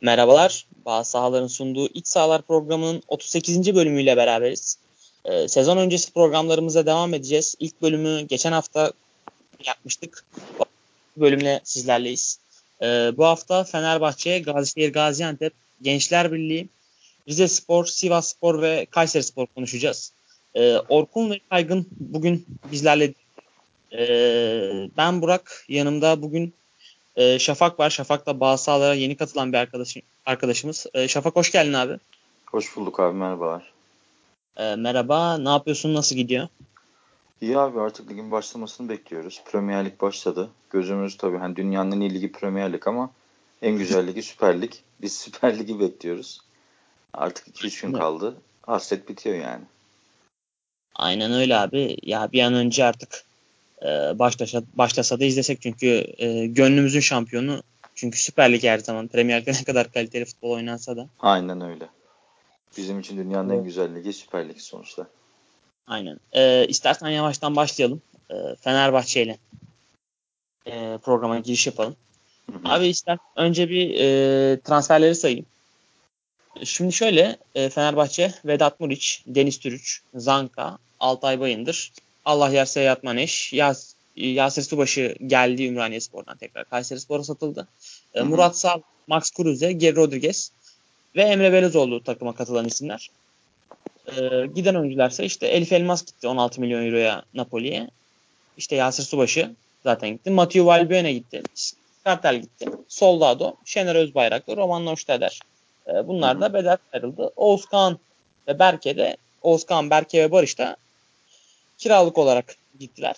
Merhabalar. Bazı sahaların sunduğu İç Sahalar programının 38. bölümüyle beraberiz. Ee, sezon öncesi programlarımıza devam edeceğiz. İlk bölümü geçen hafta yapmıştık. Bu bölümle sizlerleyiz. Ee, bu hafta Fenerbahçe, Gazişehir Gaziantep, Gençler Birliği, Rize Spor, Sivas Spor ve Kayseri Spor konuşacağız. Ee, Orkun ve Kaygın bugün bizlerle. Ee, ben Burak, yanımda bugün e, Şafak var. Şafak da bazı sahalara yeni katılan bir arkadaşım, arkadaşımız. E, Şafak hoş geldin abi. Hoş bulduk abi merhabalar. E, merhaba ne yapıyorsun nasıl gidiyor? İyi abi artık ligin başlamasını bekliyoruz. Premier Lig başladı. Gözümüz tabii hani dünyanın en iyi ligi Premier Lig ama en güzel ligi Süper Lig. Biz Süper Lig'i bekliyoruz. Artık 2-3 gün kaldı. Hasret bitiyor yani. Aynen öyle abi. Ya bir an önce artık e, başlasa, başlasa da izlesek çünkü e, gönlümüzün şampiyonu çünkü Süper Lig her zaman Premier Lig'de ne kadar kaliteli futbol oynansa da. Aynen öyle. Bizim için dünyanın evet. en güzel ligi Süper Lig sonuçta. Aynen. E, istersen yavaştan başlayalım. E, Fenerbahçe ile e, programa giriş yapalım. Hı hı. Abi ister önce bir e, transferleri sayayım. Şimdi şöyle e, Fenerbahçe Vedat Muriç, Deniz Türüç, Zanka, Altay Bayındır, Allah yer Seyyat Maneş, Yas, Yasir Subaşı geldi Ümraniye Spor'dan tekrar. Kayseri Spor'a satıldı. E, Murat Sal, Max Kruse, Geri Rodriguez ve Emre Belezoğlu takıma katılan isimler. E, giden oyuncularsa işte Elif Elmas gitti 16 milyon euroya Napoli'ye. İşte Yasir Subaşı zaten gitti. Mathieu Valbuena gitti. Kartel gitti. Soldado, Şener Özbayraklı, Roman Noşteder. E, bunlar da bedel ayrıldı. Oğuzkan ve Berke de Oğuzkan, Berke ve Barış da kiralık olarak gittiler.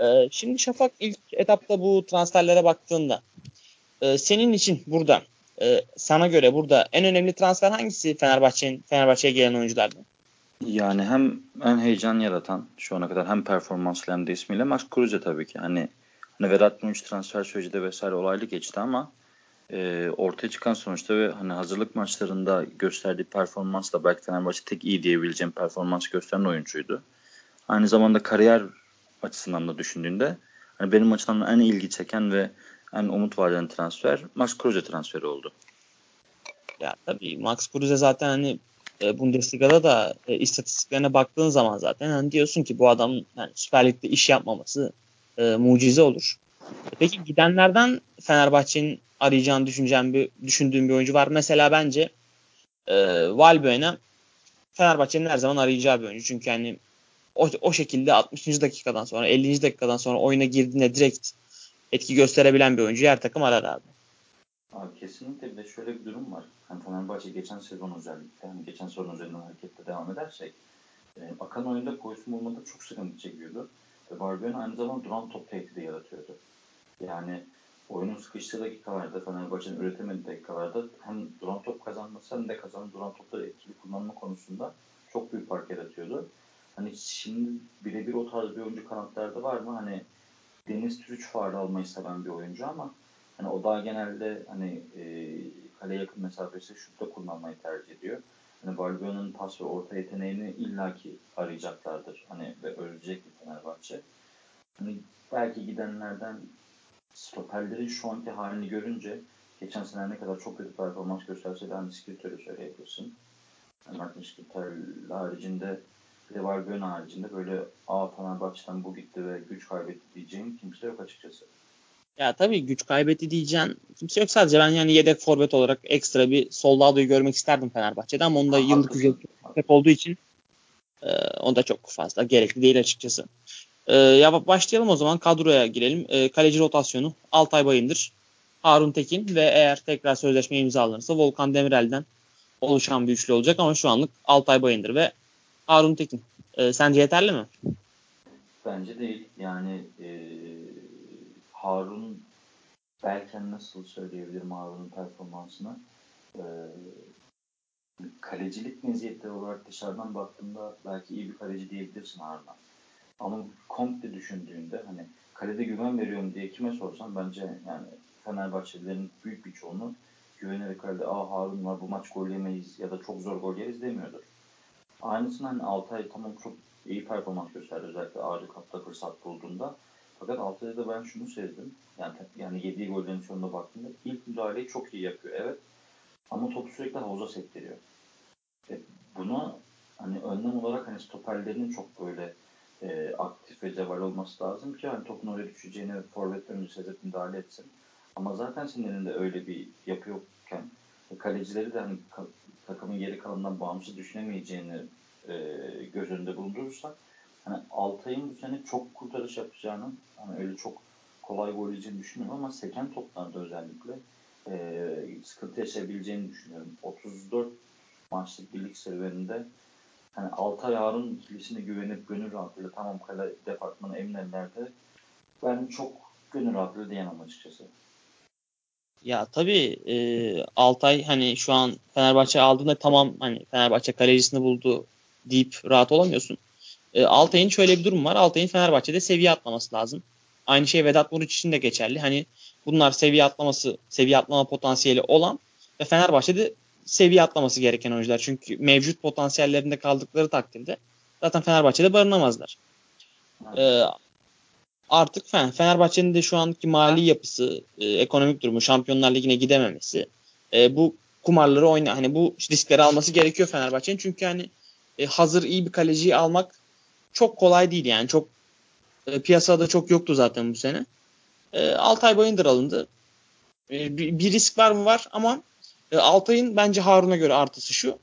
Ee, şimdi Şafak ilk etapta bu transferlere baktığında e, senin için burada e, sana göre burada en önemli transfer hangisi Fenerbahçe'nin Fenerbahçe'ye gelen oyunculardan? Yani hem en heyecan yaratan şu ana kadar hem performanslı hem de ismiyle Max Kruse tabii ki. Hani, hani Vedat Muriç transfer süreci de vesaire olaylı geçti ama e, ortaya çıkan sonuçta ve hani hazırlık maçlarında gösterdiği performansla belki Fenerbahçe tek iyi diyebileceğim performans gösteren oyuncuydu. Aynı zamanda kariyer açısından da düşündüğünde hani benim açımdan en ilgi çeken ve en umut vaden transfer Max Kruse transferi oldu. Ya tabii Max Kruse zaten hani e, Bundesliga'da da e, istatistiklerine baktığın zaman zaten hani diyorsun ki bu adam yani Süper Lig'de iş yapmaması e, mucize olur. Peki gidenlerden Fenerbahçe'nin arayacağını düşüneceğim bir düşündüğüm bir oyuncu var. Mesela bence e, Valbuena Fenerbahçe'nin her zaman arayacağı bir oyuncu. Çünkü hani o, o şekilde 60. dakikadan sonra 50. dakikadan sonra oyuna girdiğinde direkt etki gösterebilen bir oyuncu her takım arar abi. Abi kesinlikle bir de şöyle bir durum var. Hani Fenerbahçe geçen sezon özellikle, hani geçen sezon üzerinden hareketle devam edersek e, akan oyunda pozisyon bulmada çok sıkıntı çekiyordu. Ve Barbion aynı zamanda duran top tehdidi yaratıyordu. Yani oyunun sıkıştığı dakikalarda, Fenerbahçe'nin üretemediği dakikalarda hem duran top kazanması hem de kazanan duran topları etkili kullanma konusunda çok büyük fark yaratıyordu. Hani şimdi birebir o tarz bir oyuncu kanatlarda var mı? Hani Deniz Türüç faal almayı seven bir oyuncu ama hani o daha genelde hani e, kaleye yakın mesafesi şutta kullanmayı tercih ediyor. Hani Balbion'un pas ve orta yeteneğini illaki arayacaklardır. Hani ve ölecek bir Fenerbahçe. Hani belki gidenlerden stoperlerin şu anki halini görünce geçen sene ne kadar çok kötü performans gösterse de hani Skritel'i söyleyebilirsin. Yani Martin Skritel haricinde de Valbuena haricinde böyle A Fenerbahçe'den bu gitti ve güç kaybetti diyeceğim kimse yok açıkçası. Ya tabii güç kaybetti diyeceğim kimse yok sadece ben yani yedek forvet olarak ekstra bir Soldado'yu görmek isterdim Fenerbahçe'de ama onda ha, yıllık ücret hep olduğu için e, onda çok fazla gerekli değil açıkçası. E, ya başlayalım o zaman kadroya girelim. E, kaleci rotasyonu Altay Bayındır, Harun Tekin ve eğer tekrar sözleşme imzalanırsa Volkan Demirel'den oluşan bir üçlü olacak ama şu anlık Altay Bayındır ve Harun Tekin. E, sence yeterli mi? Bence değil. Yani e, Harun belki nasıl söyleyebilirim Harun'un performansını. E, kalecilik meziyetleri olarak dışarıdan baktığında belki iyi bir kaleci diyebilirsin Harun'a. Ama komple düşündüğünde hani kalede güven veriyorum diye kime sorsam bence yani Fenerbahçelilerin büyük bir çoğunu güvenerek kalede aa Harun var bu maç gol yemeyiz ya da çok zor gol yeriz demiyordur. Aynısını hani Altay tamam çok iyi performans gösterdi özellikle ağırlık hatta fırsat bulduğunda. Fakat Altay'da da ben şunu sezdim. Yani, yani yediği gollerin sonunda baktığımda ilk müdahaleyi çok iyi yapıyor. Evet Ama topu sürekli havuza sektiriyor. E, buna hani önlem olarak hani stoperlerin çok böyle e, aktif ve ceval olması lazım ki hani topun oraya düşeceğini forvet önce sezip müdahale etsin. Ama zaten senin elinde öyle bir yapı yokken kalecileri de hani takımın geri kalanından bağımsız düşünemeyeceğini e, göz önünde bulundurursak hani Altay'ın bu sene çok kurtarış yapacağını hani öyle çok kolay gol yiyeceğini düşünmüyorum ama seken toplarda özellikle e, sıkıntı yaşayabileceğini düşünüyorum. 34 maçlık birlik serüveninde hani Altay Harun ikilisine güvenip gönül rahatlığıyla tamam kale departmanı emin ellerde ben çok gönül rahatlığı diyemem açıkçası. Ya tabii e, Altay hani şu an Fenerbahçe aldığında tamam hani Fenerbahçe kalecisini buldu deyip rahat olamıyorsun. E, Altay'ın şöyle bir durum var. Altay'ın Fenerbahçe'de seviye atlaması lazım. Aynı şey Vedat Muriç için de geçerli. Hani bunlar seviye atlaması, seviye atlama potansiyeli olan ve Fenerbahçe'de seviye atlaması gereken oyuncular. Çünkü mevcut potansiyellerinde kaldıkları takdirde zaten Fenerbahçe'de barınamazlar. Ee, artık Fenerbahçe'nin de şu anki mali yapısı, e, ekonomik durumu, Şampiyonlar Ligi'ne gidememesi, e, bu kumarları oyna hani bu riskleri alması gerekiyor Fenerbahçe'nin. Çünkü hani e, hazır iyi bir kaleciyi almak çok kolay değil yani. Çok e, piyasada çok yoktu zaten bu sene. E, Altay Bayındır alındı. E, bir, bir risk var mı var ama e, Altay'ın bence Harun'a göre artısı şu.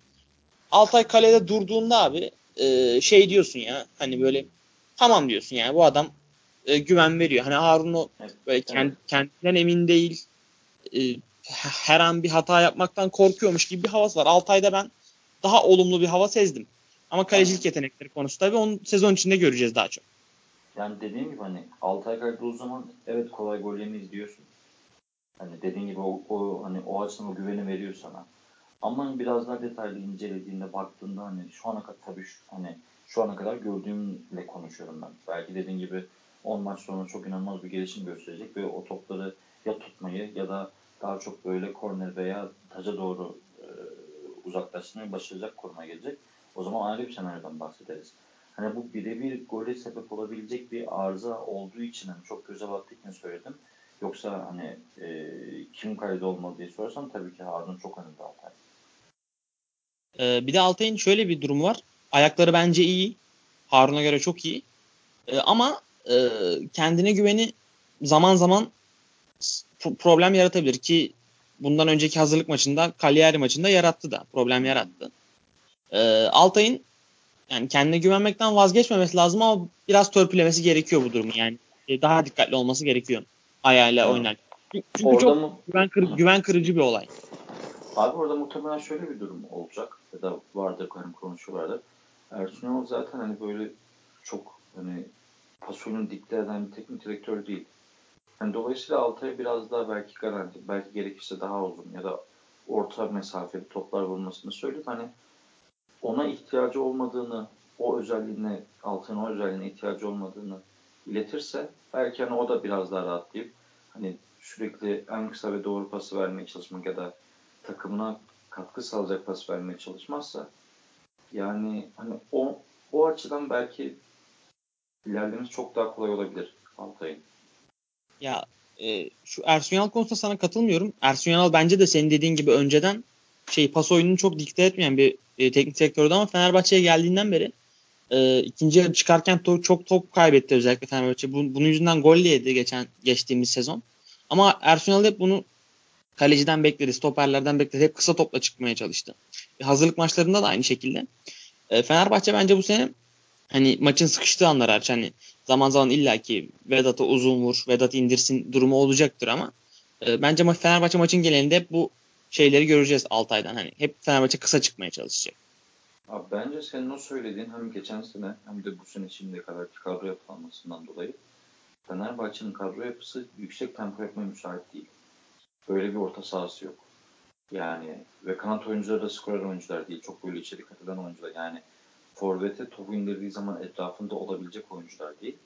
Altay kalede durduğunda abi e, şey diyorsun ya hani böyle tamam diyorsun yani bu adam e, güven veriyor. Hani Harun o böyle kend, kendinden emin değil. E, her an bir hata yapmaktan korkuyormuş gibi bir havası var. Altay'da ben daha olumlu bir hava sezdim. Ama kalecilik yetenekleri konusu tabii onu sezon içinde göreceğiz daha çok. Yani dediğim gibi hani Altay kaydı zaman evet kolay gol yemeyiz diyorsun. Hani dediğin gibi o, o hani o açıdan o güveni veriyor sana. Ama biraz daha detaylı incelediğinde baktığında hani şu ana kadar tabii şu, hani şu ana kadar gördüğümle konuşuyorum ben. Belki dediğin gibi 10 maç sonra çok inanılmaz bir gelişim gösterecek ve o topları ya tutmayı ya da daha çok böyle korner veya taca doğru e, uzaklaştırmayı başaracak koruma gelecek. O zaman ayrı bir senaryodan bahsederiz. Hani bu birebir gole sebep olabilecek bir arıza olduğu için hani çok göze battığı için söyledim. Yoksa hani e, kim kaydı olmalı diye sorarsam tabii ki Harun çok önünde Altay. Ee, bir de Altay'ın şöyle bir durumu var. Ayakları bence iyi. Harun'a göre çok iyi. Ee, ama e, kendine güveni zaman zaman problem yaratabilir ki bundan önceki hazırlık maçında Cagliari maçında yarattı da problem yarattı. Ee, Altay'ın yani kendine güvenmekten vazgeçmemesi lazım ama biraz törpülemesi gerekiyor bu durumu yani. Daha dikkatli olması gerekiyor ayağıyla evet. oynarken. Çünkü orada çok mı? güven, kır, güven kırıcı bir olay. Abi orada muhtemelen şöyle bir durum olacak ya da vardır hani konuşuyorlardır. Ersun Yanal zaten hani böyle çok hani pasörünü dikte eden bir teknik direktör değil. Yani dolayısıyla Altay'a biraz daha belki garanti, belki gerekirse daha uzun ya da orta mesafeli toplar bulmasını söyleyip hani ona ihtiyacı olmadığını, o özelliğine, Altay'ın o özelliğine ihtiyacı olmadığını iletirse belki hani o da biraz daha rahatlayıp hani sürekli en kısa ve doğru pası vermeye çalışmak ya da takımına katkı sağlayacak pas vermeye çalışmazsa yani hani o o açıdan belki ilerlemesi çok daha kolay olabilir Altay'ın. Ya e, şu Ersun Yanal konusunda sana katılmıyorum. Ersun Yanal bence de senin dediğin gibi önceden şey pas oyununu çok dikte etmeyen bir e, teknik direktördü ama Fenerbahçe'ye geldiğinden beri e, ikinci yarı çıkarken to- çok top kaybetti özellikle Fenerbahçe. Bunun, bunun yüzünden gol yedi geçen geçtiğimiz sezon. Ama Ersun Yanal hep bunu kaleciden bekledi, stoperlerden bekledi. Hep kısa topla çıkmaya çalıştı. E, hazırlık maçlarında da aynı şekilde. E, Fenerbahçe bence bu sene hani maçın sıkıştığı anlar hariç hani zaman zaman illaki Vedat'a uzun vur, Vedat indirsin durumu olacaktır ama e, bence ma- Fenerbahçe maçın genelinde hep bu şeyleri göreceğiz Altay'dan. Hani hep Fenerbahçe kısa çıkmaya çalışacak. Abi bence senin o söylediğin hem geçen sene hem de bu sene şimdiye kadar kadro yapılanmasından dolayı Fenerbahçe'nin kadro yapısı yüksek tempo yapmaya müsait değil. Böyle bir orta sahası yok. Yani ve kanat oyuncuları da skorer oyuncular değil. Çok böyle içeri kat eden oyuncular. Yani forvete topu indirdiği zaman etrafında olabilecek oyuncular değil.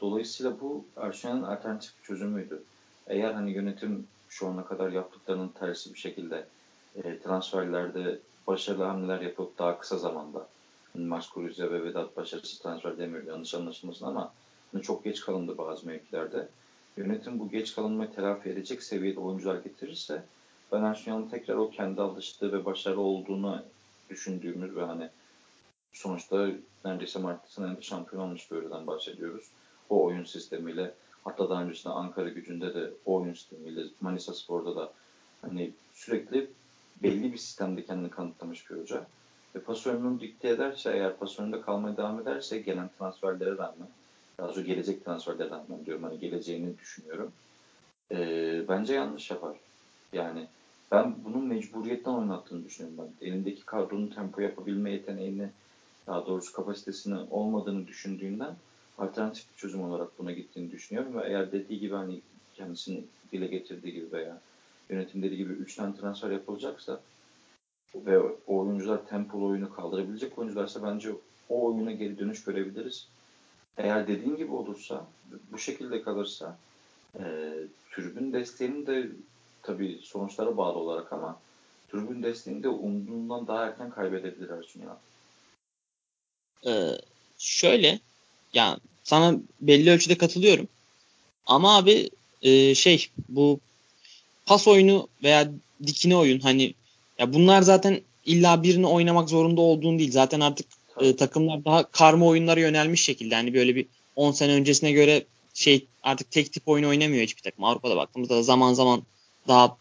Dolayısıyla bu Arsenal'ın alternatif çözümüydü. Eğer hani yönetim şu ana kadar yaptıklarının tersi bir şekilde e, transferlerde başarılı hamleler yapıp daha kısa zamanda hani Masqueruzya ve Vedat başarısız transfer demiyorum yanlış anlaşılmasın ama hani çok geç kalındı bazı mevkilerde. Yönetim bu geç kalınmayı telafi edecek seviyede oyuncular getirirse ben Arsenal'ın tekrar o kendi alıştığı ve başarılı olduğunu düşündüğümüz ve hani sonuçta neredeyse Mart senede şampiyon olmuş bir üründen bahsediyoruz. O oyun sistemiyle hatta daha öncesinde Ankara gücünde de o oyun sistemiyle Manisa Spor'da da hani sürekli belli bir sistemde kendini kanıtlamış bir hoca. Ve pas oyununu dikte ederse eğer pas oyununda kalmaya devam ederse gelen transferlere rağmen daha doğrusu gelecek transferlere rağmen diyorum hani geleceğini düşünüyorum. Ee, bence yanlış yapar. Yani ben bunun mecburiyetten oynattığını düşünüyorum ben. Elindeki kadronun tempo yapabilme yeteneğini daha doğrusu kapasitesini olmadığını düşündüğünden alternatif bir çözüm olarak buna gittiğini düşünüyorum ve eğer dediği gibi hani kendisinin dile getirdiği gibi veya yönetim dediği gibi 3 tane transfer yapılacaksa ve o oyuncular tempolu oyunu kaldırabilecek oyuncularsa bence o oyuna geri dönüş görebiliriz. Eğer dediğin gibi olursa, bu şekilde kalırsa e, tribün desteğinin de tabii sonuçlara bağlı olarak ama tribün desteğini de umduğundan daha erken kaybedebilir Arsenal. Ee, şöyle, yani sana belli ölçüde katılıyorum. Ama abi e, şey bu pas oyunu veya dikine oyun hani ya bunlar zaten illa birini oynamak zorunda olduğun değil. Zaten artık e, takımlar daha karma oyunlara yönelmiş şekilde. Hani böyle bir 10 sene öncesine göre şey artık tek tip oyun oynamıyor hiçbir takım. Avrupa'da baktığımızda da zaman zaman daha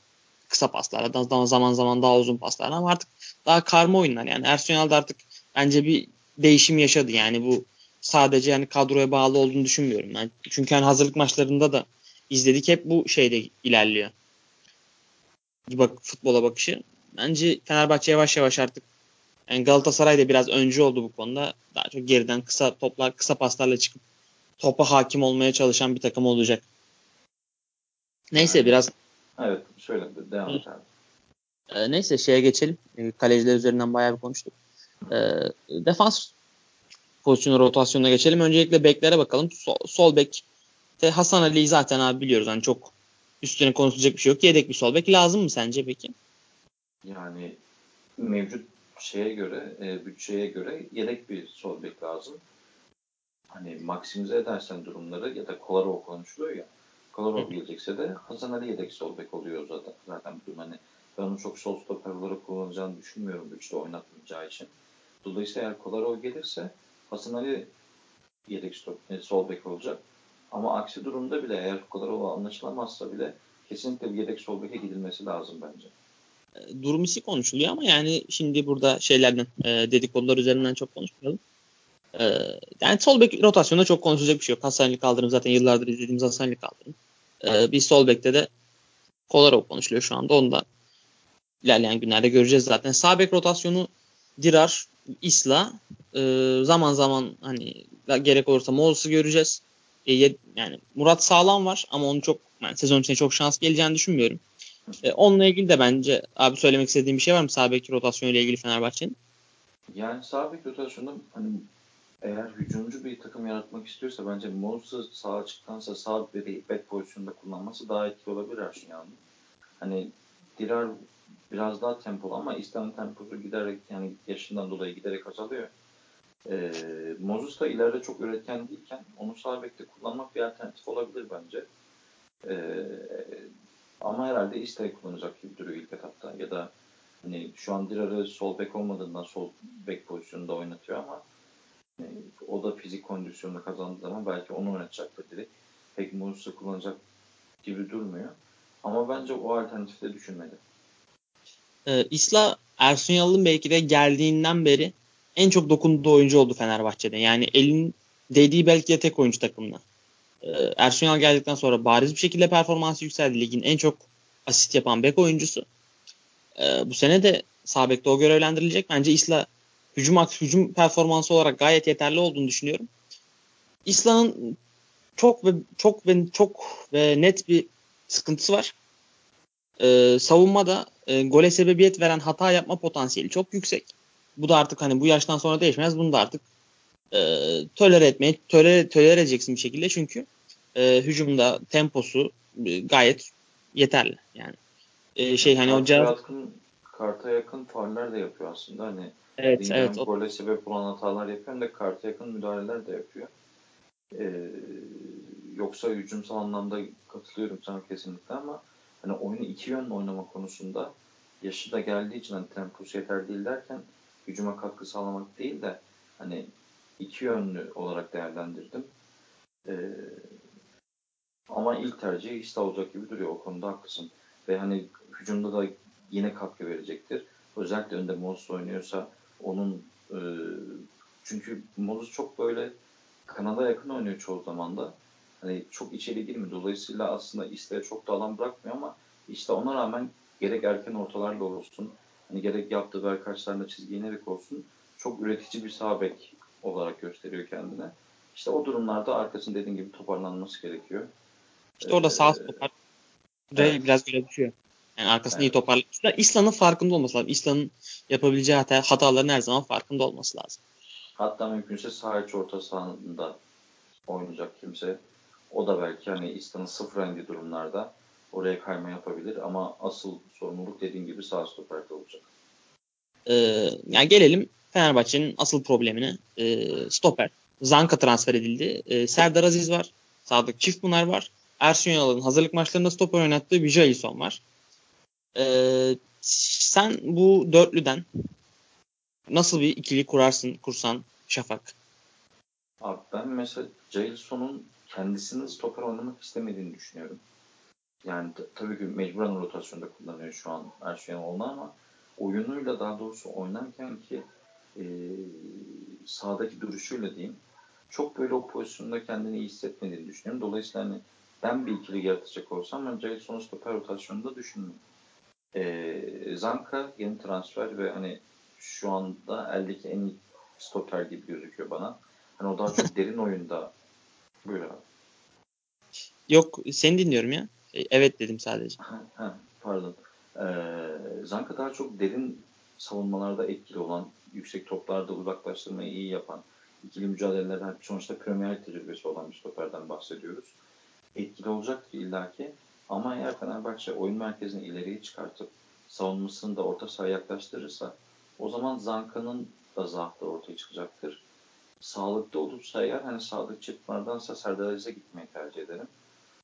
kısa paslar, daha zaman zaman daha uzun paslar ama artık daha karma oyunlar. Yani Arsenal'da artık bence bir değişim yaşadı. Yani bu sadece yani kadroya bağlı olduğunu düşünmüyorum ben. Çünkü hani hazırlık maçlarında da izledik hep bu şeyde ilerliyor. Bak futbola bakışı. Bence Fenerbahçe yavaş yavaş artık yani Galatasaray da biraz öncü oldu bu konuda. Daha çok geriden kısa toplar, kısa paslarla çıkıp topa hakim olmaya çalışan bir takım olacak. Neyse yani, biraz Evet, şöyle devam et abi. E, neyse şeye geçelim. E, kaleciler üzerinden bayağı bir konuştuk. E, defans pozisyonu rotasyonuna geçelim. Öncelikle beklere bakalım. Sol, sol bek de Hasan Ali'yi zaten abi biliyoruz. Hani çok üstüne konuşulacak bir şey yok. Yedek bir sol bek lazım mı sence peki? Yani mevcut şeye göre, e, bütçeye göre yedek bir sol bek lazım. Hani maksimize edersen durumları ya da Kolarov konuşuluyor ya. Kolarov gelecekse de Hasan Ali yedek sol bek oluyor zaten. Zaten bu hani ben onu çok sol stoper olarak kullanacağını düşünmüyorum üçte oynatmayacağı için. Dolayısıyla eğer Kolarov gelirse Hasan Ali yedek e, sol bek olacak. Ama aksi durumda bile eğer Kolarov anlaşılamazsa bile kesinlikle bir yedek sol beke gidilmesi lazım bence. E, durum işi konuşuluyor ama yani şimdi burada şeylerden e, dedikodular üzerinden çok konuşmayalım. Yani sol bek rotasyonda çok konuşulacak bir şey yok. Hasan Ali Kaldırım zaten yıllardır izlediğimiz Hasan Ali Kaldırım. Bir sol bekte de Kolarov konuşuluyor şu anda. Onu da ilerleyen günlerde göreceğiz zaten. Sağ bek rotasyonu Dirar, Isla e, zaman zaman hani gerek olursa Moses'ı göreceğiz. E, yani Murat Sağlam var ama onu çok yani sezon içinde çok şans geleceğini düşünmüyorum. E, onunla ilgili de bence abi söylemek istediğim bir şey var mı sağ bek rotasyonu ile ilgili Fenerbahçe'nin? Yani sağ bek rotasyonu hani eğer hücumcu bir takım yaratmak istiyorsa bence Moses'ı sağ açıktansa sağ bir bek pozisyonunda kullanması daha etkili olabilir Arsenal'ın. Hani Dirar biraz daha tempolu ama İslam temposu giderek yani yaşından dolayı giderek azalıyor. Ee, Moses da ileride çok üretken değilken onu sağ bekte kullanmak bir alternatif olabilir bence. Ee, ama herhalde İsta'yı kullanacak gibi duruyor ilk etapta. Ya da hani şu an Dirar'ı sol bek olmadığından sol bek pozisyonunda oynatıyor ama yani o da fizik kondisyonunu kazandığı zaman belki onu oynatacaktır direkt. Pek Moses'ı kullanacak gibi durmuyor. Ama bence o alternatifi de Ee, İsla Ersun Yalın belki de geldiğinden beri en çok dokunduğu oyuncu oldu Fenerbahçe'de. Yani elin dediği belki de tek oyuncu takımda. Ee, Ersun Yanal geldikten sonra bariz bir şekilde performansı yükseldi. Ligin en çok asist yapan bek oyuncusu. Ee, bu sene de sağ bekte o görevlendirilecek. Bence İsla hücum hücum performansı olarak gayet yeterli olduğunu düşünüyorum. İsla'nın çok ve çok ve çok ve net bir sıkıntısı var. Ee, savunmada e, gole sebebiyet veren hata yapma potansiyeli çok yüksek. Bu da artık hani bu yaştan sonra değişmez. Bunu da artık e, tolere etmeye tolere, tolere edeceksin bir şekilde çünkü e, hücumda temposu e, gayet yeterli yani. E, şey hani o yakın, karta yakın fauller de yapıyor aslında hani Evet, Dingen evet. Gole sebep olan hatalar yapıyor hem de karta yakın müdahaleler de yapıyor. Ee, yoksa hücumsal anlamda katılıyorum sana kesinlikle ama hani oyunu iki yönlü oynama konusunda yaşı da geldiği için hani temposu yeter değil derken hücuma katkı sağlamak değil de hani iki yönlü olarak değerlendirdim. Ee, ama ilk tercih işte olacak gibi duruyor. O konuda haklısın. Ve hani hücumda da yine katkı verecektir. Özellikle önde Moses oynuyorsa onun e, çünkü Moses çok böyle kanada yakın oynuyor çoğu zaman da. Hani çok içeri girmiyor. Dolayısıyla aslında isteğe çok da alan bırakmıyor ama işte ona rağmen gerek erken ortalarla olsun, hani gerek yaptığı Berkaçlarla çizgi inerek olsun çok üretici bir sağ bek olarak gösteriyor kendine. İşte o durumlarda arkasının dediğin gibi toparlanması gerekiyor. İşte orada sağ ee, stoper evet. biraz göre düşüyor. Yani arkasını evet. iyi toparlı. İslam'ın farkında olması lazım. İslam'ın yapabileceği hata, hataların her zaman farkında olması lazım. Hatta mümkünse sağ iç orta sahanda oynayacak kimse. O da belki hani İslam'ın sıfır rengi durumlarda oraya kayma yapabilir ama asıl sorumluluk dediğim gibi sağ stoperde olacak. Ee, yani gelelim Fenerbahçe'nin asıl problemine. Ee, stoper. Zanka transfer edildi. Ee, Serdar Aziz var. Sadık Çiftpınar var. Ersun Yanal'ın hazırlık maçlarında stoper oynattığı Vijalison var. Ee, sen bu dörtlüden nasıl bir ikili kurarsın, kursan Şafak? Abi ben mesela Jalison'un kendisinin stoper oynamak istemediğini düşünüyorum. Yani tabii ki mecburen rotasyonda kullanıyor şu an Yanal'ını ama oyunuyla daha doğrusu oynarken ki e, sahadaki duruşuyla diyeyim çok böyle o pozisyonda kendini iyi hissetmediğini düşünüyorum. Dolayısıyla hani ben bir ikili yaratacak olsam ben Jason'u stoper rotasyonunda düşünmüyorum. E, Zanka yeni transfer ve hani şu anda eldeki en iyi stoper gibi gözüküyor bana. Hani o daha çok derin oyunda böyle abi. Yok seni dinliyorum ya. E, evet dedim sadece. Ha, ha, pardon. Ee, Zanka daha çok derin savunmalarda etkili olan, yüksek toplarda uzaklaştırmayı iyi yapan, ikili mücadelelerden sonuçta Premier tecrübesi olan bir stoperden bahsediyoruz. Etkili olacaktır illaki ama eğer Fenerbahçe oyun merkezini ileriye çıkartıp savunmasını da orta sahaya yaklaştırırsa o zaman Zanka'nın da zaafları ortaya çıkacaktır. Sağlıklı olursa eğer hani sağlık çıkmadansa Serdar Aziz'e gitmeyi tercih ederim.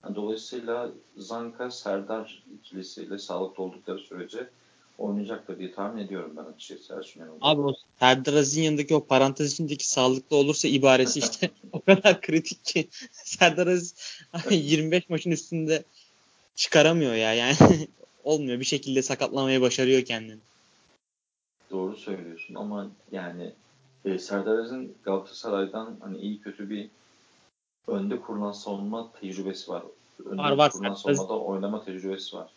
Yani dolayısıyla Zanka Serdar ikilisiyle sağlıklı oldukları sürece oynayacaktır diye tahmin ediyorum ben açıkçası Ersun Abi o Serdar Aziz'in yanındaki o parantez içindeki sağlıklı olursa ibaresi işte o kadar kritik ki Serdar Aziz 25 maçın üstünde çıkaramıyor ya yani olmuyor bir şekilde sakatlamayı başarıyor kendini. Doğru söylüyorsun ama yani e, Serdar Aziz'in Galatasaray'dan hani iyi kötü bir önde kurulan savunma tecrübesi var. Önde var, var. kurulan savunmada oynama tecrübesi var.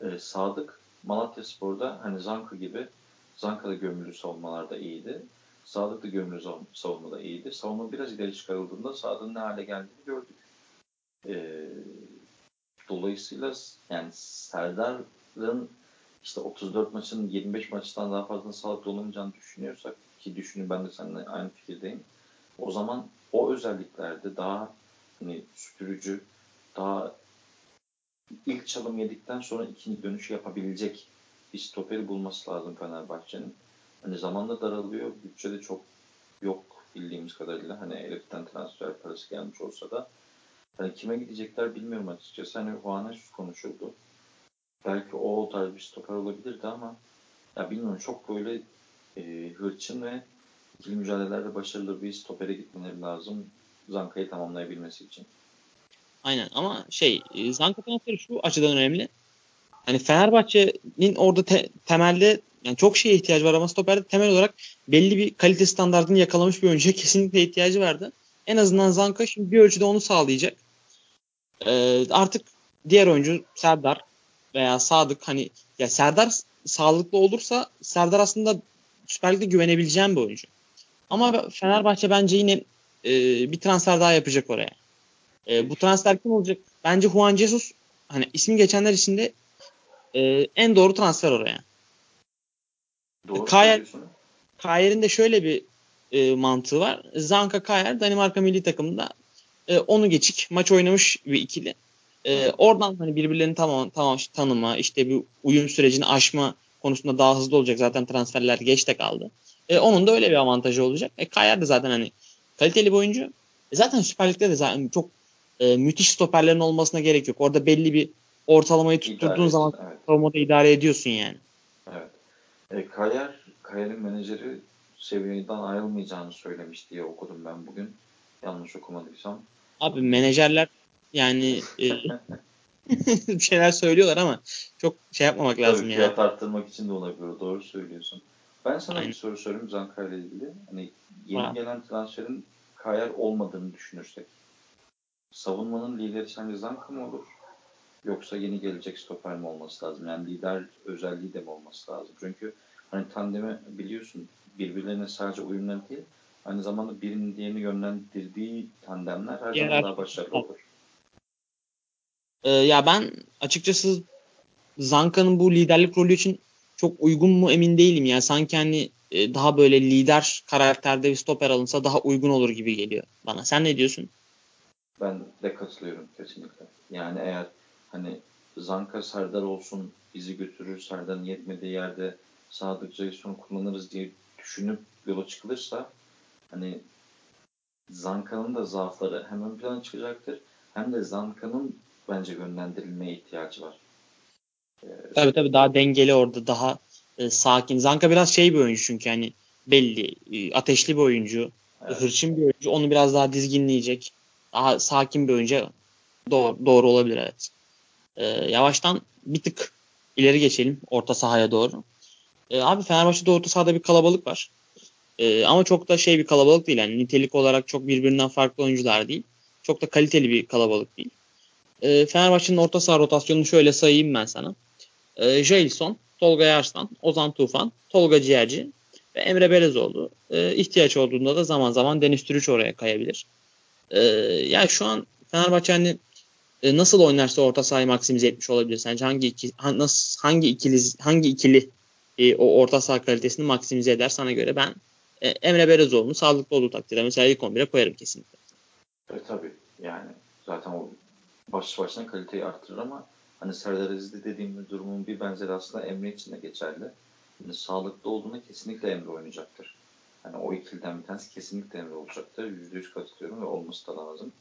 E, Sadık Malatya Spor'da hani Zanka gibi Zanka da gömülü savunmalarda iyiydi. Sadık da gömülü savunmada iyiydi. Savunma biraz ileri çıkarıldığında Sadık'ın ne hale geldiğini gördük. E, dolayısıyla yani Serdar'ın işte 34 maçın 25 maçtan daha fazla sağlıklı olamayacağını düşünüyorsak ki düşünün ben de seninle aynı fikirdeyim. O zaman o özelliklerde daha hani süpürücü, daha ilk çalım yedikten sonra ikinci dönüş yapabilecek bir stoperi bulması lazım Fenerbahçe'nin. Hani zamanda daralıyor, bütçe de çok yok bildiğimiz kadarıyla. Hani Elif'ten transfer parası gelmiş olsa da hani kime gidecekler bilmiyorum açıkçası. Hani Juanes konuşuldu. Belki o tarz bir stoper olabilirdi ama ya bilmiyorum çok böyle e, hırçın ve ikili mücadelelerde başarılı bir stopere gitmeleri lazım. Zanka'yı tamamlayabilmesi için. Aynen ama şey e, Zanka transferi şu açıdan önemli. Hani Fenerbahçe'nin orada te- temelde yani çok şeye ihtiyacı var ama stoperde temel olarak belli bir kalite standartını yakalamış bir oyuncuya kesinlikle ihtiyacı vardı. En azından Zanka şimdi bir ölçüde onu sağlayacak. Ee, artık diğer oyuncu Serdar veya Sadık hani ya Serdar sağlıklı olursa Serdar aslında Süper Lig'de güvenebileceğim bir oyuncu. Ama Fenerbahçe bence yine e, bir transfer daha yapacak oraya. E, bu transfer kim olacak? Bence Juan Jesus hani ismi geçenler içinde e, en doğru transfer oraya. Doğru Kayer, Kayer'in de şöyle bir e, mantığı var. Zanka Kayer Danimarka milli takımında e, onu geçik maç oynamış bir ikili. E, oradan hani birbirlerini tamam tamam tanıma, işte bir uyum sürecini aşma konusunda daha hızlı olacak. Zaten transferler geç de kaldı. E, onun da öyle bir avantajı olacak. E, Kayer de zaten hani kaliteli bir oyuncu. E, zaten Süper Lig'de de zaten çok e, müthiş stoperlerin olmasına gerek yok. Orada belli bir ortalamayı tutturduğun İdare zaman evet. savunmada idare ediyorsun yani. Evet. E, Kayer, Kayer'in menajeri seviyeden ayrılmayacağını söylemiş diye okudum ben bugün. Yanlış okumadıysam. Abi menajerler yani e, bir şeyler söylüyorlar ama çok şey yapmamak lazım Tabii ya. fiyat arttırmak için de olabilir. Doğru söylüyorsun. Ben sana Aynen. bir soru sorayım Zanka ile ilgili. Hani yeni Ha. gelen transferin Kayer olmadığını düşünürsek. Savunmanın lideri sence Zanka mı olur? Yoksa yeni gelecek stoper mi olması lazım? Yani lider özelliği de mi olması lazım? Çünkü hani tandemi biliyorsun birbirlerine sadece uyumları değil aynı zamanda birinin diğerini yönlendirdiği tandemler her zaman daha başarılı olur. E, ya ben açıkçası Zanka'nın bu liderlik rolü için çok uygun mu emin değilim ya. Sanki hani e, daha böyle lider karakterde bir stoper alınsa daha uygun olur gibi geliyor bana. Sen ne diyorsun? Ben de katılıyorum kesinlikle. Yani eğer hani Zanka Serdar olsun bizi götürür Serdar'ın yetmediği yerde Sadık Ceysun'u kullanırız diye düşünüp yola çıkılırsa hani Zanka'nın da zaafları hem ön plana çıkacaktır hem de Zanka'nın bence yönlendirilmeye ihtiyacı var. Ee, Tabii tabii daha dengeli orada daha e, sakin. Zanka biraz şey bir oyuncu çünkü hani belli e, ateşli bir oyuncu. evet. Hırçın bir oyuncu. Onu biraz daha dizginleyecek. Daha sakin bir oyuncu. Doğru, doğru olabilir evet. E, yavaştan bir tık ileri geçelim orta sahaya doğru. E, abi Fenerbahçe'de orta sahada bir kalabalık var. E, ama çok da şey bir kalabalık değil. Yani nitelik olarak çok birbirinden farklı oyuncular değil. Çok da kaliteli bir kalabalık değil. E, Fenerbahçe'nin orta saha rotasyonunu şöyle sayayım ben sana. E, Jailson, Tolga Yarslan, Ozan Tufan, Tolga Ciğerci ve Emre Belezoğlu. E, ihtiyaç olduğunda da zaman zaman Deniz Türüç oraya kayabilir. E, yani şu an Fenerbahçe hani e, nasıl oynarsa orta sahayı maksimize etmiş olabilir. Sence hangi iki, ha- nasıl, hangi ikili hangi ikili e, o orta saha kalitesini maksimize eder sana göre ben e, Emre Belezoğlu'nu sağlıklı olduğu takdirde mesela ilk 11'e koyarım kesinlikle. E, tabii yani zaten o başlı başına kaliteyi artırır ama hani Serdar Aziz'de dediğim durumun bir benzeri aslında Emre için de geçerli. Yani sağlıklı olduğunda kesinlikle Emre oynayacaktır. Hani o ikiliden bir tanesi kesinlikle Emre olacaktır. Yüzde yüz katılıyorum ve olması da lazım.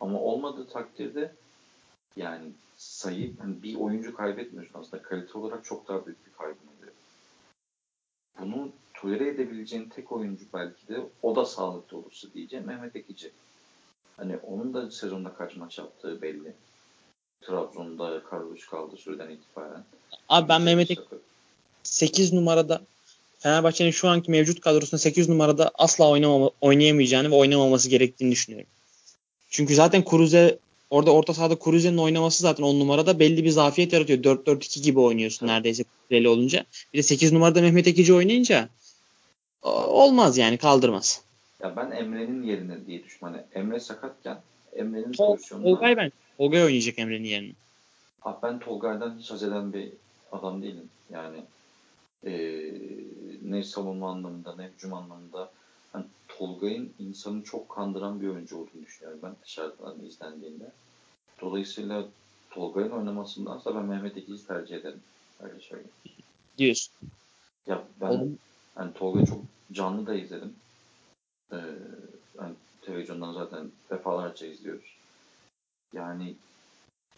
Ama olmadığı takdirde yani sayı hani bir oyuncu kaybetmiyorsun aslında kalite olarak çok daha büyük bir kaybın oluyor. Bunu tolere edebileceğin tek oyuncu belki de o da sağlıklı olursa diyeceğim Mehmet Ekici. Hani onun da sezonda kaç maç yaptığı belli. Trabzon'da Karagüç kaldı süreden itibaren. Abi ben Güzel Mehmet bir Ek- sakın. 8 numarada Fenerbahçe'nin şu anki mevcut kadrosunda 8 numarada asla oynamama, oynayamayacağını ve oynamaması gerektiğini düşünüyorum. Çünkü zaten Kuruze orada orta sahada Kuruze'nin oynaması zaten 10 numarada belli bir zafiyet yaratıyor. 4-4-2 gibi oynuyorsun Evet. neredeyse Kuruze'li olunca. Bir de 8 numarada Mehmet Ekici oynayınca olmaz yani kaldırmaz. Ya ben Emre'nin yerine diye düşünüyorum. Hani Emre sakatken Emre'nin pozisyonunda Tolgay ben. Tolgay oynayacak Emre'nin yerine. Abi ben Tolga'dan hiç haz eden bir adam değilim. Yani eee ne savunma anlamında ne hücum anlamında hani Tolga'nın insanı çok kandıran bir oyuncu olduğunu düşünüyorum ben dışarıdan izlendiğinde. Dolayısıyla Tolga'nın oynamasındansa ben Mehmet Ekici'yi tercih ederim. Öyle söyleyeyim. Diyorsun. Ya ben hani Tolga'yı çok canlı da izledim. Ee, hani televizyondan zaten defalarca izliyoruz. Yani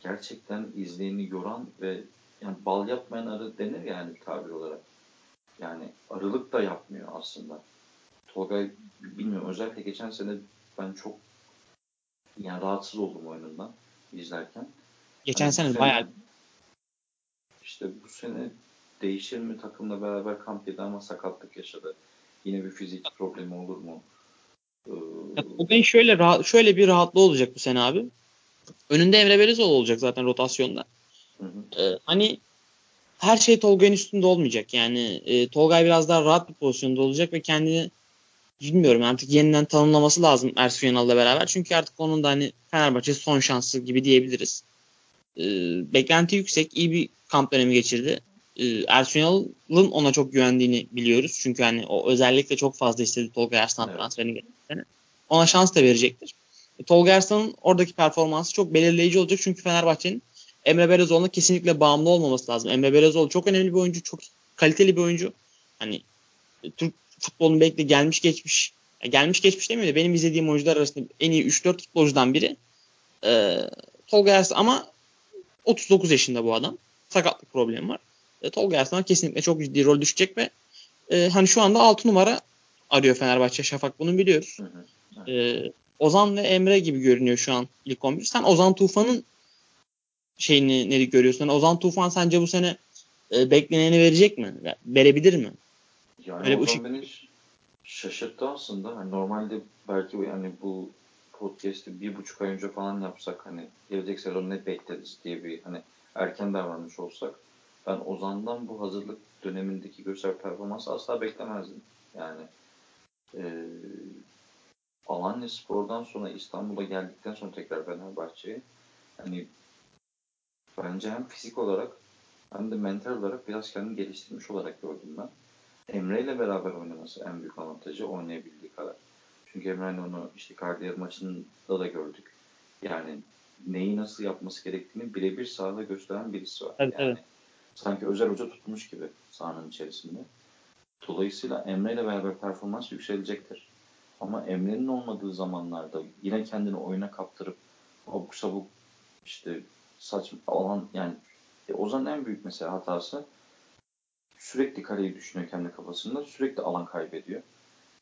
gerçekten izleyeni yoran ve yani bal yapmayan arı denir yani bir tabir olarak. Yani arılık da yapmıyor aslında. Tolgay bilmiyorum özellikle geçen sene ben çok yani rahatsız oldum oyunundan izlerken. geçen bu sene bayağı işte bu sene değişir mi takımla beraber kamp yedi ama sakatlık yaşadı. Yine bir fizik problemi olur mu? Tolga'nın şöyle rahat, şöyle bir rahatlığı olacak bu sene abi. Önünde Emre Belezoğlu olacak zaten rotasyonda. hı hı. Ee, hani her şey Tolga'nın üstünde olmayacak. Yani e, Tolgay biraz daha rahat bir pozisyonda olacak ve kendini bilmiyorum artık yeniden tanımlaması lazım Ersun Yanal'la beraber. Çünkü artık onun da hani Fenerbahçe son şansı gibi diyebiliriz. Ee, beklenti yüksek. iyi bir kamp dönemi geçirdi. Ersun Yanal'ın ona çok güvendiğini biliyoruz. Çünkü hani o özellikle çok fazla istedi Tolga Arslan Evet. transferini sene. Ona şans da verecektir. E, Tolga Arslan'ın oradaki performansı çok belirleyici olacak. Çünkü Fenerbahçe'nin Emre Belezoğlu'na kesinlikle bağımlı olmaması lazım. Emre Belezoğlu çok önemli bir oyuncu. Çok kaliteli bir oyuncu. Hani e, Türk futbolunun belki de gelmiş geçmiş ya gelmiş geçmiş demiyor da benim izlediğim oyuncular arasında en iyi 3-4 futbolcudan biri. Ee, Tolga Arslan ama 39 yaşında bu adam. Sakatlık problemi var. E, Tolga Arslan kesinlikle çok ciddi rol düşecek ve e, hani şu anda 6 numara arıyor Fenerbahçe Şafak bunu biliyoruz. Hı hı. E, Ozan ve Emre gibi görünüyor şu an ilk 11. Sen Ozan Tufan'ın şeyini ne görüyorsun? Yani Ozan Tufan sence bu sene e, bekleneni verecek mi? Verebilir mi? Yani Öyle Ozan beni şaşırttı aslında. Hani normalde belki yani bu podcast'i bir buçuk ay önce falan yapsak hani gelecek sezon ne bekleriz diye bir hani erken davranmış olsak ben Ozan'dan bu hazırlık dönemindeki göster performansı asla beklemezdim. Yani e, Alanya Spor'dan sonra İstanbul'a geldikten sonra tekrar Fenerbahçe'ye hani bence hem fizik olarak hem de mental olarak biraz kendini geliştirmiş olarak gördüm ben. Emre ile beraber oynaması en büyük avantajı oynayabildiği kadar. Çünkü Emre'nin onu işte Kardiyer maçında da gördük. Yani neyi nasıl yapması gerektiğini birebir sahada gösteren birisi var. Evet, yani evet. Sanki özel hoca tutmuş gibi sahanın içerisinde. Dolayısıyla Emre ile beraber performans yükselecektir. Ama Emre'nin olmadığı zamanlarda yine kendini oyuna kaptırıp abuk sabuk işte saçma alan yani e, Ozan'ın en büyük mesela hatası sürekli kaleyi düşünüyor kendi kafasında. Sürekli alan kaybediyor.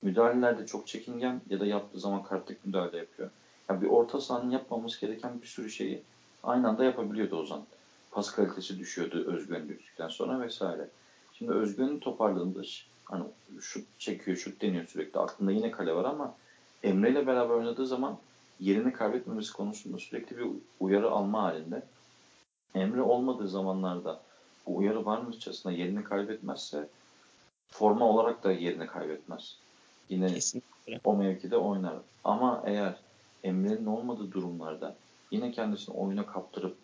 Müdahalelerde çok çekingen ya da yaptığı zaman kartlık müdahale yapıyor. Yani bir orta sahanın yapmamız gereken bir sürü şeyi aynı anda yapabiliyordu Ozan. Pas kalitesi düşüyordu özgüven düştükten sonra vesaire. Şimdi özgüveni toparladığında hani şut çekiyor, şut deniyor sürekli. Aklında yine kale var ama Emre ile beraber oynadığı zaman yerini kaybetmemesi konusunda sürekli bir uyarı alma halinde. Emre olmadığı zamanlarda bu uyarı varmışçasına yerini kaybetmezse forma olarak da yerini kaybetmez. Yine Kesinlikle. o mevkide oynar. Ama eğer Emre'nin olmadığı durumlarda yine kendisini oyuna kaptırıp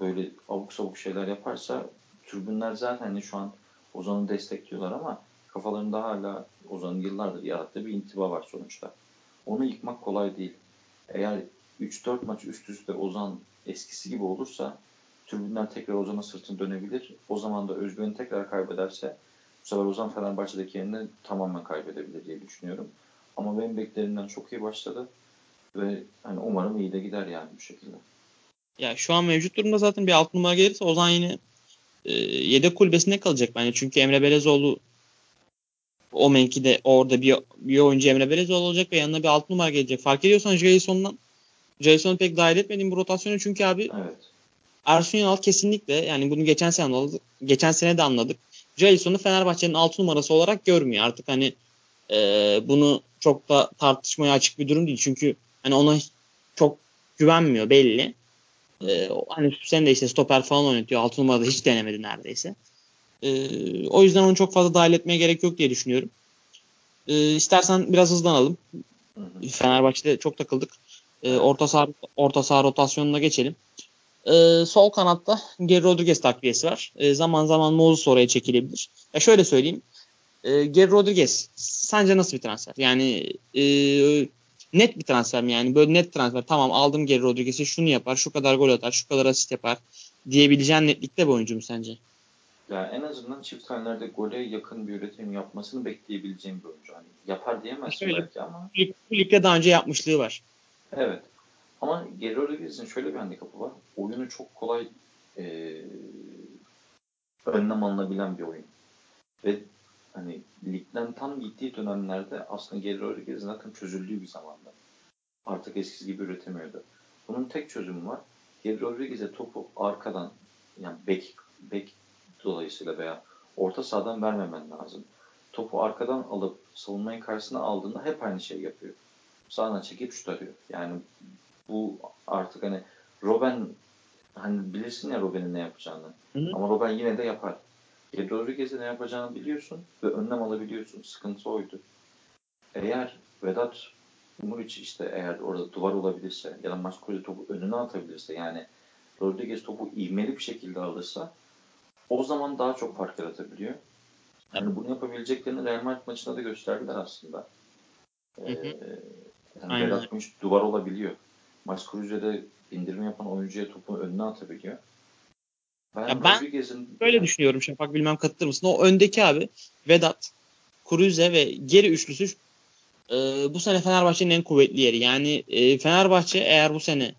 böyle abuk sabuk şeyler yaparsa tribünler zaten hani şu an Ozan'ı destekliyorlar ama kafalarında hala Ozan'ın yıllardır yarattığı bir intiba var sonuçta. Onu yıkmak kolay değil. Eğer 3-4 maç üst üste Ozan eskisi gibi olursa tribünler tekrar Ozan'a sırtını dönebilir. O zaman da özgüveni tekrar kaybederse bu sefer Ozan Fenerbahçe'deki yerini tamamen kaybedebilir diye düşünüyorum. Ama benim beklerimden çok iyi başladı ve hani umarım iyi de gider yani bu şekilde. Ya şu an mevcut durumda zaten bir alt numara gelirse Ozan yine e, yedek kulübesinde kalacak bence. Çünkü Emre Belezoğlu o mevkide orada bir, bir oyuncu Emre Belezoğlu olacak ve yanına bir alt numara gelecek. Fark ediyorsan Jason'dan Jason'u pek dahil etmediğim bu rotasyonu çünkü abi evet. Ersun Yanal kesinlikle yani bunu geçen sene anladık. Geçen sene de anladık. Jason'u Fenerbahçe'nin 6 numarası olarak görmüyor. Artık hani e, bunu çok da tartışmaya açık bir durum değil. Çünkü hani ona çok güvenmiyor belli. E, hani sen de işte stoper falan oynatıyor. 6 numarada hiç denemedi neredeyse. E, o yüzden onu çok fazla dahil etmeye gerek yok diye düşünüyorum. E, istersen biraz hızlanalım. Fenerbahçe'de çok takıldık. E, orta saha orta saha rotasyonuna geçelim. E, sol kanatta Geri Rodriguez takviyesi var. E, zaman zaman Moses oraya çekilebilir. Ya şöyle söyleyeyim. E, Geri Rodriguez sence nasıl bir transfer? Yani e, net bir transfer mi? Yani böyle net transfer. Tamam aldım Geri Rodriguez'i şunu yapar, şu kadar gol atar, şu kadar asist yapar diyebileceğin netlikte bir oyuncu mu sence? Yani en azından çift hanelerde gole yakın bir üretim yapmasını bekleyebileceğim bir oyuncu. Hani yapar diyemezsin belki ama. Bu ligde daha önce yapmışlığı var. Evet. Ama Geri Rodriguez'in şöyle bir handikapı var. Oyunu çok kolay e, önlem alınabilen bir oyun. Ve hani ligden tam gittiği dönemlerde aslında Geri Rodriguez'in zaten çözüldüğü bir zamanda. Artık eskisi gibi üretemiyordu. Bunun tek çözümü var. Geri Rodriguez'e topu arkadan yani bek, bek dolayısıyla veya orta sahadan vermemen lazım. Topu arkadan alıp savunmayı karşısına aldığında hep aynı şey yapıyor. Sağına çekip şut arıyor. Yani bu artık hani Robben hani bilirsin ya Robben'in ne yapacağını. Hı hı. Ama Robben yine de yapar. E, Rodriguez'e ne yapacağını biliyorsun ve önlem alabiliyorsun. Sıkıntı oydu. Eğer Vedat Muriç işte eğer orada duvar olabilirse ya da Maskolye topu önüne atabilirse yani Rodriguez topu ivmeli bir şekilde alırsa o zaman daha çok fark yaratabiliyor. Yani bunu yapabileceklerini Real Madrid maçında da gösterdiler aslında. Ee, yani Vedat Muriç duvar olabiliyor. Max Cruze'de indirme yapan oyuncuya topu önüne atabiliyor. Ben, ya ben böyle düşünüyorum Şafak bilmem katılır mısın? O öndeki abi Vedat, Cruze ve geri üçlüsü e, bu sene Fenerbahçe'nin en kuvvetli yeri. Yani e, Fenerbahçe eğer bu sene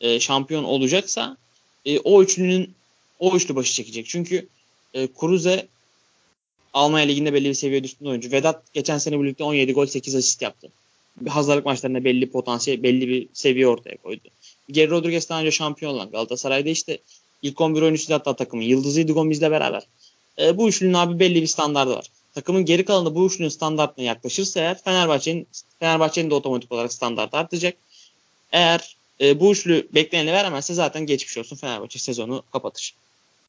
e, şampiyon olacaksa e, o üçlünün o üçlü başı çekecek. Çünkü e, Kuruze Almanya Ligi'nde belli bir seviyede üstünde oyuncu. Vedat geçen sene birlikte 17 gol 8 asist yaptı. Bir hazırlık maçlarında belli potansiyel, belli bir seviye ortaya koydu. Geri Rodriguez daha önce şampiyon olan Galatasaray'da işte ilk 11 oyuncusu hatta takımın yıldızıydı Gomez'le beraber. E, bu üçlünün abi belli bir standardı var. Takımın geri kalanı bu üçlünün standartına yaklaşırsa eğer Fenerbahçe'nin Fenerbahçe'nin de otomatik olarak standart artacak. Eğer e, bu üçlü bekleneni veremezse zaten geçmiş olsun Fenerbahçe sezonu kapatır.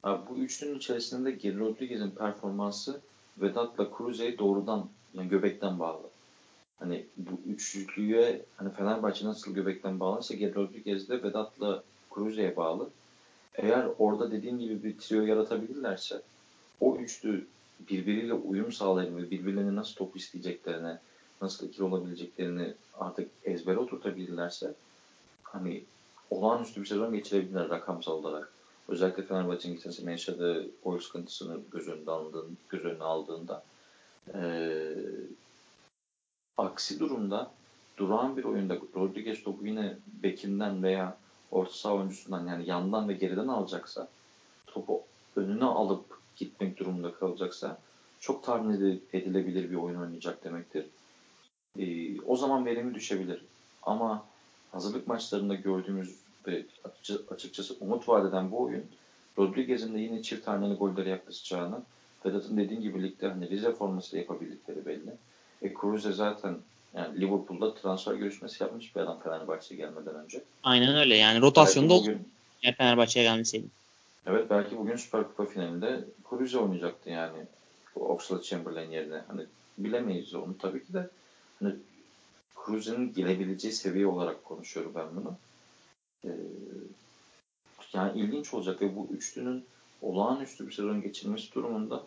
Abi bu üçlünün içerisinde Geri Rodriguez'in performansı Vedat'la Cruze'ye doğrudan yani göbekten bağlı. Hani bu üçlüye hani Fenerbahçe nasıl göbekten bağlıysa Geri Rodriguez de Vedat'la Cruze'ye bağlı. Eğer orada dediğim gibi bir trio yaratabilirlerse o üçlü birbiriyle uyum sağlayabilir ve birbirlerine nasıl top isteyeceklerine, nasıl ikili olabileceklerini artık ezbere oturtabilirlerse hani olağanüstü bir sezon geçirebilirler rakamsal olarak. Özellikle Fenerbahçe'nin geçen sene yaşadığı gol sıkıntısını göz önüne, aldığın, göz önüne aldığında ee, aksi durumda durağan bir oyunda Rodriguez topu yine bekinden veya orta saha oyuncusundan yani yandan ve geriden alacaksa topu önüne alıp gitmek durumunda kalacaksa çok tahmin edilebilir bir oyun oynayacak demektir. Ee, o zaman verimi düşebilir. Ama hazırlık maçlarında gördüğümüz ve açıkçası umut vadeden bu oyun Rodriguez'in de yine çift taneli gollere yaklaşacağını Vedat'ın dediğin gibi ligde hani Rize formasıyla yapabildikleri belli. E Cruze zaten yani Liverpool'da transfer görüşmesi yapmış bir adam Fenerbahçe'ye gelmeden önce. Aynen öyle yani rotasyonda bugün, yani Fenerbahçe'ye gelmeseydi. Evet belki bugün Süper Kupa finalinde Cruze oynayacaktı yani. Oxlade Chamberlain yerine. Hani bilemeyiz onu tabii ki de. Hani Cruze'nin gelebileceği seviye olarak konuşuyorum ben bunu. Ee, yani ilginç olacak ve bu üçlünün olağanüstü bir sezon geçirmesi durumunda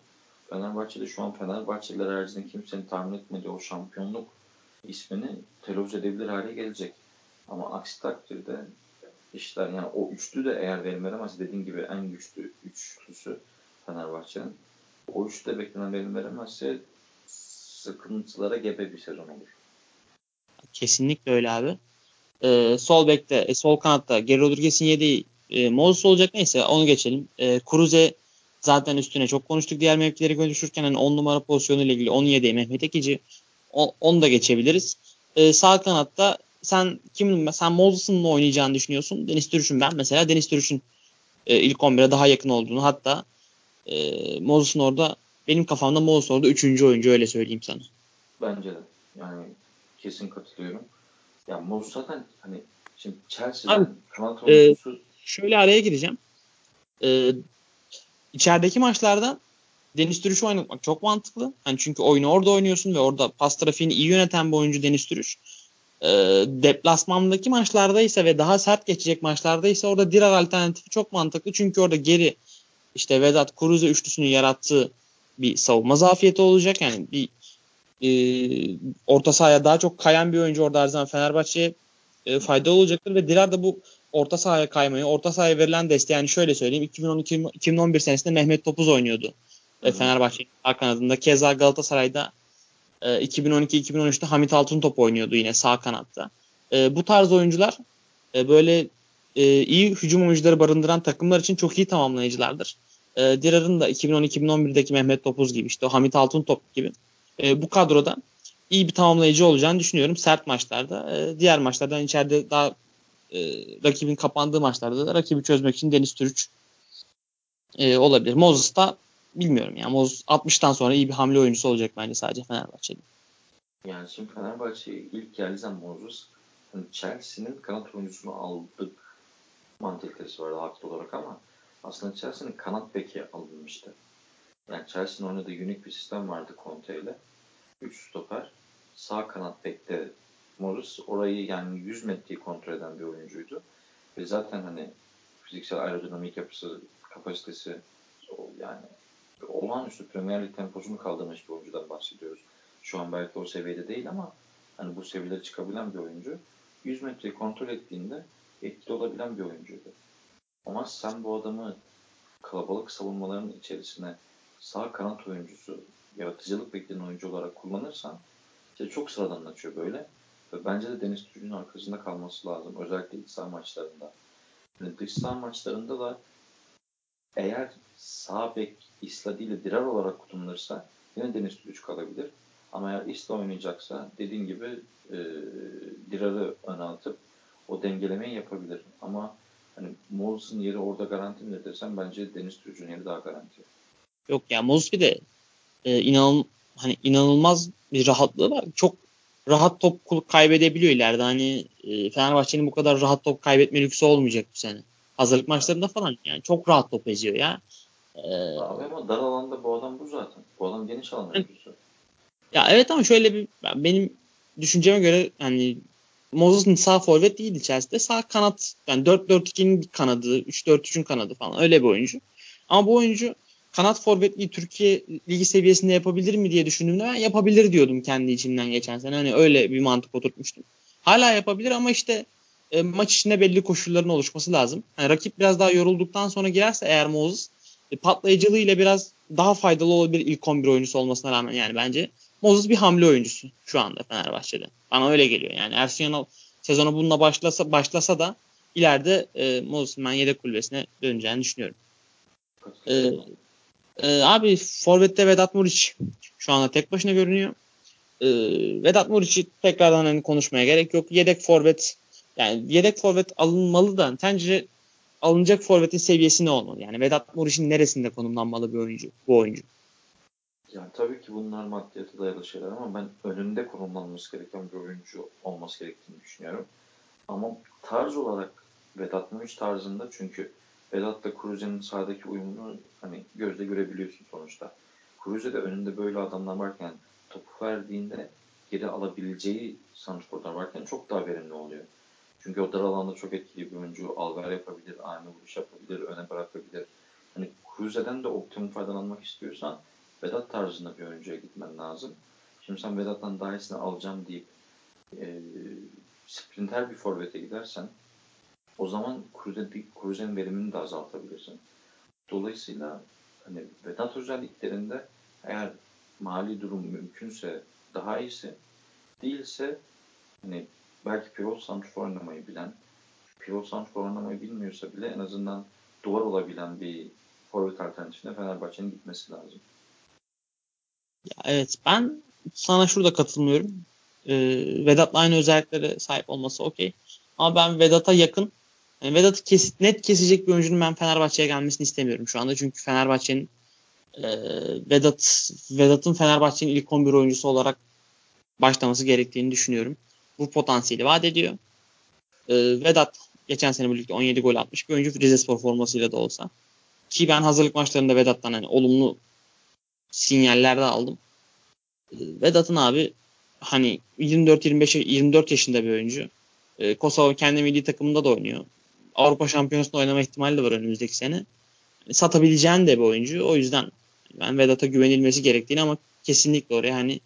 Fenerbahçe'de şu an Fenerbahçeliler haricinde kimsenin tahmin etmediği o şampiyonluk ismini telaffuz edebilir hale gelecek. Ama aksi takdirde işler yani o üçlü de eğer verim dediğim gibi en güçlü üçlüsü Fenerbahçe'nin o üçlü de beklenen verim sıkıntılara gebe bir sezon olur. Kesinlikle öyle abi. Ee, sol bekte, e, sol kanatta Geri Rodriguez'in yediği e, Moses olacak neyse onu geçelim. E, Cruze zaten üstüne çok konuştuk diğer mevkileri konuşurken hani 10 numara pozisyonu ile ilgili onu yediği Mehmet Ekici o, onu da geçebiliriz. E, sağ kanatta sen kim sen Moses'ın mı oynayacağını düşünüyorsun? Deniz Türüş'ün ben mesela Deniz Türüş'ün e, ilk 11'e daha yakın olduğunu hatta e, Moses'ın orada benim kafamda Moses orada 3. oyuncu öyle söyleyeyim sana. Bence de. Yani kesin katılıyorum. Ya Moses zaten hani şimdi Chelsea'den kanat oyuncusu e, şöyle araya gireceğim. Ee, içerideki maçlarda Deniz Türüş'ü oynatmak çok mantıklı. Hani çünkü oyunu orada oynuyorsun ve orada pas trafiğini iyi yöneten bir oyuncu Deniz Türüş. Ee, deplasmandaki maçlarda ise ve daha sert geçecek maçlarda ise orada Dirar alternatifi çok mantıklı. Çünkü orada geri işte Vedat Kuruze üçlüsünü yarattığı bir savunma zafiyeti olacak. Yani bir e, orta sahaya daha çok kayan bir oyuncu orada her zaman Fenerbahçe'ye e, faydalı olacaktır ve Dirar da bu orta sahaya kaymayı, orta sahaya verilen desteği yani şöyle söyleyeyim 2012-2011 senesinde Mehmet Topuz oynuyordu. Hı-hı. Fenerbahçe kanadında. Keza Galatasaray'da e, 2012-2013'te Hamit Altıntop oynuyordu yine sağ kanatta. E, bu tarz oyuncular e, böyle e, iyi hücum oyuncuları barındıran takımlar için çok iyi tamamlayıcılardır. E, Dirar'ın da 2010-2011'deki Mehmet Topuz gibi işte o Hamit Altıntop gibi e, bu kadroda iyi bir tamamlayıcı olacağını düşünüyorum sert maçlarda. E, diğer maçlardan içeride daha e, rakibin kapandığı maçlarda da rakibi çözmek için Deniz Türüç e, olabilir. Moses da bilmiyorum yani Moses 60'tan sonra iyi bir hamle oyuncusu olacak bence sadece Fenerbahçe'de. Yani şimdi Fenerbahçe ilk geldiği zaman Moses hani Chelsea'nin kanat oyuncusunu aldık mantalitesi vardı haklı olarak ama aslında Chelsea'nin kanat beki alınmıştı. Yani Chelsea'nin oynadığı unik bir sistem vardı Conte ile. 3 stoper. Sağ kanat bekte Morris orayı yani 100 metreyi kontrol eden bir oyuncuydu. Ve zaten hani fiziksel aerodinamik yapısı, kapasitesi yani olağanüstü Premier Lig temposunu kaldırmış bir oyuncudan bahsediyoruz. Şu an belki o seviyede değil ama hani bu seviyede çıkabilen bir oyuncu. 100 metreyi kontrol ettiğinde etkili olabilen bir oyuncuydu. Ama sen bu adamı kalabalık savunmaların içerisine sağ kanat oyuncusu, yaratıcılık beklenen oyuncu olarak kullanırsan işte çok sıradanlaşıyor böyle. Ve bence de Deniz Türü'nün arkasında kalması lazım. Özellikle iç saha maçlarında. Yani dış saha maçlarında da eğer sağ bek Isla değil de Dirar olarak kullanılırsa yine Deniz Türüç kalabilir. Ama eğer Isla oynayacaksa dediğin gibi e, Dirar'ı öne atıp o dengelemeyi yapabilir. Ama hani Moses'ın yeri orada garanti mi desem bence Deniz Türüç'ün yeri daha garanti. Yok ya Moses bir de e, inan hani inanılmaz bir rahatlığı var. Çok rahat top kaybedebiliyor ileride. Hani e, Fenerbahçe'nin bu kadar rahat top kaybetme lüksü olmayacak bu sene. Hazırlık maçlarında falan yani çok rahat top eziyor ya. Ee, Abi ama dar alanda bu adam bu zaten. Bu adam geniş alan oyuncusu. Ya evet ama şöyle bir benim düşünceme göre hani Moses sağ forvet değil içerisinde sağ kanat yani 4-4-2'nin kanadı 3-4-3'ün kanadı falan öyle bir oyuncu. Ama bu oyuncu kanat forvetliği Türkiye ligi seviyesinde yapabilir mi diye düşündüğümde ben yapabilir diyordum kendi içimden geçen sene. Hani öyle bir mantık oturtmuştum. Hala yapabilir ama işte e, maç içinde belli koşulların oluşması lazım. Yani rakip biraz daha yorulduktan sonra girerse eğer Moses e, patlayıcılığı ile biraz daha faydalı olabilir ilk 11 oyuncusu olmasına rağmen yani bence Moses bir hamle oyuncusu şu anda Fenerbahçe'de. Bana öyle geliyor. Yani Ersun Yanal sezonu bununla başlasa başlasa da ileride e, Moses'ın ben yedek kulübesine döneceğini düşünüyorum. E, e, abi Forvet'te Vedat Muriç şu anda tek başına görünüyor. E, Vedat Muriç'i tekrardan hani konuşmaya gerek yok. Yedek forvet yani yedek forvet alınmalı da sence alınacak forvetin seviyesi ne olmalı? Yani Vedat Muriç'in neresinde konumlanmalı bir oyuncu bu oyuncu? Yani tabii ki bunlar maddiyata dayalı şeyler ama ben önünde konumlanması gereken bir oyuncu olması gerektiğini düşünüyorum. Ama tarz olarak Vedat Muriç tarzında çünkü Vedat'la Kruse'nin sahadaki uyumunu hani gözle görebiliyorsun sonuçta. Kruse de önünde böyle adamlar varken topu verdiğinde geri alabileceği santrforlar varken çok daha verimli oluyor. Çünkü o dar alanda çok etkili bir oyuncu. Alver yapabilir, ani vuruş yapabilir, öne bırakabilir. Hani Kruse'den de optimum faydalanmak istiyorsan Vedat tarzında bir oyuncuya gitmen lazım. Şimdi sen Vedat'tan daha iyisini alacağım deyip e, sprinter bir forvete gidersen o zaman Cruze'nin verimini de azaltabilirsin. Dolayısıyla hani Vedat özelliklerinde eğer mali durum mümkünse daha iyisi değilse hani belki pivot santrfor oynamayı bilen pivot santrfor oynamayı bilmiyorsa bile en azından duvar olabilen bir forvet alternatifine Fenerbahçe'nin gitmesi lazım. Ya evet ben sana şurada katılmıyorum. Ee, Vedat'la aynı özelliklere sahip olması okey. Ama ben Vedat'a yakın yani Vedat'ı kes, net kesecek bir oyuncunun ben Fenerbahçe'ye gelmesini istemiyorum şu anda. Çünkü Fenerbahçe'nin e, Vedat Vedat'ın Fenerbahçe'nin ilk 11 oyuncusu olarak başlaması gerektiğini düşünüyorum. Bu potansiyeli vaat ediyor. E, Vedat geçen sene birlikte 17 gol atmış bir oyuncu Rize Spor formasıyla da olsa. Ki ben hazırlık maçlarında Vedat'tan hani olumlu sinyaller de aldım. E, Vedat'ın abi hani 24-25 24 yaşında bir oyuncu. E, Kosova kendi milli takımında da oynuyor. Avrupa Şampiyonası'nda oynama ihtimali de var önümüzdeki sene. Satabileceğin de bir oyuncu. O yüzden ben Vedat'a güvenilmesi gerektiğini ama kesinlikle oraya hani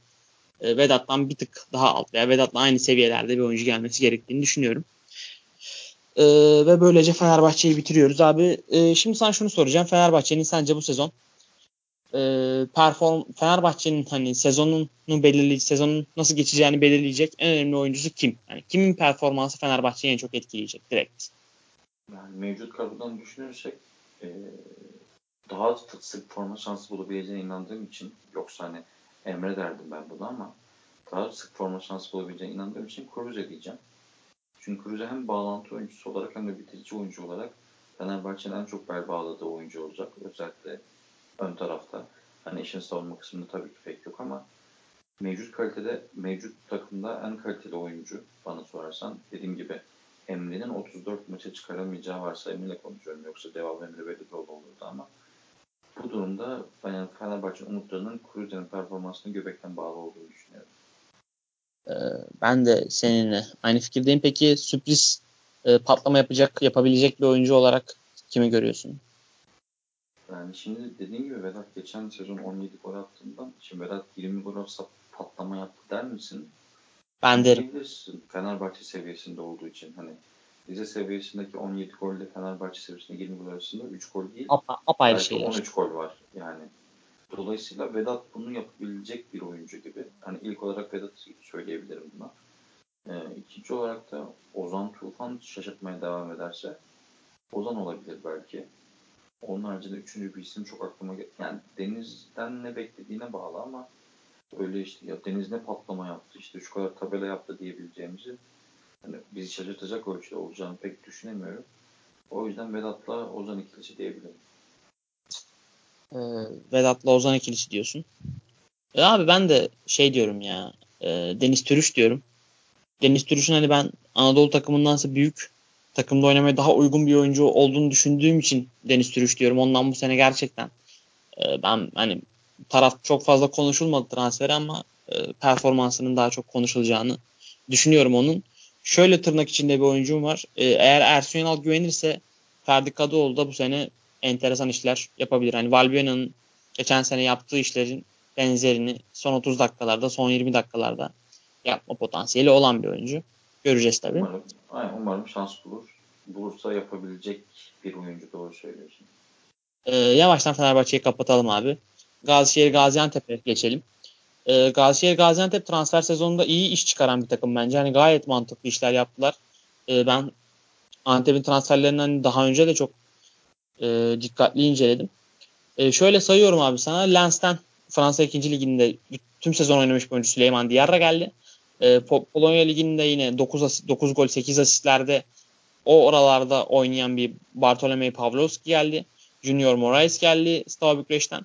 e, Vedat'tan bir tık daha alt veya Vedat'la aynı seviyelerde bir oyuncu gelmesi gerektiğini düşünüyorum. Ee, ve böylece Fenerbahçe'yi bitiriyoruz abi. Ee, şimdi sana şunu soracağım. Fenerbahçe'nin sence bu sezon e, perform Fenerbahçe'nin hani sezonunu belirleyecek, sezonun nasıl geçeceğini belirleyecek en önemli oyuncusu kim? Yani kimin performansı Fenerbahçe'yi en çok etkileyecek direkt? Yani mevcut kadrodan düşünürsek e, daha sık forma şansı bulabileceğine inandığım için yoksa hani Emre derdim ben bunu ama daha sık forma şansı bulabileceğine inandığım için Cruze diyeceğim. Çünkü Cruze hem bağlantı oyuncusu olarak hem de bitirici oyuncu olarak Fenerbahçe'nin en çok bel bağladığı oyuncu olacak. Özellikle ön tarafta. Hani işin savunma kısmında tabii ki pek yok ama mevcut kalitede, mevcut takımda en kaliteli oyuncu bana sorarsan. Dediğim gibi Emre'nin 34 maça çıkaramayacağı varsayımıyla konuşuyorum. Yoksa devamlı Emre Belirtoğlu olurdu ama bu durumda yani Fenerbahçe umutlarının Cruze'nin performansının göbekten bağlı olduğunu düşünüyorum. Ee, ben de seninle aynı fikirdeyim. Peki sürpriz e, patlama yapacak, yapabilecek bir oyuncu olarak kimi görüyorsun? Yani şimdi dediğim gibi Vedat geçen sezon 17 gol attığından şimdi Vedat 20 gol atsa patlama yaptı der misin? Ben derim. Bilirsin Fenerbahçe seviyesinde olduğu için hani Rize seviyesindeki 17 golle Fenerbahçe seviyesinde 20 gol arasında 3 gol değil. Apa, apayrı belki şeyler. 13 gol var yani. Dolayısıyla Vedat bunu yapabilecek bir oyuncu gibi. Hani ilk olarak Vedat söyleyebilirim buna. Ee, ikinci olarak da Ozan Tufan şaşırtmaya devam ederse Ozan olabilir belki. Onun haricinde üçüncü bir isim çok aklıma gel Yani Deniz'den ne beklediğine bağlı ama öyle işte ya Deniz ne patlama yaptı işte şu kadar tabela yaptı diyebileceğimizi hani bizi şaşırtacak ölçüde olacağını pek düşünemiyorum. O yüzden Vedat'la Ozan ikilisi diyebilirim. Ee, Vedat'la Ozan ikilisi diyorsun. E abi ben de şey diyorum ya e, Deniz Türüş diyorum. Deniz Türüş'ün hani ben Anadolu takımındansa büyük takımda oynamaya daha uygun bir oyuncu olduğunu düşündüğüm için Deniz Türüş diyorum. Ondan bu sene gerçekten e, ben hani taraf çok fazla konuşulmadı transfer ama e, performansının daha çok konuşulacağını düşünüyorum onun. Şöyle tırnak içinde bir oyuncum var. E, eğer Ersun Yanal güvenirse Ferdi Kadıoğlu da bu sene enteresan işler yapabilir. Hani Valbuena'nın geçen sene yaptığı işlerin benzerini son 30 dakikalarda, son 20 dakikalarda yapma potansiyeli olan bir oyuncu. Göreceğiz tabii. Umarım, aynen, umarım şans bulur. Bulursa yapabilecek bir oyuncu doğru söylüyorsun. Ee, yavaştan Fenerbahçe'yi kapatalım abi. Gazişehir Gaziantep'e geçelim. Ee, Gazişehir Gaziantep transfer sezonunda iyi iş çıkaran bir takım bence. Hani gayet mantıklı işler yaptılar. Ee, ben Antep'in transferlerinden daha önce de çok e, dikkatli inceledim. E, şöyle sayıyorum abi sana. Lens'ten Fransa 2. Ligi'nde tüm sezon oynamış bir oyuncu Süleyman Diarra geldi. E, Polonya Ligi'nde yine 9, 9 gol 8 asistlerde o oralarda oynayan bir Bartolomei Pavlovski geldi. Junior Moraes geldi Steaua Bükreş'ten.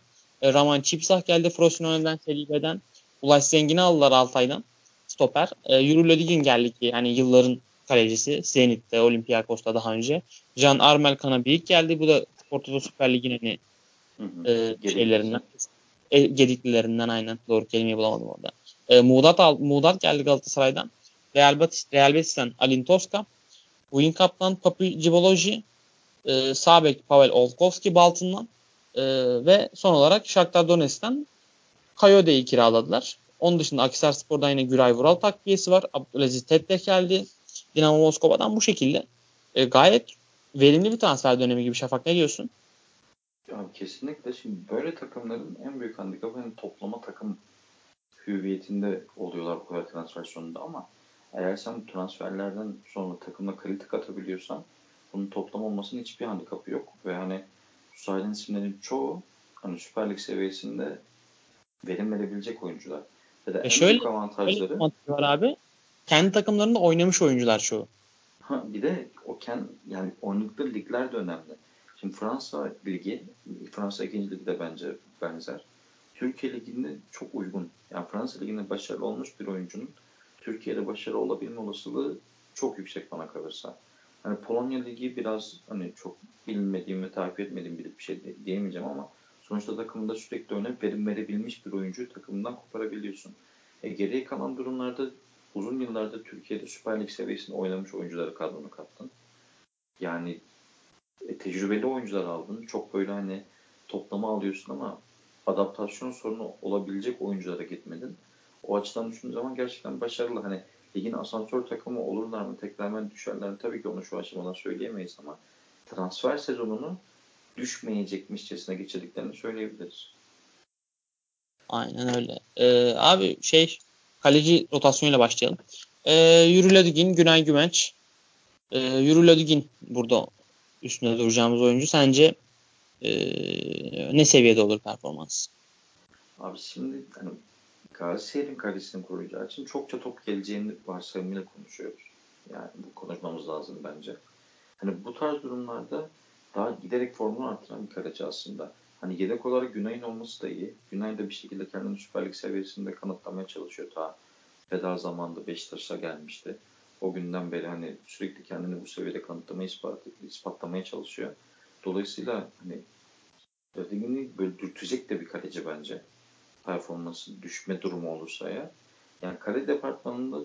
E, Raman Çipsah geldi Frosinon'dan Selibe'den. Ulaş Zengin'i aldılar Altay'dan. Stoper. E, Yuri Lodigin geldi ki hani yılların kalecisi. Zenit'te, Olympiakos'ta daha önce. Can Armel Kanabiyik geldi. Bu da Porto'da Süper Lig'in hani e, şeylerinden. E, gediklilerinden aynen. Doğru kelimeyi bulamadım orada. E, Muğdat, al, Muğdat geldi Galatasaray'dan. Real, Betis, Real Betis'ten Alin Toska. Wing Cup'tan Papi Ciboloji. E, Sabek Pavel Olkowski Baltın'dan. E, ve son olarak Shakhtar Donetsk'ten Kayode'yi kiraladılar. Onun dışında Akisar Spor'dan yine Güray Vural takviyesi var. Abdülaziz Teddek geldi. Dinamo Moskova'dan bu şekilde. E, gayet verimli bir transfer dönemi gibi Şafak ne diyorsun? Ya kesinlikle şimdi böyle takımların en büyük handikapı hani toplama takım hüviyetinde oluyorlar bu kadar transfer sonunda ama eğer sen bu transferlerden sonra takımda kalite katabiliyorsan bunun toplam olmasının hiçbir handikapı yok. Ve hani sayılan isimlerin çoğu hani Süper Lig seviyesinde verim verebilecek oyuncular. Ya da e en şöyle, büyük avantajları... Şöyle var abi. Kendi takımlarında oynamış oyuncular çoğu. Ha, bir de o kendi yani oynadıkları ligler de önemli. Şimdi Fransa Ligi, Fransa 2. Ligi de bence benzer. Türkiye Ligi'nde çok uygun. Yani Fransa Ligi'nde başarılı olmuş bir oyuncunun Türkiye'de başarılı olabilme olasılığı çok yüksek bana kalırsa. Hani Polonya Ligi biraz hani çok bilmediğim ve takip etmediğim bir şey diyemeyeceğim ama sonuçta takımında sürekli öne verim verebilmiş bir oyuncuyu takımından koparabiliyorsun. E, geriye kalan durumlarda uzun yıllardır Türkiye'de Süper Lig seviyesinde oynamış oyuncuları kadrona kattın. Yani e, tecrübeli oyuncular aldın. Çok böyle hani toplama alıyorsun ama adaptasyon sorunu olabilecek oyunculara gitmedin. O açıdan düşündüğün zaman gerçekten başarılı. Hani ligin asansör takımı olurlar mı, tekrar düşerler mi? Tabii ki onu şu aşamada söyleyemeyiz ama transfer sezonunu düşmeyecekmişçesine geçirdiklerini söyleyebiliriz. Aynen öyle. Ee, abi şey kaleci rotasyonuyla başlayalım. Ee, Yuri Ladigin, Günay Güvenç. Ee, Yuri Ladigin burada üstünde duracağımız oyuncu. Sence e, ne seviyede olur performans? Abi şimdi hani Galatasaray'ın kalesini koruyacağı için çokça top geleceğini varsayımıyla konuşuyoruz. Yani bu konuşmamız lazım bence. Hani bu tarz durumlarda daha giderek formunu artıran bir kaleci aslında. Hani yedek olarak Günay'ın olması da iyi. Günay da bir şekilde kendini Süper Lig seviyesinde kanıtlamaya çalışıyor. Ta feda zamanında Beşiktaş'a gelmişti. O günden beri hani sürekli kendini bu seviyede kanıtlamaya ispat, ispatlamaya çalışıyor. Dolayısıyla hani Ödegini böyle dürtecek de bir kaleci bence. Performansı düşme durumu olursa ya. Yani kale departmanında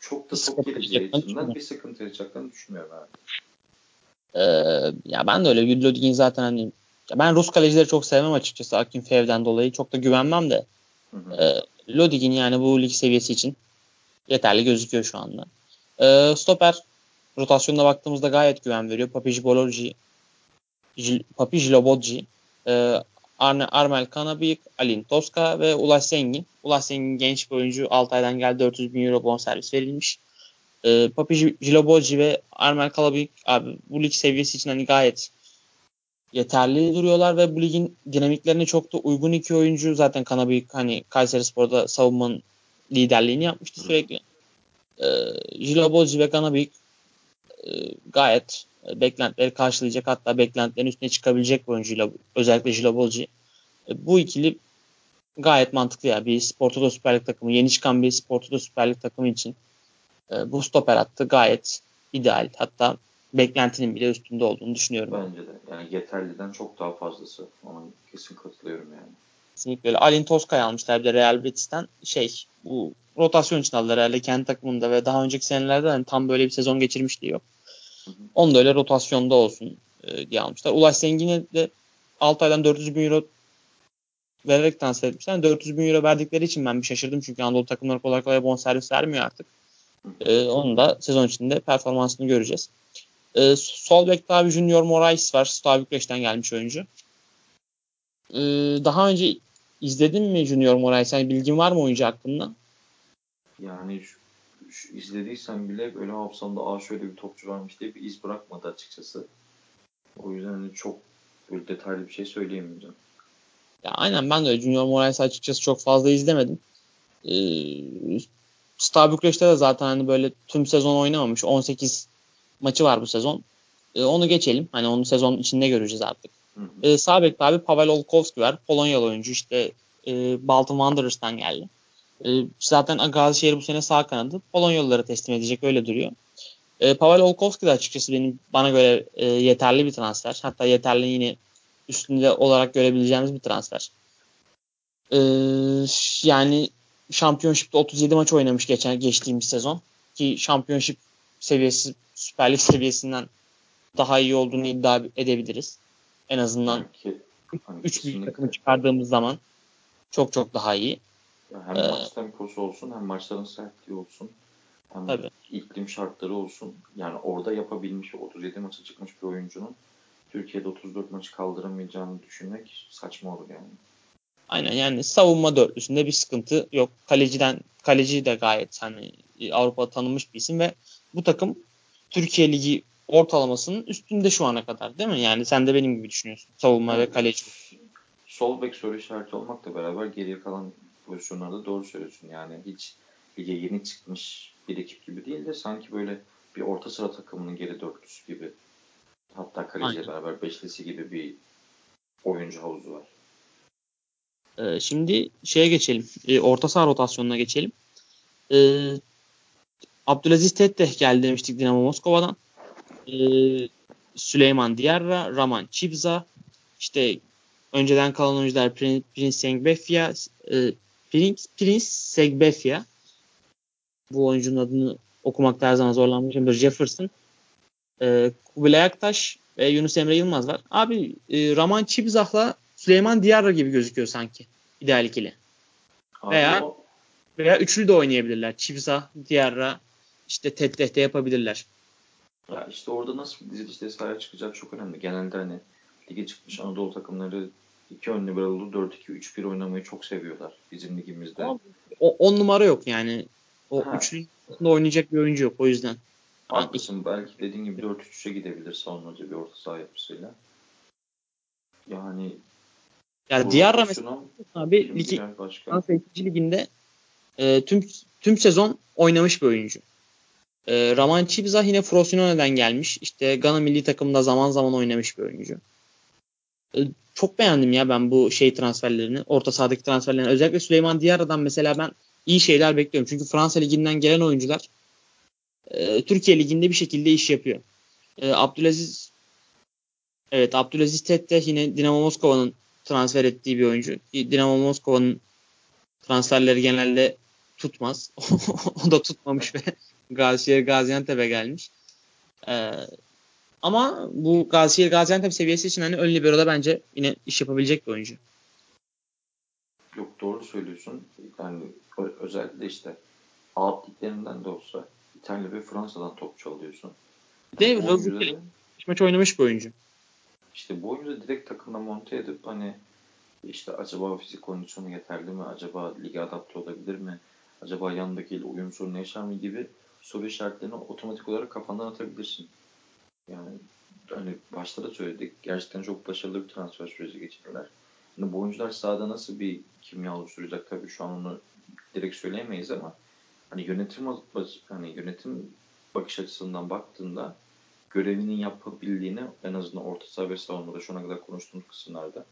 çok da top geleceği açısından bir sıkıntı yaşayacaklarını düşünmüyorum abi. Ee, ya ben de öyle. Yudlodigin zaten hani ben Rus kalecileri çok sevmem açıkçası Akin Fev'den dolayı. Çok da güvenmem de. Hı hı. Ee, Lodigin yani bu lig seviyesi için yeterli gözüküyor şu anda. Ee, stoper rotasyonuna baktığımızda gayet güven veriyor. Papi Jiboloji Papi Jilobodji e, Arne, Armel Kanabik, Alin Toska ve Ulaş Zengin. Ulaş Zengin genç bir oyuncu. 6 aydan geldi 400 bin euro bonservis verilmiş. E, Papi Jiloboji ve Armel Kalabik abi bu lig seviyesi için hani gayet yeterli duruyorlar ve bu ligin dinamiklerine çok da uygun iki oyuncu zaten Kanabik hani Kayseri Spor'da savunmanın liderliğini yapmıştı sürekli. E, Jiloboji ve Kanabik e, gayet beklentileri karşılayacak hatta beklentilerin üstüne çıkabilecek bir oyuncuyla özellikle Jiloboji. E, bu ikili gayet mantıklı ya. Bir Sportodo Süper Lig takımı, yeni çıkan bir Sportodo Süper Lig takımı için e, bu stoper hattı gayet ideal. Hatta beklentinin bile üstünde olduğunu düşünüyorum. Bence de. Yani yeterliden çok daha fazlası. Ona kesin katılıyorum yani. Kesinlikle öyle. Alin Toska'yı almışlar bir de Real Betis'ten. Şey bu rotasyon için aldılar herhalde kendi takımında ve daha önceki senelerde hani tam böyle bir sezon geçirmişliği yok. Hı. Onu da öyle rotasyonda olsun e, diye almışlar. Ulaş Zengin'e de 6 aydan 400 bin euro vererek transfer etmişler. 400 bin euro verdikleri için ben bir şaşırdım. Çünkü Anadolu takımları kolay kolay bonservis vermiyor artık. Ee, onun da sezon içinde performansını göreceğiz. Ee, sol bekte abi Junior Moraes var. Stav Bükreş'ten gelmiş oyuncu. Ee, daha önce izledin mi Junior Moraes? Yani bilgin var mı oyuncu hakkında? Yani şu izlediysen bile böyle hafızamda aa şöyle bir topçu varmış diye bir iz bırakmadı açıkçası. O yüzden hani çok böyle detaylı bir şey söyleyemeyeceğim. Ya aynen ben de Junior Moraes açıkçası çok fazla izlemedim. Ee, Star Bükreş'te de zaten hani böyle tüm sezon oynamamış. 18 maçı var bu sezon. Ee, onu geçelim. Hani onu sezon içinde göreceğiz artık. Ee, sağ bekte abi Pavel Olkowski var. Polonyalı oyuncu işte e, Bolton Wanderers'tan geldi. E, zaten Gazişehir bu sene sağ kanadı. Polonyalılara teslim edecek öyle duruyor. E, Pavel Olkowski de açıkçası benim bana göre e, yeterli bir transfer. Hatta yeterli yine üstünde olarak görebileceğimiz bir transfer. Ee, yani Şampiyonşip'te 37 maç oynamış geçen geçtiğimiz sezon ki Şampiyonşip seviyesi Süper Lig seviyesinden daha iyi olduğunu iddia edebiliriz. En azından 3 büyük takımı çıkardığımız zaman çok çok daha iyi. Hem ee, maç temposu olsun hem maçların sertliği olsun hem tabii. iklim şartları olsun. Yani orada yapabilmiş 37 maça çıkmış bir oyuncunun Türkiye'de 34 maçı kaldıramayacağını düşünmek saçma olur yani. Aynen yani savunma dörtlüsünde bir sıkıntı yok. Kaleciden kaleci de gayet hani Avrupa tanınmış bir isim ve bu takım Türkiye Ligi ortalamasının üstünde şu ana kadar değil mi? Yani sen de benim gibi düşünüyorsun. Savunma evet. ve kaleci. Sol bek soru işareti olmakla beraber geriye kalan pozisyonlarda doğru söylüyorsun. Yani hiç lige yeni çıkmış bir ekip gibi değil de sanki böyle bir orta sıra takımının geri dörtlüsü gibi Hatta kaleciyle beraber beşlisi gibi bir oyuncu havuzu var. Ee, şimdi şeye geçelim. E, orta saha rotasyonuna geçelim. Ee, Abdülaziz Tetteh geldi demiştik Dinamo Moskova'dan. Ee, Süleyman Diarra, Raman Çibza, işte önceden kalan oyuncular Prince, Sengbefia, e, Prince, Prince Segbefia. Bu oyuncunun adını okumakta her zaman zorlanmışımdır. Jefferson, e, Kubilay Aktaş ve Yunus Emre Yılmaz var. Abi e, Raman Çibzah'la Süleyman Diyarra gibi gözüküyor sanki. ideal ikili. Abi veya o... veya üçlü de oynayabilirler. Çibzah, Diyarra işte Tetteh de yapabilirler. Ya işte orada nasıl bir dizilişte sahaya çıkacak çok önemli. Genelde hani lige çıkmış Anadolu takımları iki ön liberalı 4-2-3-1 oynamayı çok seviyorlar bizim ligimizde. O, on numara yok yani. O ha. oynayacak bir oyuncu yok o yüzden. Haklısın. Belki dediğin gibi 4-3-3'e gidebilir savunmacı bir orta saha yapısıyla. Yani yani Diarra mesela abi ligi Fransa 2. liginde e, tüm tüm sezon oynamış bir oyuncu. E, Raman Çibza yine Frosinone'den gelmiş. İşte Gana milli takımında zaman zaman oynamış bir oyuncu. E, çok beğendim ya ben bu şey transferlerini. Orta sahadaki transferlerini. Özellikle Süleyman Diarra'dan mesela ben iyi şeyler bekliyorum. Çünkü Fransa liginden gelen oyuncular e, Türkiye Ligi'nde bir şekilde iş yapıyor. E, Abdülaziz Evet Abdülaziz Tette yine Dinamo Moskova'nın transfer ettiği bir oyuncu. Dinamo Moskova'nın transferleri genelde tutmaz. o da tutmamış ve Gazişehir Gaziantep'e gelmiş. Ee, ama bu Gazişehir Gaziantep seviyesi için hani ön libero'da bence yine iş yapabilecek bir oyuncu. Yok doğru söylüyorsun. Yani özellikle işte alt liglerinden de olsa İtalya ve Fransa'dan topçu alıyorsun. Yani de oyuncuları, maç oynamış bir oyuncu. İşte bu oyuncu direkt takımda monte edip hani işte acaba fizik kondisyonu yeterli mi? Acaba lige adapte olabilir mi? Acaba yanındakiyle uyum sorunu yaşar mı gibi soru işaretlerini otomatik olarak kafandan atabilirsin. Yani hani başta da söyledik. Gerçekten çok başarılı bir transfer süreci geçirdiler. Hani bu oyuncular sahada nasıl bir kimya oluşturacak tabii şu an onu direkt söyleyemeyiz ama hani yönetim hani yönetim bakış açısından baktığında görevini yapabildiğini en azından orta saha ve savunmada şu ana kadar konuştuğumuz kısımlarda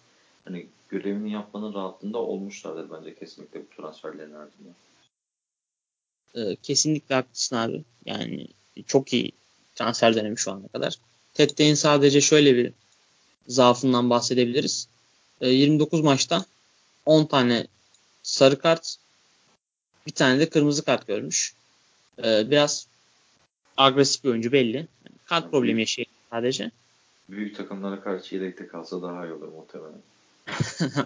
hani görevini yapmanın rahatlığında olmuşlardır bence kesinlikle bu transferlerin ardından. Ee, kesinlikle haklısın abi. Yani çok iyi transfer dönemi şu ana kadar. Tette'nin sadece şöyle bir zaafından bahsedebiliriz. Ee, 29 maçta 10 tane sarı kart, bir tane de kırmızı kart görmüş. Ee, biraz agresif bir oyuncu belli. Yani kart problemi yaşıyor sadece. Büyük takımlara karşı yedekte kalsa daha iyi olur muhtemelen.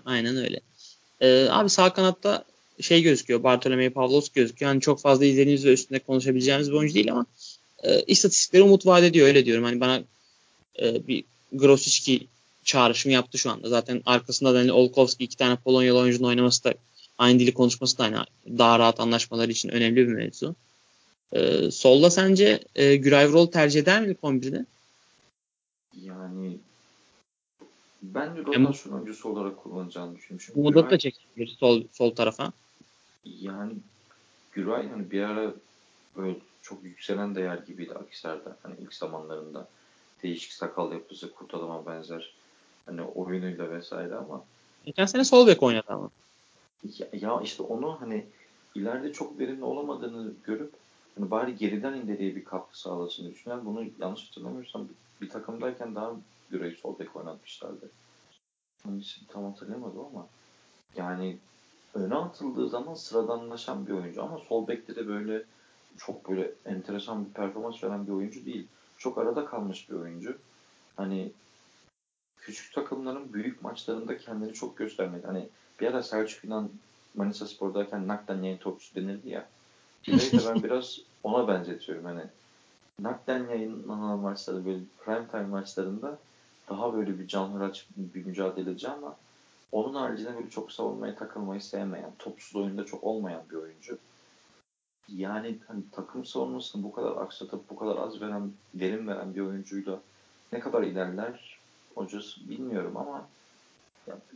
Aynen öyle. Ee, abi sağ kanatta şey gözüküyor. Bartolomei Pavlos gözüküyor. Hani çok fazla izlediğimiz ve üstünde konuşabileceğimiz bir oyuncu değil ama e, istatistikleri umut vaat ediyor öyle diyorum. Hani bana e, bir Grosicki çağrışımı yaptı şu anda. Zaten arkasında da hani Olkowski iki tane Polonyalı oyuncunun oynaması da aynı dili konuşması da hani daha rahat anlaşmaları için önemli bir mevzu. E, solda sence e, Güray tercih eder mi kombide? Yani ben de rotasyon oyuncusu olarak kullanacağını düşünmüşüm. Bu Mudat da çekebilir sol, sol tarafa. Yani Güray hani bir ara böyle çok yükselen değer gibiydi Akisar'da. Hani ilk zamanlarında değişik sakal yapısı, kurt adama benzer hani oyunuyla vesaire ama geçen sene sol bek oynadı ama. Ya, ya işte onu hani ileride çok verimli olamadığını görüp hani bari geriden ileriye bir katkı sağlasın düşünen bunu yanlış hatırlamıyorsam bir, bir takımdayken daha Güray'ı sol bek oynatmışlardı. İçin tam hatırlayamadım ama yani öne atıldığı zaman sıradanlaşan bir oyuncu ama sol bekte de böyle çok böyle enteresan bir performans veren bir oyuncu değil. Çok arada kalmış bir oyuncu. Hani küçük takımların büyük maçlarında kendini çok göstermedi. Hani bir ara Selçuk İnan Manisa Spor'dayken nakden yayın topçu denirdi ya. Gülay'ı da ben biraz ona benzetiyorum. Hani nakden yayınlanan maçlarda böyle prime time maçlarında daha böyle bir canhıraç bir mücadeleci ama onun haricinde böyle çok savunmaya takılmayı sevmeyen, topsuz oyunda çok olmayan bir oyuncu. Yani hani takım savunmasını bu kadar aksatıp bu kadar az veren, verim veren bir oyuncuyla ne kadar ilerler hocası bilmiyorum ama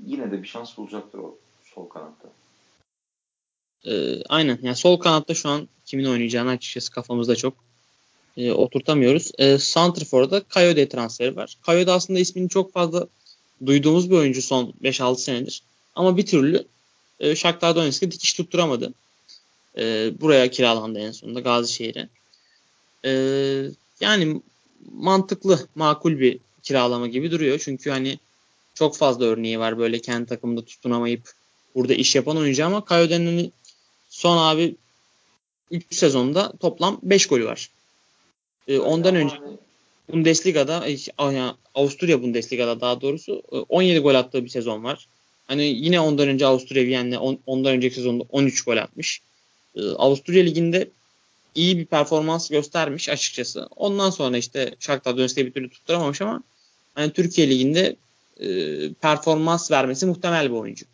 yine de bir şans bulacaktır o sol kanatta. Ee, aynen. Yani sol kanatta şu an kimin oynayacağını açıkçası kafamızda çok e, oturtamıyoruz. E, Santrfor'da Coyote transferi var. Coyote aslında ismini çok fazla duyduğumuz bir oyuncu son 5-6 senedir. Ama bir türlü e, Shakhtar Donetsk'e dikiş tutturamadı. E, buraya kiralandı en sonunda Gazişehir'e. E, yani mantıklı, makul bir kiralama gibi duruyor. Çünkü hani çok fazla örneği var böyle kendi takımında tutunamayıp burada iş yapan oyuncu ama Coyote'nin son abi 3 sezonda toplam 5 golü var. E, ondan önce. Bundesliga'da Avusturya Bundesliga'da daha doğrusu 17 gol attığı bir sezon var. Hani yine ondan önce Avusturya Viyen'le on, ondan önceki sezonda 13 gol atmış. Ee, Avusturya Ligi'nde iyi bir performans göstermiş açıkçası. Ondan sonra işte Shakhtar Donetsk'e bir türlü tutturamamış ama hani Türkiye Ligi'nde e, performans vermesi muhtemel bir oyuncu.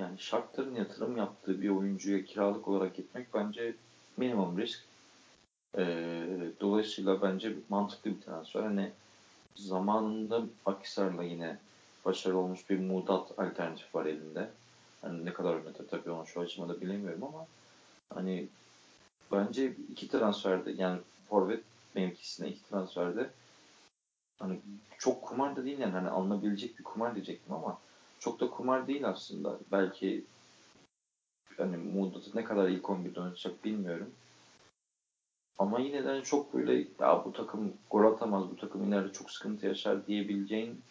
Yani Shakhtar'ın yatırım yaptığı bir oyuncuya kiralık olarak gitmek bence minimum risk. E, dolayısıyla bence mantıklı bir transfer. Hani zamanında Akisar'la yine başarılı olmuş bir Mudat alternatif var elinde. Hani ne kadar oynatır tabii onu şu aşamada bilemiyorum ama hani bence iki transferde yani forvet mevkisine iki transferde hani çok kumar da değil yani hani alınabilecek bir kumar diyecektim ama çok da kumar değil aslında. Belki hani Mudat'ı ne kadar ilk 11'de oynatacak bilmiyorum. Ama yine de çok böyle ya bu takım gol atamaz, bu takım ileride çok sıkıntı yaşar diyebileceğin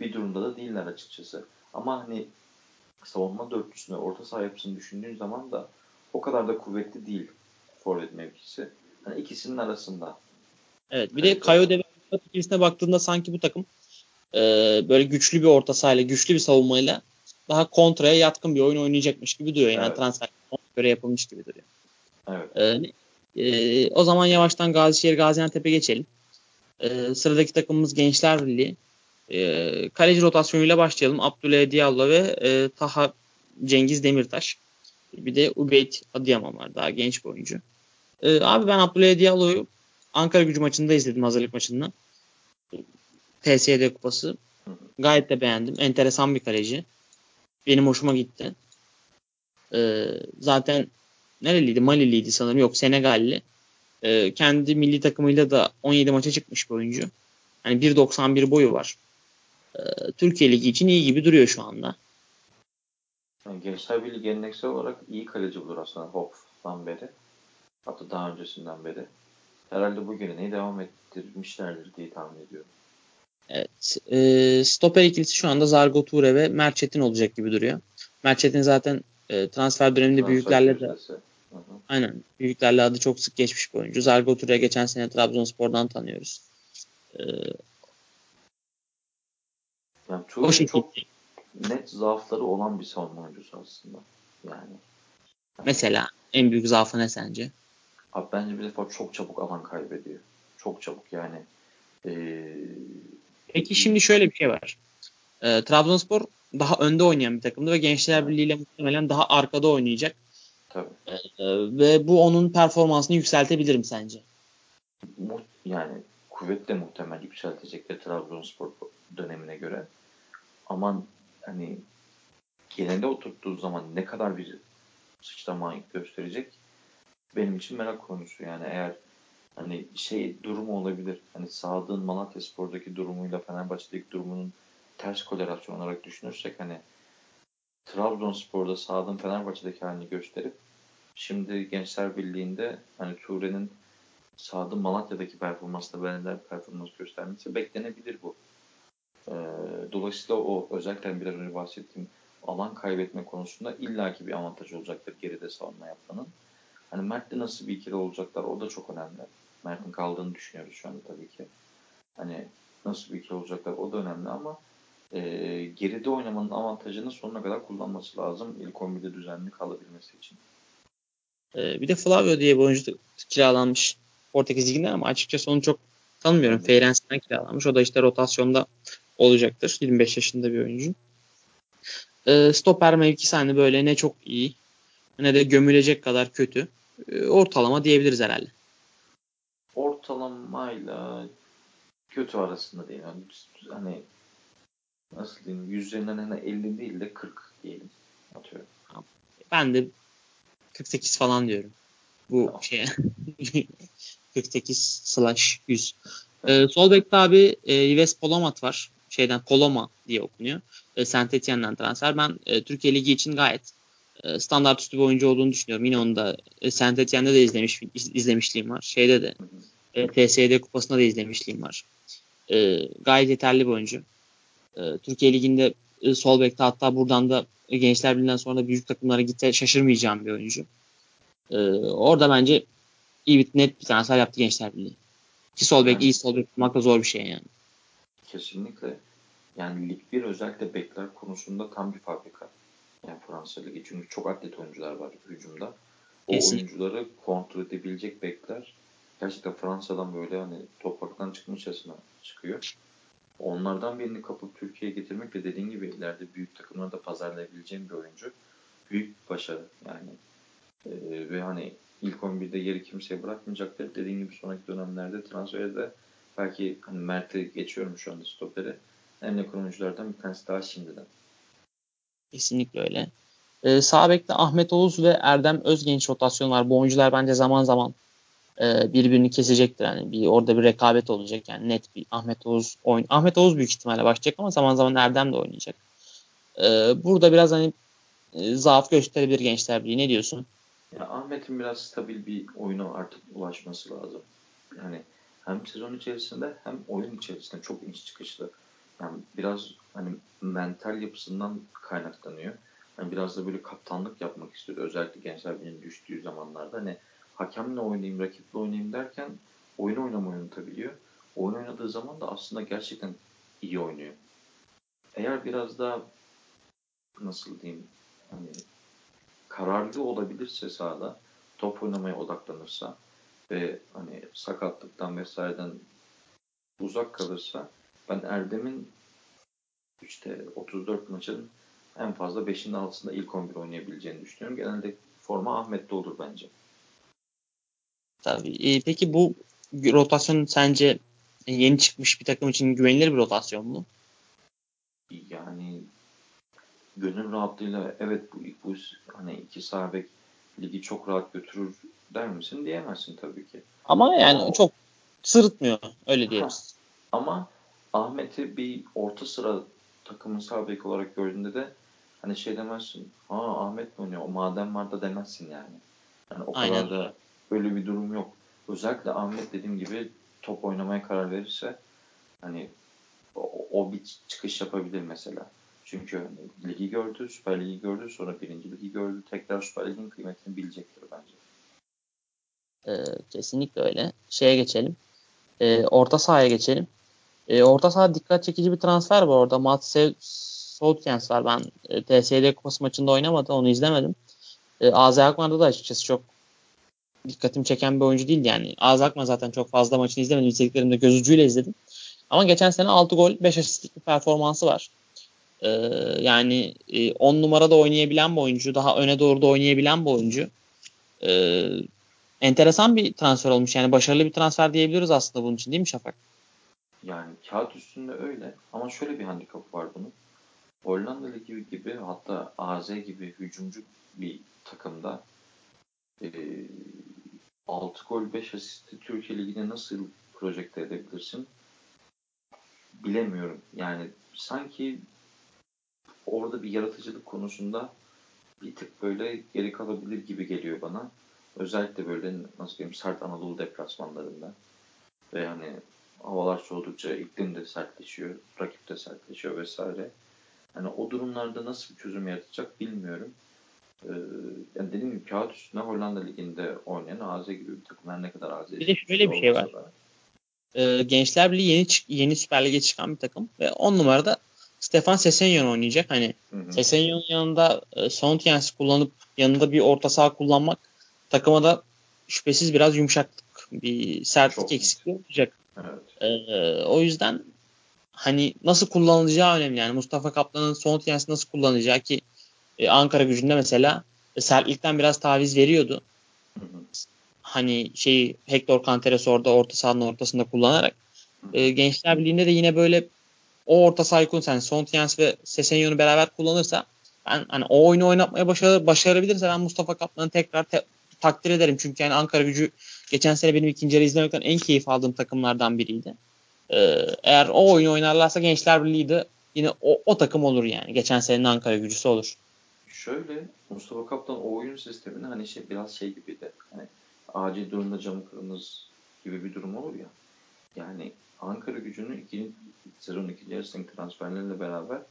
bir durumda da değiller açıkçası. Ama hani savunma dörtlüsünü, orta saha yapısını düşündüğün zaman da o kadar da kuvvetli değil forvet mevkisi. Hani ikisinin arasında. Evet bir de Kayo ikilisine baktığında sanki bu takım e, böyle güçlü bir orta sahayla, güçlü bir savunmayla daha kontraya yatkın bir oyun oynayacakmış gibi duruyor. Yani evet. transfer göre yapılmış gibi duruyor. Evet. E, e, o zaman yavaştan Gazişehir Gaziantep'e geçelim. E, sıradaki takımımız Gençler Birliği. E, kaleci rotasyonuyla başlayalım. Abdülay Diallo ve e, Taha Cengiz Demirtaş. Bir de Ubeyt Adıyaman var. Daha genç bir oyuncu. Ee, abi ben Abdülhamid Diallo'yu Ankara gücü maçında izledim hazırlık maçında. TSD kupası. Gayet de beğendim. Enteresan bir kaleci. Benim hoşuma gitti. Ee, zaten nereliydi? Maliliydi sanırım. Yok Senegalli. Ee, kendi milli takımıyla da 17 maça çıkmış bir oyuncu. Hani 1.91 boyu var. Ee, Türkiye Ligi için iyi gibi duruyor şu anda. Yani Gençler Birliği geleneksel olarak iyi kaleci bulur aslında Hopf'tan beri. Hatta daha öncesinden beri. Herhalde bu geleneği devam ettirmişlerdir diye tahmin ediyorum. Evet. E, stoper ikilisi şu anda Zargo Ture ve Mert Çetin olacak gibi duruyor. Mert Çetin zaten e, transfer döneminde transfer büyüklerle de aynen büyüklerle adı çok sık geçmiş bir oyuncu. Zargo Ture geçen sene Trabzonspor'dan tanıyoruz. E, yani o şekilde. çok net zaafları olan bir savunma oyuncusu aslında. Yani. Mesela en büyük zaafı ne sence? Abi bence bir defa çok çabuk alan kaybediyor. Çok çabuk yani. Ee, Peki şimdi şöyle bir şey var. E, Trabzonspor daha önde oynayan bir takımdı ve Gençler Birliği ile muhtemelen daha arkada oynayacak. Tabii. E, ve bu onun performansını yükseltebilir mi sence? Yani kuvvetle muhtemel yükseltecekler Trabzonspor dönemine göre. Ama hani genelde oturttuğu zaman ne kadar bir sıçrama gösterecek benim için merak konusu. Yani eğer hani şey durumu olabilir. Hani Sadık'ın Malatya Spor'daki durumuyla Fenerbahçe'deki durumunun ters korelasyon olarak düşünürsek hani Trabzonspor'da Sadık'ın Fenerbahçe'deki halini gösterip şimdi Gençler Birliği'nde hani Ture'nin Sadık'ın Malatya'daki performansla benzer performans göstermesi beklenebilir bu. Ee, dolayısıyla o özellikle biraz önce bahsettiğim alan kaybetme konusunda illaki bir avantaj olacaktır geride savunma yapmanın. Hani Mert'le nasıl bir ikili olacaklar o da çok önemli. Mert'in kaldığını düşünüyoruz şu anda tabii ki. Hani nasıl bir ikili olacaklar o da önemli ama e, geride oynamanın avantajını sonuna kadar kullanması lazım ilk 11'de düzenli kalabilmesi için. Ee, bir de Flavio diye bir oyuncu kiralanmış Portekiz Ligi'nden ama açıkçası onu çok tanımıyorum. Feyrense'den kiralanmış. O da işte rotasyonda olacaktır. 25 yaşında bir oyuncu. Ee, stoper mevkisi hani böyle ne çok iyi ne de gömülecek kadar kötü. Ee, ortalama diyebiliriz herhalde. Ortalamayla kötü arasında değil. Yani, hani nasıl diyeyim yüzlerinden hani 50 değil de 40 diyelim atıyorum. Ben de 48 falan diyorum. Bu tamam. şeye 48 slash 100. Ee, sol bekte abi e, Yves Polomat var. Şeyden Koloma diye okunuyor. E, Saint Etienne'den transfer. Ben e, Türkiye Ligi için gayet e, standart üstü bir oyuncu olduğunu düşünüyorum. Yine onu da e, Saint Etienne'de de izlemiş, izlemişliğim var. Şeyde de e, TSD kupasında da izlemişliğim var. E, gayet yeterli bir oyuncu. E, Türkiye Ligi'nde e, sol bekte hatta buradan da Gençler Birliği'nden sonra da büyük takımlara gitse şaşırmayacağım bir oyuncu. E, orada bence iyi bir net bir transfer yaptı Gençler Birliği. Ki sol bek iyi sol bek bulmak da zor bir şey yani. Kesinlikle. Yani Lig 1 özellikle bekler konusunda tam bir fabrika. Yani Fransa Ligi. Çünkü çok atlet oyuncular var hücumda. O Kesin. oyuncuları kontrol edebilecek bekler gerçekten Fransa'dan böyle hani topraktan çıkmışçasına çıkıyor. Onlardan birini kapıp Türkiye'ye getirmek de dediğin gibi ileride büyük takımlarda pazarlayabileceğim bir oyuncu. Büyük bir başarı yani. Ee, ve hani ilk 11'de yeri kimseye bırakmayacaktır. Dediğim gibi sonraki dönemlerde transferde belki hani Mert'i geçiyorum şu anda stoperi. En yakın oyunculardan bir tanesi daha şimdiden. Kesinlikle öyle. Ee, sağ bekte Ahmet Oğuz ve Erdem Özgenç rotasyon var. Bu oyuncular bence zaman zaman e, birbirini kesecektir. Yani bir orada bir rekabet olacak. Yani net bir Ahmet Oğuz oyun. Ahmet Oğuz büyük ihtimalle başlayacak ama zaman zaman Erdem de oynayacak. E, burada biraz hani e, zaaf gösterebilir Gençler Birliği. Ne diyorsun? Ya Ahmet'in biraz stabil bir oyuna artık ulaşması lazım. Yani hem sezon içerisinde hem oyun içerisinde çok inç çıkışlı. Yani biraz hani mental yapısından kaynaklanıyor. Yani biraz da böyle kaptanlık yapmak istiyor. Özellikle gençler birinin düştüğü zamanlarda. Hani hakemle oynayayım, rakiple oynayayım derken oyun oynamayı unutabiliyor. Oyun oynadığı zaman da aslında gerçekten iyi oynuyor. Eğer biraz daha nasıl diyeyim hani kararlı olabilirse sahada top oynamaya odaklanırsa ve hani sakatlıktan vesaireden uzak kalırsa ben Erdem'in işte 34 maçın en fazla 5'inin altında ilk 11 oynayabileceğini düşünüyorum. Genelde forma Ahmet'te olur bence. Tabii. E, peki bu rotasyon sence yeni çıkmış bir takım için güvenilir bir rotasyon mu? Yani gönül rahatlığıyla evet bu, bu hani iki sağ ligi çok rahat götürür der misin diyemezsin tabii ki. Ama yani Ama, çok sırıtmıyor öyle diyeriz. Ama Ahmet'i bir orta sıra takımın sağ olarak gördüğünde de hani şey demezsin. Aa Ahmet mi oynuyor? O madem var da demezsin yani. Yani o Aynen. kadar da öyle bir durum yok. Özellikle Ahmet dediğim gibi top oynamaya karar verirse hani o, o bir çıkış yapabilir mesela. Çünkü ligi gördü, Süper Ligi gördü, sonra birinci ligi gördü. Tekrar Süper Lig'in kıymetini bilecektir bence. Ee, kesinlikle öyle. Şeye geçelim. Ee, orta sahaya geçelim. Ee, orta saha dikkat çekici bir transfer var orada. Mats Soutjens var. Ben e, TSD Kupası maçında oynamadı. Onu izlemedim. E, AZ Alkmaar'da da açıkçası çok dikkatimi çeken bir oyuncu değil yani. AZ Alkmaar zaten çok fazla maçını izlemedim. İzlediklerimde göz ucuyla izledim. Ama geçen sene 6 gol 5 asistlik bir performansı var. Ee, yani 10 e, numarada oynayabilen bir oyuncu. Daha öne doğru da oynayabilen bir oyuncu. Ee, enteresan bir transfer olmuş. Yani başarılı bir transfer diyebiliriz aslında bunun için değil mi Şafak? Yani kağıt üstünde öyle. Ama şöyle bir handikap var bunun. Hollanda Ligi gibi hatta AZ gibi hücumcu bir takımda e, 6 gol 5 asisti Türkiye Ligi'ne nasıl projekte edebilirsin? Bilemiyorum. Yani sanki orada bir yaratıcılık konusunda bir tık böyle geri kalabilir gibi geliyor bana. Özellikle böyle nasıl diyeyim sert Anadolu deplasmanlarında. Ve hani havalar soğudukça iklim de sertleşiyor, rakip de sertleşiyor vesaire. Hani o durumlarda nasıl bir çözüm yaratacak bilmiyorum. Ee, yani dediğim gibi kağıt üstünde Hollanda Ligi'nde oynayan AZ gibi bir takım ne kadar AZ Bir de şöyle bir şey var. Da. Ee, Gençler Birliği yeni, yeni Süper Lig'e çıkan bir takım ve 10 numarada Stefan Sesenyon oynayacak. Hani Sesenyon'un yanında e, Soundjens kullanıp yanında bir orta saha kullanmak takıma da şüphesiz biraz yumuşaklık, bir sertlik Çok eksikliği olacak. Evet. Ee, o yüzden hani nasıl kullanılacağı önemli. Yani Mustafa Kaplan'ın Soundjens'i nasıl kullanacağı ki e, Ankara gücünde mesela e, sertlikten biraz taviz veriyordu. Hani şeyi Hector Canteres orada orta sahanın ortasında kullanarak e, Gençler Birliği'nde de yine böyle o orta sahayı kullanırsa yani Sontiens ve Sesenyon'u beraber kullanırsa ben hani o oyunu oynatmaya başarı, başarabilirse ben Mustafa Kaplan'ı tekrar te, takdir ederim. Çünkü yani Ankara gücü geçen sene benim ikinci yarı izlemekten en keyif aldığım takımlardan biriydi. Ee, eğer o oyunu oynarlarsa Gençler Birliği de yine o, o takım olur yani. Geçen senenin Ankara gücüsü olur. Şöyle Mustafa Kaplan o oyun sistemini hani şey biraz şey gibi de hani acil durumda camı kırınız gibi bir durum olur ya. Yani Ankara gücünün ikinci sezon ikinci yarısındaki transferlerle beraber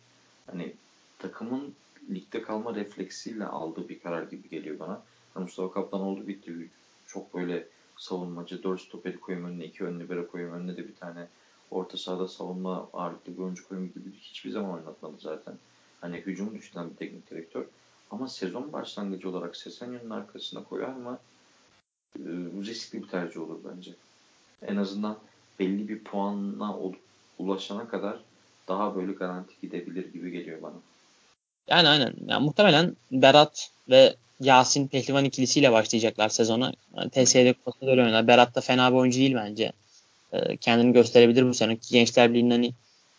hani takımın ligde kalma refleksiyle aldığı bir karar gibi geliyor bana. Yani Mustafa Kaplan oldu bitti. Çok böyle savunmacı, dört stoperi koyayım önüne, iki ön libero koyayım önüne de bir tane orta sahada savunma ağırlıklı bir oyuncu koyayım gibi hiçbir zaman oynatmadı zaten. Hani hücum düşünen bir teknik direktör. Ama sezon başlangıcı olarak Sesenya'nın arkasına koyar mı? Ee, riskli bir tercih olur bence. En azından belli bir puanla ulaşana kadar daha böyle garanti gidebilir gibi geliyor bana. Yani aynen. Yani muhtemelen Berat ve Yasin Pehlivan ikilisiyle başlayacaklar sezona. Yani TSE'de kupasında öyle. Berat da fena bir oyuncu değil bence. Ee, kendini gösterebilir bu sene. Gençler Birliği'nin hani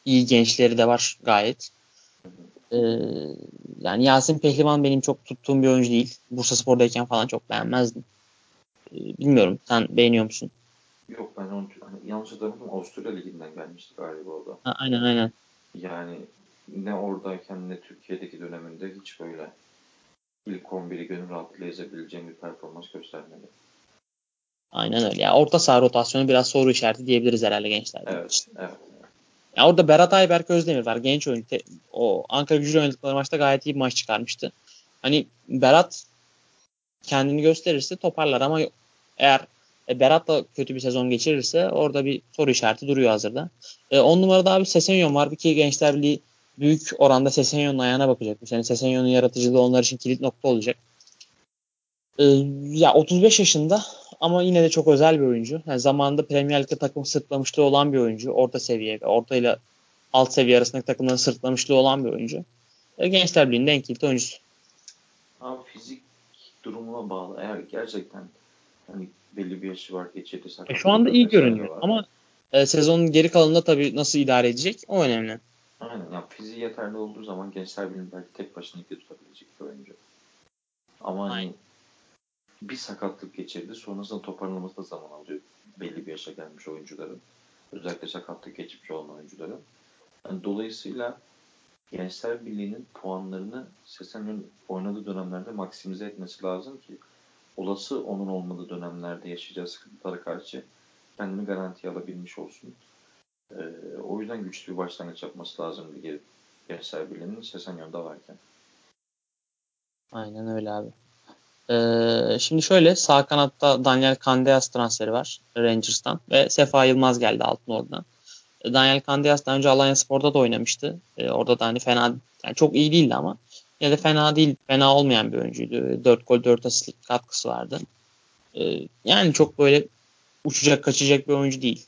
iyi gençleri de var gayet. Ee, yani Yasin Pehlivan benim çok tuttuğum bir oyuncu değil. Bursa Spor'dayken falan çok beğenmezdim. Ee, bilmiyorum. Sen beğeniyor musun? Yok ben onu hani yanlış hatırlamıyorum Avusturya Ligi'nden gelmişti galiba o da. Ha, aynen aynen. Yani ne oradayken ne Türkiye'deki döneminde hiç böyle ilk 11'i gönül rahatlığıyla ezebileceğim bir performans göstermedi. Aynen öyle. Ya orta saha rotasyonu biraz soru işareti diyebiliriz herhalde gençler. Evet, evet. Ya orada Berat Ayberk Özdemir var. Genç oyuncu. O Ankara gücü oynadıkları maçta gayet iyi bir maç çıkarmıştı. Hani Berat kendini gösterirse toparlar ama eğer e, Berat da kötü bir sezon geçirirse orada bir soru işareti duruyor hazırda. 10 e, numarada abi Sesenyon var. Bir ki Gençler Birliği büyük oranda Sesenyon'un ayağına bakacak. Sene Sesenyon'un yaratıcılığı onlar için kilit nokta olacak. E, ya 35 yaşında ama yine de çok özel bir oyuncu. Yani zamanında Premier Lig'de takım sırtlamışlığı olan bir oyuncu. Orta seviye, orta ile alt seviye arasındaki takımların sırtlamışlığı olan bir oyuncu. E, Gençler Birliği'nde en kilit oyuncusu. Abi fizik durumuna bağlı. Eğer gerçekten Hani belli bir yaşı var, geçirdi sakatlık. E şu anda iyi görünüyor var. ama e, sezonun geri kalanında tabii nasıl idare edecek o önemli. Aynen. Ya fiziği yeterli olduğu zaman Gençler Birliği belki tek başına iki tutabilecek bir oyuncu. Ama hani bir sakatlık geçirdi. Sonrasında toparlaması da zaman alıyor. Belli bir yaşa gelmiş oyuncuların. Özellikle sakatlık geçmiş olan oyuncuların. Yani dolayısıyla Gençler Birliği'nin puanlarını Sesen'in oynadığı dönemlerde maksimize etmesi lazım ki olası onun olmadığı dönemlerde yaşayacağı sıkıntılara karşı kendini garantiye alabilmiş olsun. Ee, o yüzden güçlü bir başlangıç yapması lazım lige Gençler Birliği'nin Sesenyon'da varken. Aynen öyle abi. Ee, şimdi şöyle sağ kanatta Daniel Candeas transferi var Rangers'tan ve Sefa Yılmaz geldi altın oradan. Daniel Candeas daha önce Alanya Spor'da da oynamıştı. Ee, orada da hani fena yani çok iyi değildi ama ya da fena değil, fena olmayan bir oyuncuydu. 4 gol 4 asistlik katkısı vardı. Ee, yani çok böyle uçacak kaçacak bir oyuncu değil.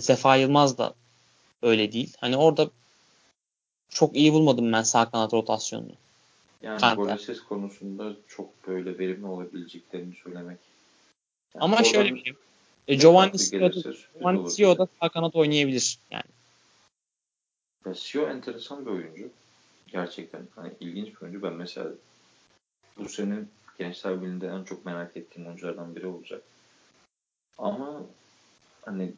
Sefa Yılmaz da öyle değil. Hani orada çok iyi bulmadım ben sağ kanat rotasyonunu. Yani Kanka. konusunda çok böyle verimli olabileceklerini söylemek. Yani Ama şöyle bir şey. E, Giovanni Giovanni Sio'da sağ kanat oynayabilir yani. Ya Sio enteresan bir oyuncu. Gerçekten hani ilginç bir oyuncu. Ben mesela bu sene Gençler Birliği'nde en çok merak ettiğim oyunculardan biri olacak. Ama hani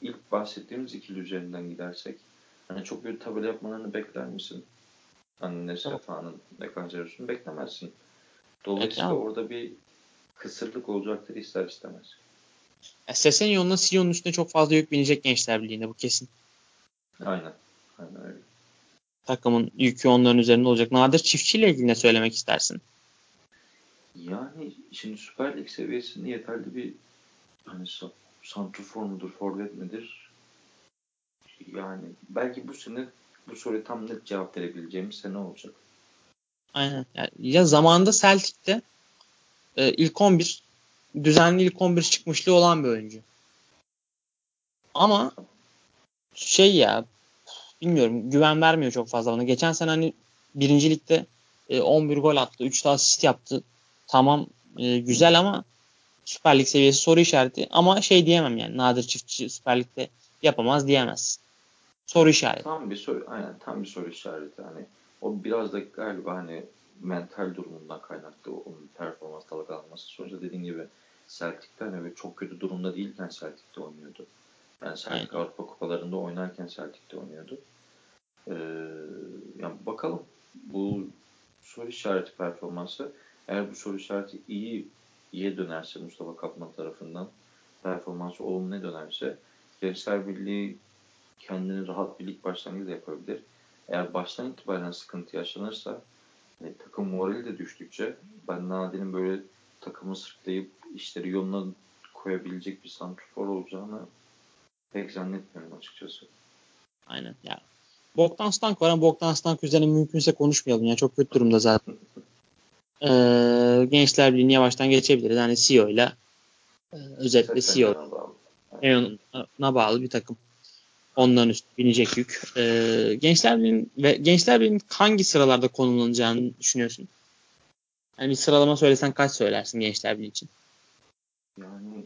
ilk bahsettiğimiz ikili üzerinden gidersek hani çok bir tabela yapmalarını bekler misin? Hani ne Sefa'nın ne Kanceros'un beklemezsin. Dolayısıyla evet, orada bir kısırlık olacaktır ister istemez. Ya Sesenyon'la Sion'un üstüne çok fazla yük binecek Gençler Birliği'nde bu kesin. Aynen. Aynen öyle. Takımın yükü onların üzerinde olacak. Nadir Çiftçi ile ilgili ne söylemek istersin? Yani şimdi Süper Lig seviyesinde yeterli bir hani santrfor mudur, forvet midir? Yani belki bu sene bu soruya tam net cevap verebileceğimiz sene olacak. Aynen. Yani ya zamanında Celtic'te e, ilk 11 düzenli ilk 11 çıkmışlığı olan bir oyuncu. Ama şey ya bilmiyorum güven vermiyor çok fazla bana. Geçen sene hani birincilikte e, 11 gol attı. 3 daha asist yaptı. Tamam e, güzel ama Süper Lig seviyesi soru işareti. Ama şey diyemem yani Nadir Çiftçi Süper Lig'de yapamaz diyemez. Soru işareti. Tam bir soru, aynen tam bir soru işareti. Hani o biraz da galiba hani mental durumundan kaynaklı onun performans dalgalanması. Sonuçta dediğin gibi Celtic'te hani çok kötü durumda değilken Celtic'te oynuyordu. Yani Celtic Aynen. Avrupa Kupalarında oynarken Celtic'te oynuyordu. Ee, yani bakalım bu soru işareti performansı eğer bu soru işareti iyi iyiye dönerse Mustafa Kaplan tarafından performansı olumluya dönerse Gençler Birliği kendini rahat bir lig başlangıcı yapabilir. Eğer baştan itibaren sıkıntı yaşanırsa e, takım morali de düştükçe ben Nadir'in böyle takımı sırtlayıp işleri yoluna koyabilecek bir santrfor olacağını pek zannetmiyorum açıkçası. Aynen ya. Bogdan Stank var ama Bogdan Stank üzerine mümkünse konuşmayalım. Yani çok kötü durumda zaten. ee, Gençler Birliği'ni yavaştan geçebiliriz. Yani CEO ile e, özellikle CEO ona bağlı bir takım. Onların üstüne binecek yük. Ee, Gençler Birliği'nin ve Gençler Birliği'nin hangi sıralarda konumlanacağını düşünüyorsun? Yani bir sıralama söylesen kaç söylersin Gençler Birliği için? Yani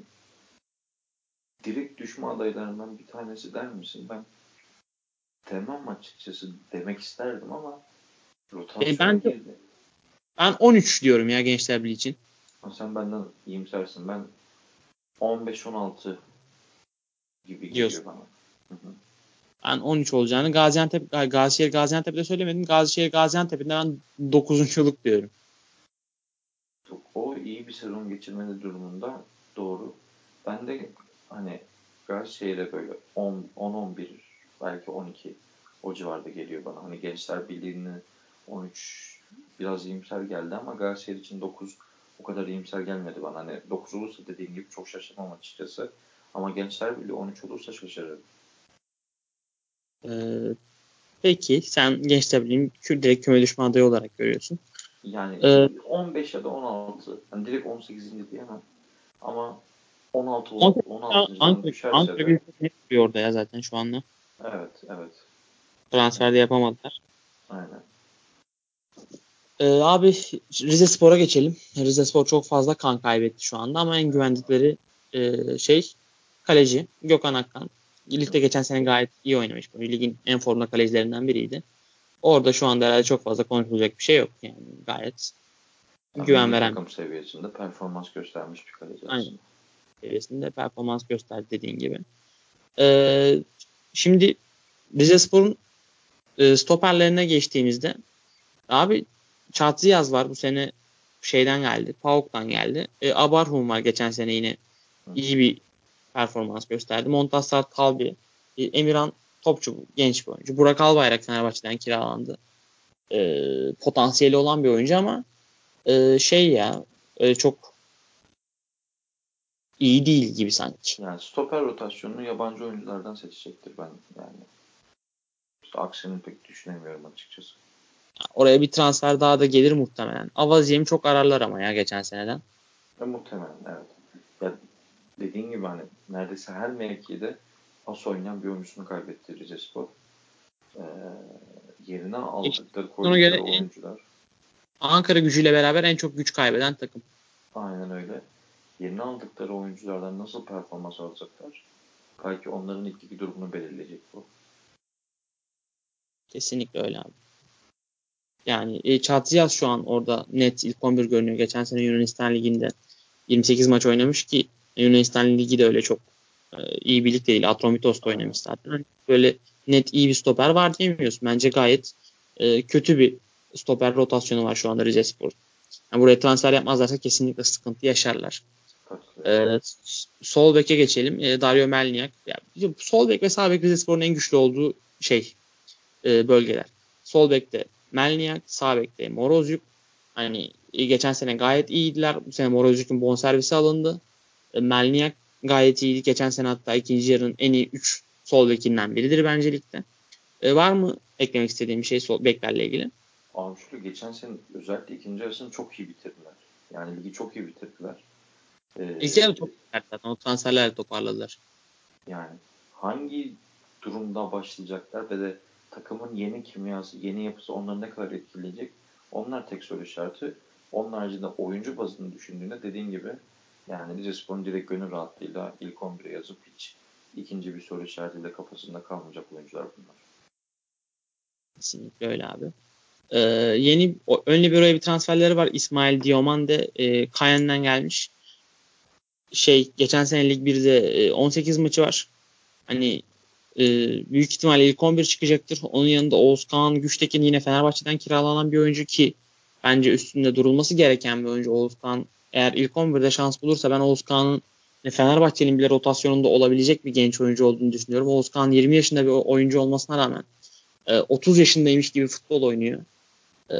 direkt düşme adaylarından bir tanesi der misin? Ben demem açıkçası demek isterdim ama rotasyona e ben, girdi. Ben 13 diyorum ya Gençler Birliği için. Sen benden iyimsersin. Ben 15-16 gibi geliyor Diyorsun. bana. Ben 13 olacağını Gaziantep Gazişehir Gaziantep'te söylemedim. Gazişehir Gaziantep'te ben 9.luk diyorum. O iyi bir sezon geçirmesi durumunda doğru. Ben de hani Gazişehir'e böyle 10 11 belki 12 o civarda geliyor bana. Hani Gençler Birliği'nin 13 biraz iyimser geldi ama Galatasaray için 9 o kadar iyimser gelmedi bana. Hani 9 olursa dediğim gibi çok şaşırmam açıkçası. Ama Gençler Birliği 13 olursa şaşırırım. Ee, peki sen Gençler Birliği'ni direkt küme düşme adayı olarak görüyorsun. Yani ee, 15 ya da 16. Yani direkt 18. diyemem. Ama 16 16. 16. Ankara, Ankara bir net orada ya zaten şu anda. Evet, evet. Transferde yapamadılar. Aynen. Ee, abi Rize Spor'a geçelim. Rize Spor çok fazla kan kaybetti şu anda ama en güvendikleri e, şey kaleci Gökhan Akkan. Ligde geçen sene gayet iyi oynamış. Ligin en formda kalecilerinden biriydi. Orada şu anda herhalde çok fazla konuşulacak bir şey yok. Yani gayet yani güven veren. Takım seviyesinde performans göstermiş bir kaleci Aynen. Seviyesinde performans gösterdi dediğin gibi. Ee, şimdi Rize Spor'un e, stoperlerine geçtiğimizde abi Çatziyaz var bu sene şeyden geldi. Pauk'tan geldi. E, Abarhum var geçen sene yine iyi bir performans gösterdi. Montassar Kalbi, e, Emirhan topçu genç bir oyuncu. Burak Albayrak Fenerbahçe'den kiralandı. E, potansiyeli olan bir oyuncu ama e, şey ya e, çok iyi değil gibi sanki. Yani stoper rotasyonunu yabancı oyunculardan seçecektir ben yani. İşte aksini pek düşünemiyorum açıkçası. Oraya bir transfer daha da gelir muhtemelen. Avaziyem'i çok ararlar ama ya geçen seneden. E, muhtemelen evet. Ya dediğin gibi hani neredeyse her mevkide pas oynayan bir oyuncusunu kaybetti Rize Spor. Ee, yerine aldıkları koydukları oyuncular. Ankara gücüyle beraber en çok güç kaybeden takım. Aynen öyle. Yerine aldıkları oyunculardan nasıl performans alacaklar? Belki onların ilk iki durumunu belirleyecek bu. Kesinlikle öyle abi. Yani e, Çatziyaz şu an orada net ilk 11 görünüyor. Geçen sene Yunanistan Ligi'nde 28 maç oynamış ki Yunanistan Ligi de öyle çok e, iyi bir lig değil. Atromitos da oynamış zaten. Böyle net iyi bir stoper var diyemiyorsun. Bence gayet e, kötü bir stoper rotasyonu var şu anda Rize Spor. Yani buraya transfer yapmazlarsa kesinlikle sıkıntı yaşarlar. Ee, sol beke geçelim. Ee, Dario Melniak. Yani, sol bek ve sağ bek Rize Spor'un en güçlü olduğu şey e, bölgeler. Sol bekte Melniak, sağ bekte Morozyuk. Hani e, geçen sene gayet iyiydiler. Bu sene Morozyuk'un bonservisi alındı. E, Melniak gayet iyiydi. Geçen sene hatta ikinci yarının en iyi 3 sol bekinden biridir bence ligde. E, var mı eklemek istediğim bir şey sol beklerle ilgili? Abi geçen sene özellikle ikinci yarısını çok iyi bitirdiler. Yani ligi çok iyi bitirdiler. Ee, yarı çok zaten. O transferlerle toparladılar. Yani hangi durumda başlayacaklar ve de takımın yeni kimyası, yeni yapısı onları ne kadar etkileyecek? Onlar tek soru işareti. Onun haricinde oyuncu bazını düşündüğünde dediğin gibi yani Rize Spor'un direkt gönül rahatlığıyla ilk 11'e yazıp hiç ikinci bir soru işaretiyle kafasında kalmayacak oyuncular bunlar. Kesinlikle öyle abi. Ee, yeni ön libero'ya bir transferleri var. İsmail Diomande e, Cayenne'den gelmiş. Şey geçen sene Lig 1'de e, 18 maçı var. Hani e, büyük ihtimalle ilk 11 çıkacaktır. Onun yanında Oğuz Kağan Güçtekin yine Fenerbahçe'den kiralanan bir oyuncu ki bence üstünde durulması gereken bir oyuncu Oğuz Kağan. Eğer ilk 11'de şans bulursa ben Oğuz Kağan'ın Fenerbahçe'nin bile rotasyonunda olabilecek bir genç oyuncu olduğunu düşünüyorum. Oğuz Kağan 20 yaşında bir oyuncu olmasına rağmen 30 e, yaşındaymış gibi futbol oynuyor. E,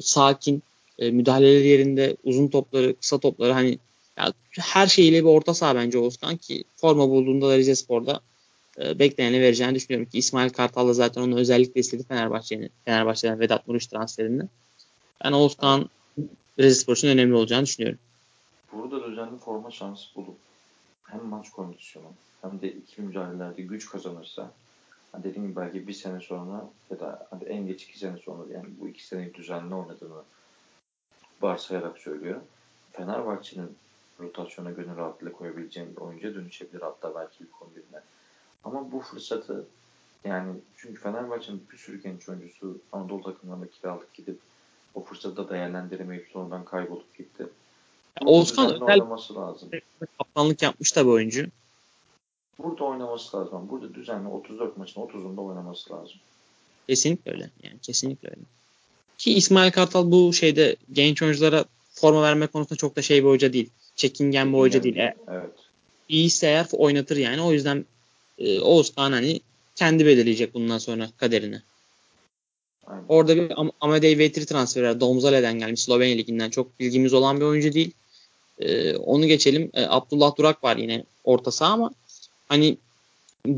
sakin, e, müdahaleleri yerinde, uzun topları, kısa topları hani ya, her şeyiyle bir orta saha bence Oğuzkan ki forma bulduğunda da Rize Spor'da e, bekleyeni vereceğini düşünüyorum ki İsmail Kartal da zaten onu özellikle istedi Fenerbahçe'nin Fenerbahçe'den Vedat Muriç transferinde. Ben Oğuzkan Rize Spor için önemli olacağını düşünüyorum. Burada düzenli forma şansı bulup hem maç kondisyonu hem de iki mücadelelerde güç kazanırsa dediğim gibi belki bir sene sonra ya da hadi en geç iki sene sonra yani bu iki seneyi düzenli oynadığını varsayarak söylüyor. Fenerbahçe'nin rotasyona gönül rahatlığıyla koyabileceğim bir oyuncuya dönüşebilir hatta belki ilk 11'ine. Ama bu fırsatı yani çünkü Fenerbahçe'nin bir sürü genç oyuncusu Anadolu takımlarına kiralık gidip o fırsatı da değerlendiremeyip sonradan kaybolup gitti. Oğuzkan özel oynaması lazım. Kaptanlık yapmış tabii oyuncu. Burada oynaması lazım. Burada düzenli 34 maçın 30'unda oynaması lazım. Kesinlikle öyle. Yani kesinlikle öyle. Ki İsmail Kartal bu şeyde genç oyunculara forma verme konusunda çok da şey bir hoca değil. Çekingen bir hoca değil. E, evet. İyiyse eğer oynatır yani. O yüzden e, Oğuzkan hani kendi belirleyecek bundan sonra kaderini. Aynen. Orada bir Am Amadei Vetri transferi var. Domzale'den gelmiş Slovenya Ligi'nden. Çok bilgimiz olan bir oyuncu değil. E, onu geçelim. E, Abdullah Durak var yine orta saha ama hani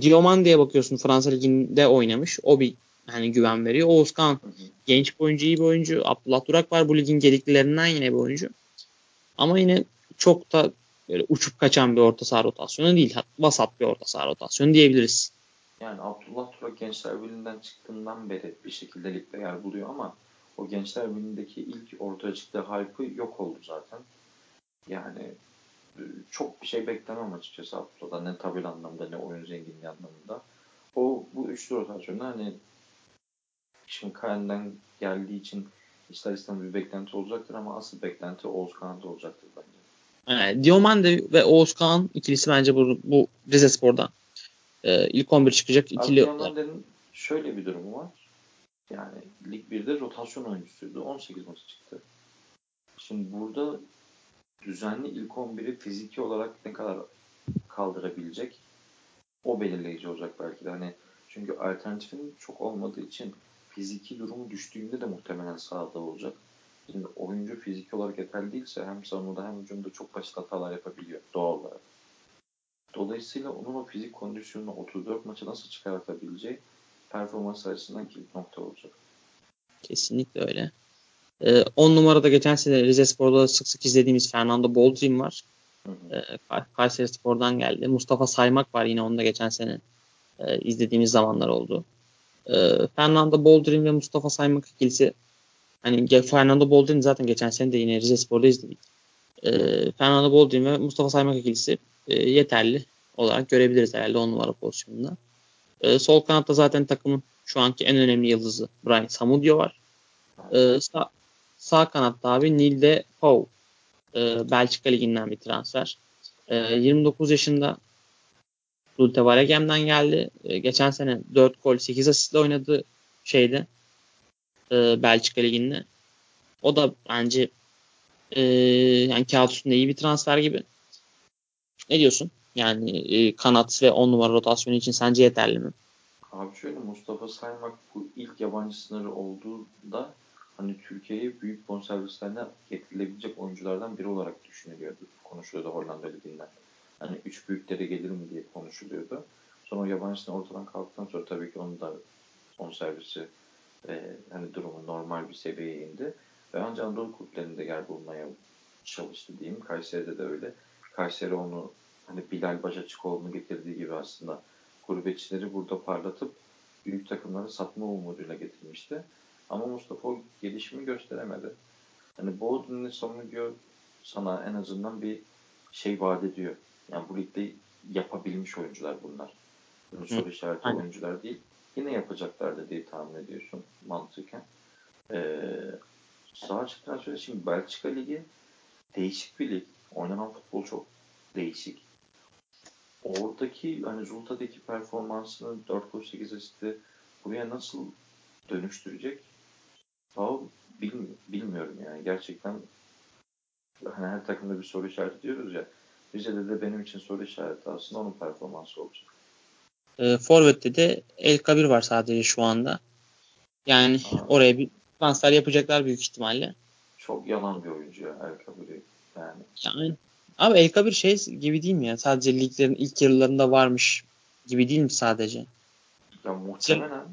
Diomande'ye bakıyorsun Fransa Ligi'nde oynamış. O bir hani güven veriyor. Oğuzkan hı hı. genç bir oyuncu, iyi bir oyuncu. Abdullah Durak var bu ligin gediklerinden yine bir oyuncu. Ama yine çok da böyle uçup kaçan bir orta saha rotasyonu değil. Vasat bir orta saha rotasyonu diyebiliriz. Yani Abdullah Durak Gençler Birliği'nden çıktığından beri bir şekilde ligde yer buluyor ama o Gençler Birliği'ndeki ilk ortaya çıktığı hype'ı yok oldu zaten. Yani e, çok bir şey beklemem açıkçası Abdullah'da ne tabel anlamda ne oyun zenginliği anlamında. O bu üçlü rotasyonda hani şimdi Kayan'dan geldiği için ister istemez bir beklenti olacaktır ama asıl beklenti Oğuz Kağan'da olacaktır bence. Yani Diomande ve Oğuz Kağan ikilisi bence bu, bu Rize Spor'dan e, ilk 11 çıkacak ikili. Diomande'nin şöyle bir durumu var. Yani Lig 1'de rotasyon oyuncusuydu. 18 maçı çıktı. Şimdi burada düzenli ilk 11'i fiziki olarak ne kadar kaldırabilecek o belirleyici olacak belki de. Hani çünkü alternatifin çok olmadığı için fiziki durumu düştüğünde de muhtemelen sahada olacak. Şimdi oyuncu fiziki olarak yeterli değilse hem savunmada hem hücumda çok basit hatalar yapabiliyor doğal olarak. Dolayısıyla onun o fizik kondisyonunu 34 maça nasıl çıkartabileceği performans açısından kilit nokta olacak. Kesinlikle öyle. 10 ee, numarada geçen sene Rize Spor'da sık sık izlediğimiz Fernando Boldrin var. Ee, Kayseri Spor'dan geldi. Mustafa Saymak var yine onda geçen sene e, izlediğimiz zamanlar oldu. Ee, Fernando Boldrin ve Mustafa Saymak ikilisi hani Fernando Boldrin zaten geçen sene de yine Rize Spor'da izledik. Fernando Boldrin ve Mustafa Saymak ikilisi e, yeterli olarak görebiliriz herhalde 10 numara pozisyonunda. sol kanatta zaten takımın şu anki en önemli yıldızı Brian Samudio var. sağ, Sağ kanatta abi Nilde Pau. E, Belçika Ligi'nden bir transfer. E, ee, 29 yaşında Zulte Varegem'den geldi. E, geçen sene 4 gol 8 asistle oynadı şeyde e, Belçika Ligi'nde. O da bence e, yani kağıt üstünde iyi bir transfer gibi. Ne diyorsun? Yani e, kanat ve 10 numara rotasyonu için sence yeterli mi? Abi şöyle Mustafa Saymak bu ilk yabancı sınırı olduğunda hani Türkiye'ye büyük bonservislerine getirilebilecek oyunculardan biri olarak düşünülüyordu. Konuşuluyordu Hollanda Ligi'nden. Hani üç büyüklere gelir mi diye konuşuluyordu. Sonra o yabancısını ortadan kalktıktan sonra tabii ki onun da bonservisi e, hani durumu normal bir seviyeye indi. Ve ancak Anadolu kulüplerinde yer bulmaya çalıştı diyeyim. Kayseri'de de öyle. Kayseri onu hani Bilal Başaçıkoğlu'nu getirdiği gibi aslında gurbetçileri burada parlatıp büyük takımları satma umuduyla getirmişti. Ama Mustafa o gelişimi gösteremedi. Hani Bowden'in savunuyor sana en azından bir şey vaat ediyor. Yani bu ligde yapabilmiş oyuncular bunlar. Bunu soru işareti oyuncular değil. Yine yapacaklardı diye tahmin ediyorsun mantıken. Ee, sağ açık transferi şimdi Belçika Ligi değişik bir lig. Oynanan futbol çok değişik. Oradaki hani Zulta'daki performansını 4 gol 8 asisti buraya nasıl dönüştürecek ama bilmi bilmiyorum yani. Gerçekten hani her takımda bir soru işareti diyoruz ya. Rize'de de benim için soru işareti aslında onun performansı olacak. E, Forvet'te de El Kabir var sadece şu anda. Yani Aa. oraya bir transfer yapacaklar büyük ihtimalle. Çok yalan bir oyuncu ya El Kabir. Yani. yani. Abi El Kabir şey gibi değil mi ya? Sadece liglerin ilk yarılarında varmış gibi değil mi sadece? Ya muhtemelen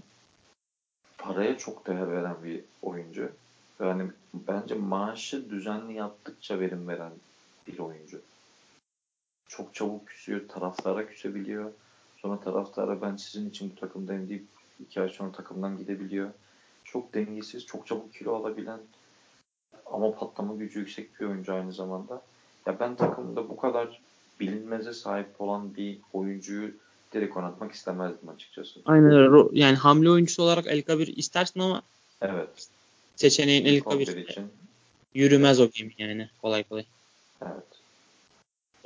paraya çok değer veren bir oyuncu. Yani bence maaşı düzenli yaptıkça verim veren bir oyuncu. Çok çabuk küsüyor, taraftara küsebiliyor. Sonra taraftara ben sizin için bu takımdayım deyip iki ay sonra takımdan gidebiliyor. Çok dengesiz, çok çabuk kilo alabilen ama patlama gücü yüksek bir oyuncu aynı zamanda. Ya ben takımda bu kadar bilinmeze sahip olan bir oyuncuyu direkt oynatmak istemezdim açıkçası. Aynen öyle. Yani hamle oyuncusu olarak El Kabir istersin ama evet. seçeneğin El Kabir için yürümez o gemi yani kolay kolay. Evet.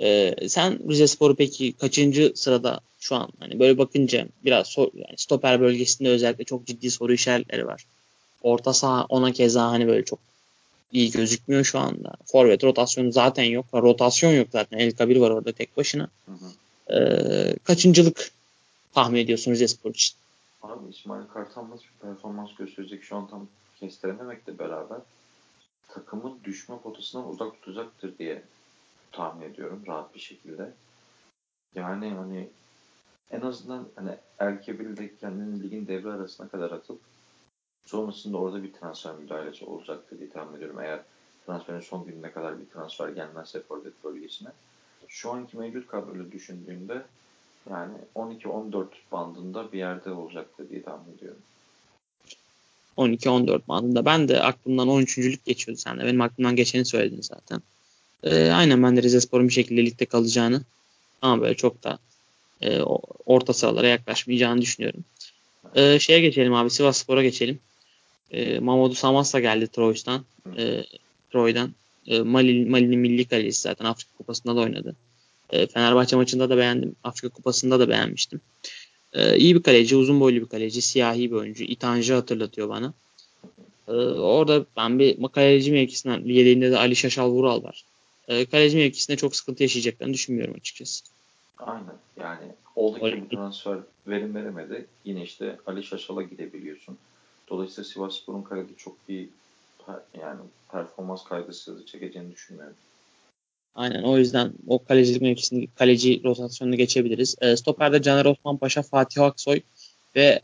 Ee, sen Rize Spor'u peki kaçıncı sırada şu an hani böyle bakınca biraz so yani stoper bölgesinde özellikle çok ciddi soru işaretleri var. Orta saha ona keza hani böyle çok iyi gözükmüyor şu anda. Forvet rotasyonu zaten yok. Rotasyon yok zaten. El Kabir var orada tek başına. Hı hı e, kaçıncılık tahmin ediyorsun Rizespor için? Abi İsmail Kartal nasıl bir performans gösterecek şu an tam kestirememekle beraber takımın düşme potasından uzak tutacaktır diye tahmin ediyorum rahat bir şekilde. Yani hani en azından hani Erkebil'de kendini ligin devre arasına kadar atıp sonrasında orada bir transfer müdahalesi olacaktır diye tahmin ediyorum. Eğer transferin son gününe kadar bir transfer gelmezse forvet bölgesine şu anki mevcut kadroyla düşündüğünde yani 12-14 bandında bir yerde olacaktır diye tahmin ediyorum. 12-14 bandında. Ben de aklımdan 13.lük geçiyordu sen de. Benim aklımdan geçeni söyledin zaten. E, aynen ben de Rizespor'un bir şekilde ligde kalacağını ama böyle çok da e, orta sıralara yaklaşmayacağını düşünüyorum. E, şeye geçelim abi Sivas Spor'a geçelim. E, Mamadou Samasa geldi Troy'dan. E, Troy'dan. E, Mali, milli kalecisi zaten Afrika Kupası'nda da oynadı. E, Fenerbahçe maçında da beğendim. Afrika Kupası'nda da beğenmiştim. E, iyi bir kaleci, uzun boylu bir kaleci, siyahi bir oyuncu. İtancı hatırlatıyor bana. E, orada ben bir kaleci mevkisinden yedeğinde de Ali Şaşal Vural var. E, kaleci mevkisinde çok sıkıntı yaşayacaklarını düşünmüyorum açıkçası. Aynen. Yani oldu ki transfer verim veremedi. Yine işte Ali Şaşal'a gidebiliyorsun. Dolayısıyla Sivasspor'un kalede çok bir yani performans kaygısı çekeceğini düşünmüyorum. Aynen o yüzden o kalecilik mevkisini kaleci rotasyonunu geçebiliriz. E, stoperde Caner Osman Paşa, Fatih Aksoy ve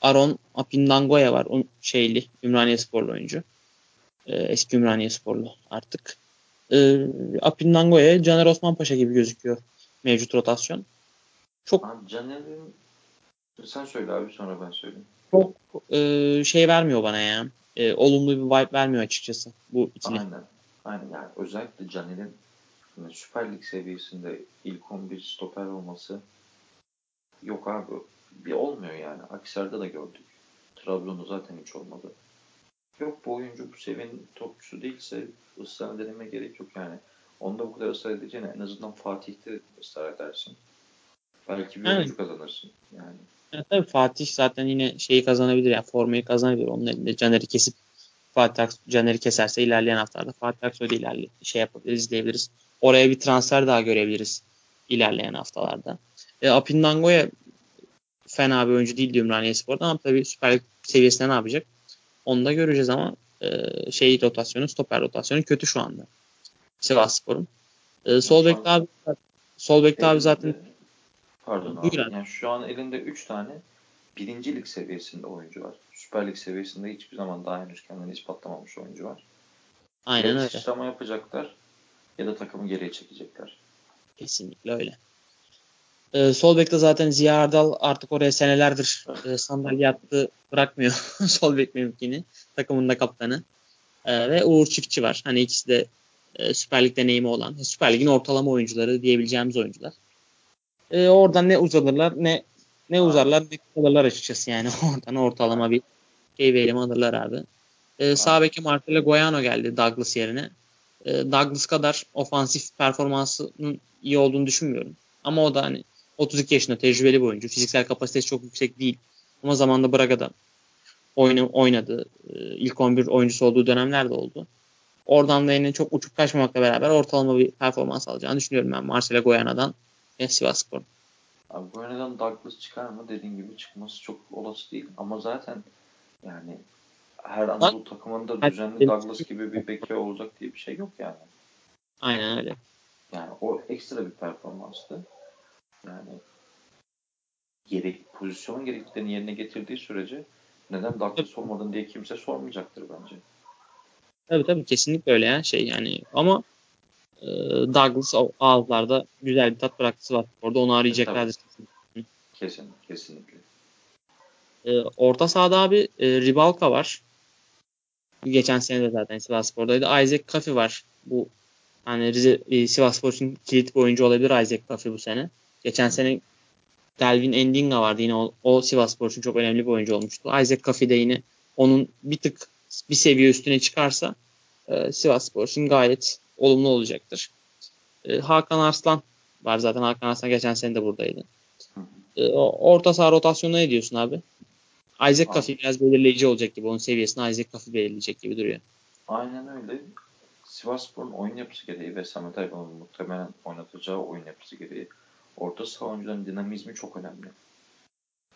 Aron Apindangoya var. O şeyli Ümraniye sporlu oyuncu. E, eski Ümraniye sporlu artık. E, Apindangoya Caner Osman Paşa gibi gözüküyor mevcut rotasyon. Çok abi Caner'in sen söyle abi sonra ben söyleyeyim. Çok e, şey vermiyor bana ya. E, olumlu bir vibe vermiyor açıkçası bu ikili. Aynen. Aynen yani özellikle Caner'in yani Süper Lig seviyesinde ilk 11 stoper olması yok abi. Bir olmuyor yani. Aksar'da da gördük. Trabzon'da zaten hiç olmadı. Yok bu oyuncu bu seviyenin topçusu değilse ısrar deneme gerek yok yani. Onda bu kadar ısrar edeceğine en azından Fatih'te ısrar edersin. Belki bir evet. oyuncu kazanırsın yani. Evet, tabii Fatih zaten yine şeyi kazanabilir yani formayı kazanabilir. Onun elinde Caner'i kesip Fatih Aksoy Caner'i keserse ilerleyen haftalarda Fatih Aksoy'da ilerle şey yapabiliriz, izleyebiliriz. Oraya bir transfer daha görebiliriz ilerleyen haftalarda. E, Apindango'ya fena bir oyuncu değil Ümraniye Spor'da ama tabii Süper Lig seviyesinde ne yapacak? Onu da göreceğiz ama e, şey rotasyonu, stoper rotasyonu kötü şu anda. Sivas Spor'un. E, sol bekte abi sol bekte abi zaten Pardon abi. Yani şu an elinde 3 tane birinci lig seviyesinde oyuncu var. Süper Lig seviyesinde hiçbir zaman daha henüz kendini ispatlamamış oyuncu var. Aynen ya öyle. sıçrama yapacaklar ya da takımı geriye çekecekler. Kesinlikle öyle. Ee, sol bekte zaten Ziya Ardal artık oraya senelerdir e, sandalye attı bırakmıyor sol bek mevkini. Takımın da kaptanı. Ee, ve Uğur Çiftçi var. Hani ikisi de e, Süper Lig deneyimi olan, Süper Lig'in ortalama oyuncuları diyebileceğimiz oyuncular. Ee, oradan ne uzanırlar ne ne uzarlar ne kalırlar açıkçası yani. Oradan ortalama bir şey verim alırlar abi. Ee, sağ beke Marcelo Goyano geldi Douglas yerine. Ee, Douglas kadar ofansif performansının iyi olduğunu düşünmüyorum. Ama o da hani 32 yaşında tecrübeli bir oyuncu. Fiziksel kapasitesi çok yüksek değil. Ama zamanında Braga'da oynadı. Ee, ilk 11 oyuncusu olduğu dönemler de oldu. Oradan da yine çok uçup kaçmamakla beraber ortalama bir performans alacağını düşünüyorum ben Marcelo Goyana'dan ve Sivas Spor'un. Abi yöneden Douglas çıkar mı? Dediğin gibi çıkması çok olası değil. Ama zaten yani her Anadolu takımında düzenli Douglas gibi bir beki olacak diye bir şey yok yani. Aynen öyle. Yani o ekstra bir performanstı. Yani gerek pozisyonun gerektiklerini yerine getirdiği sürece neden Douglas olmadın diye kimse sormayacaktır bence. Tabii tabii kesinlikle öyle ya şey yani ama e, Douglas ağızlarda güzel bir tat bıraktı var. Orada onu arayacaklardır. E, Kesin, kesinlikle. E, orta sahada abi e, Ribalka var. Geçen sene de zaten Sivas Spor'daydı. Isaac Kafi var. Bu hani Rize, e, Sivas Spor için kilit bir oyuncu olabilir Isaac Kafi bu sene. Geçen sene Delvin Endinga vardı yine o, o Sivas Spor için çok önemli bir oyuncu olmuştu. Isaac Kafi de yine onun bir tık bir seviye üstüne çıkarsa e, Sivas Spor için gayet olumlu olacaktır. E, Hakan Arslan var zaten. Hakan Arslan geçen sene de buradaydı. E, orta saha rotasyonuna ne diyorsun abi? Isaac Kafi biraz belirleyici olacak gibi. Onun seviyesini Isaac Kafi belirleyecek gibi duruyor. Aynen öyle. Sivasspor'un oyun yapısı gereği ve Samet Aybaba'nın muhtemelen oynatacağı oyun yapısı gereği orta saha oyuncuların dinamizmi çok önemli.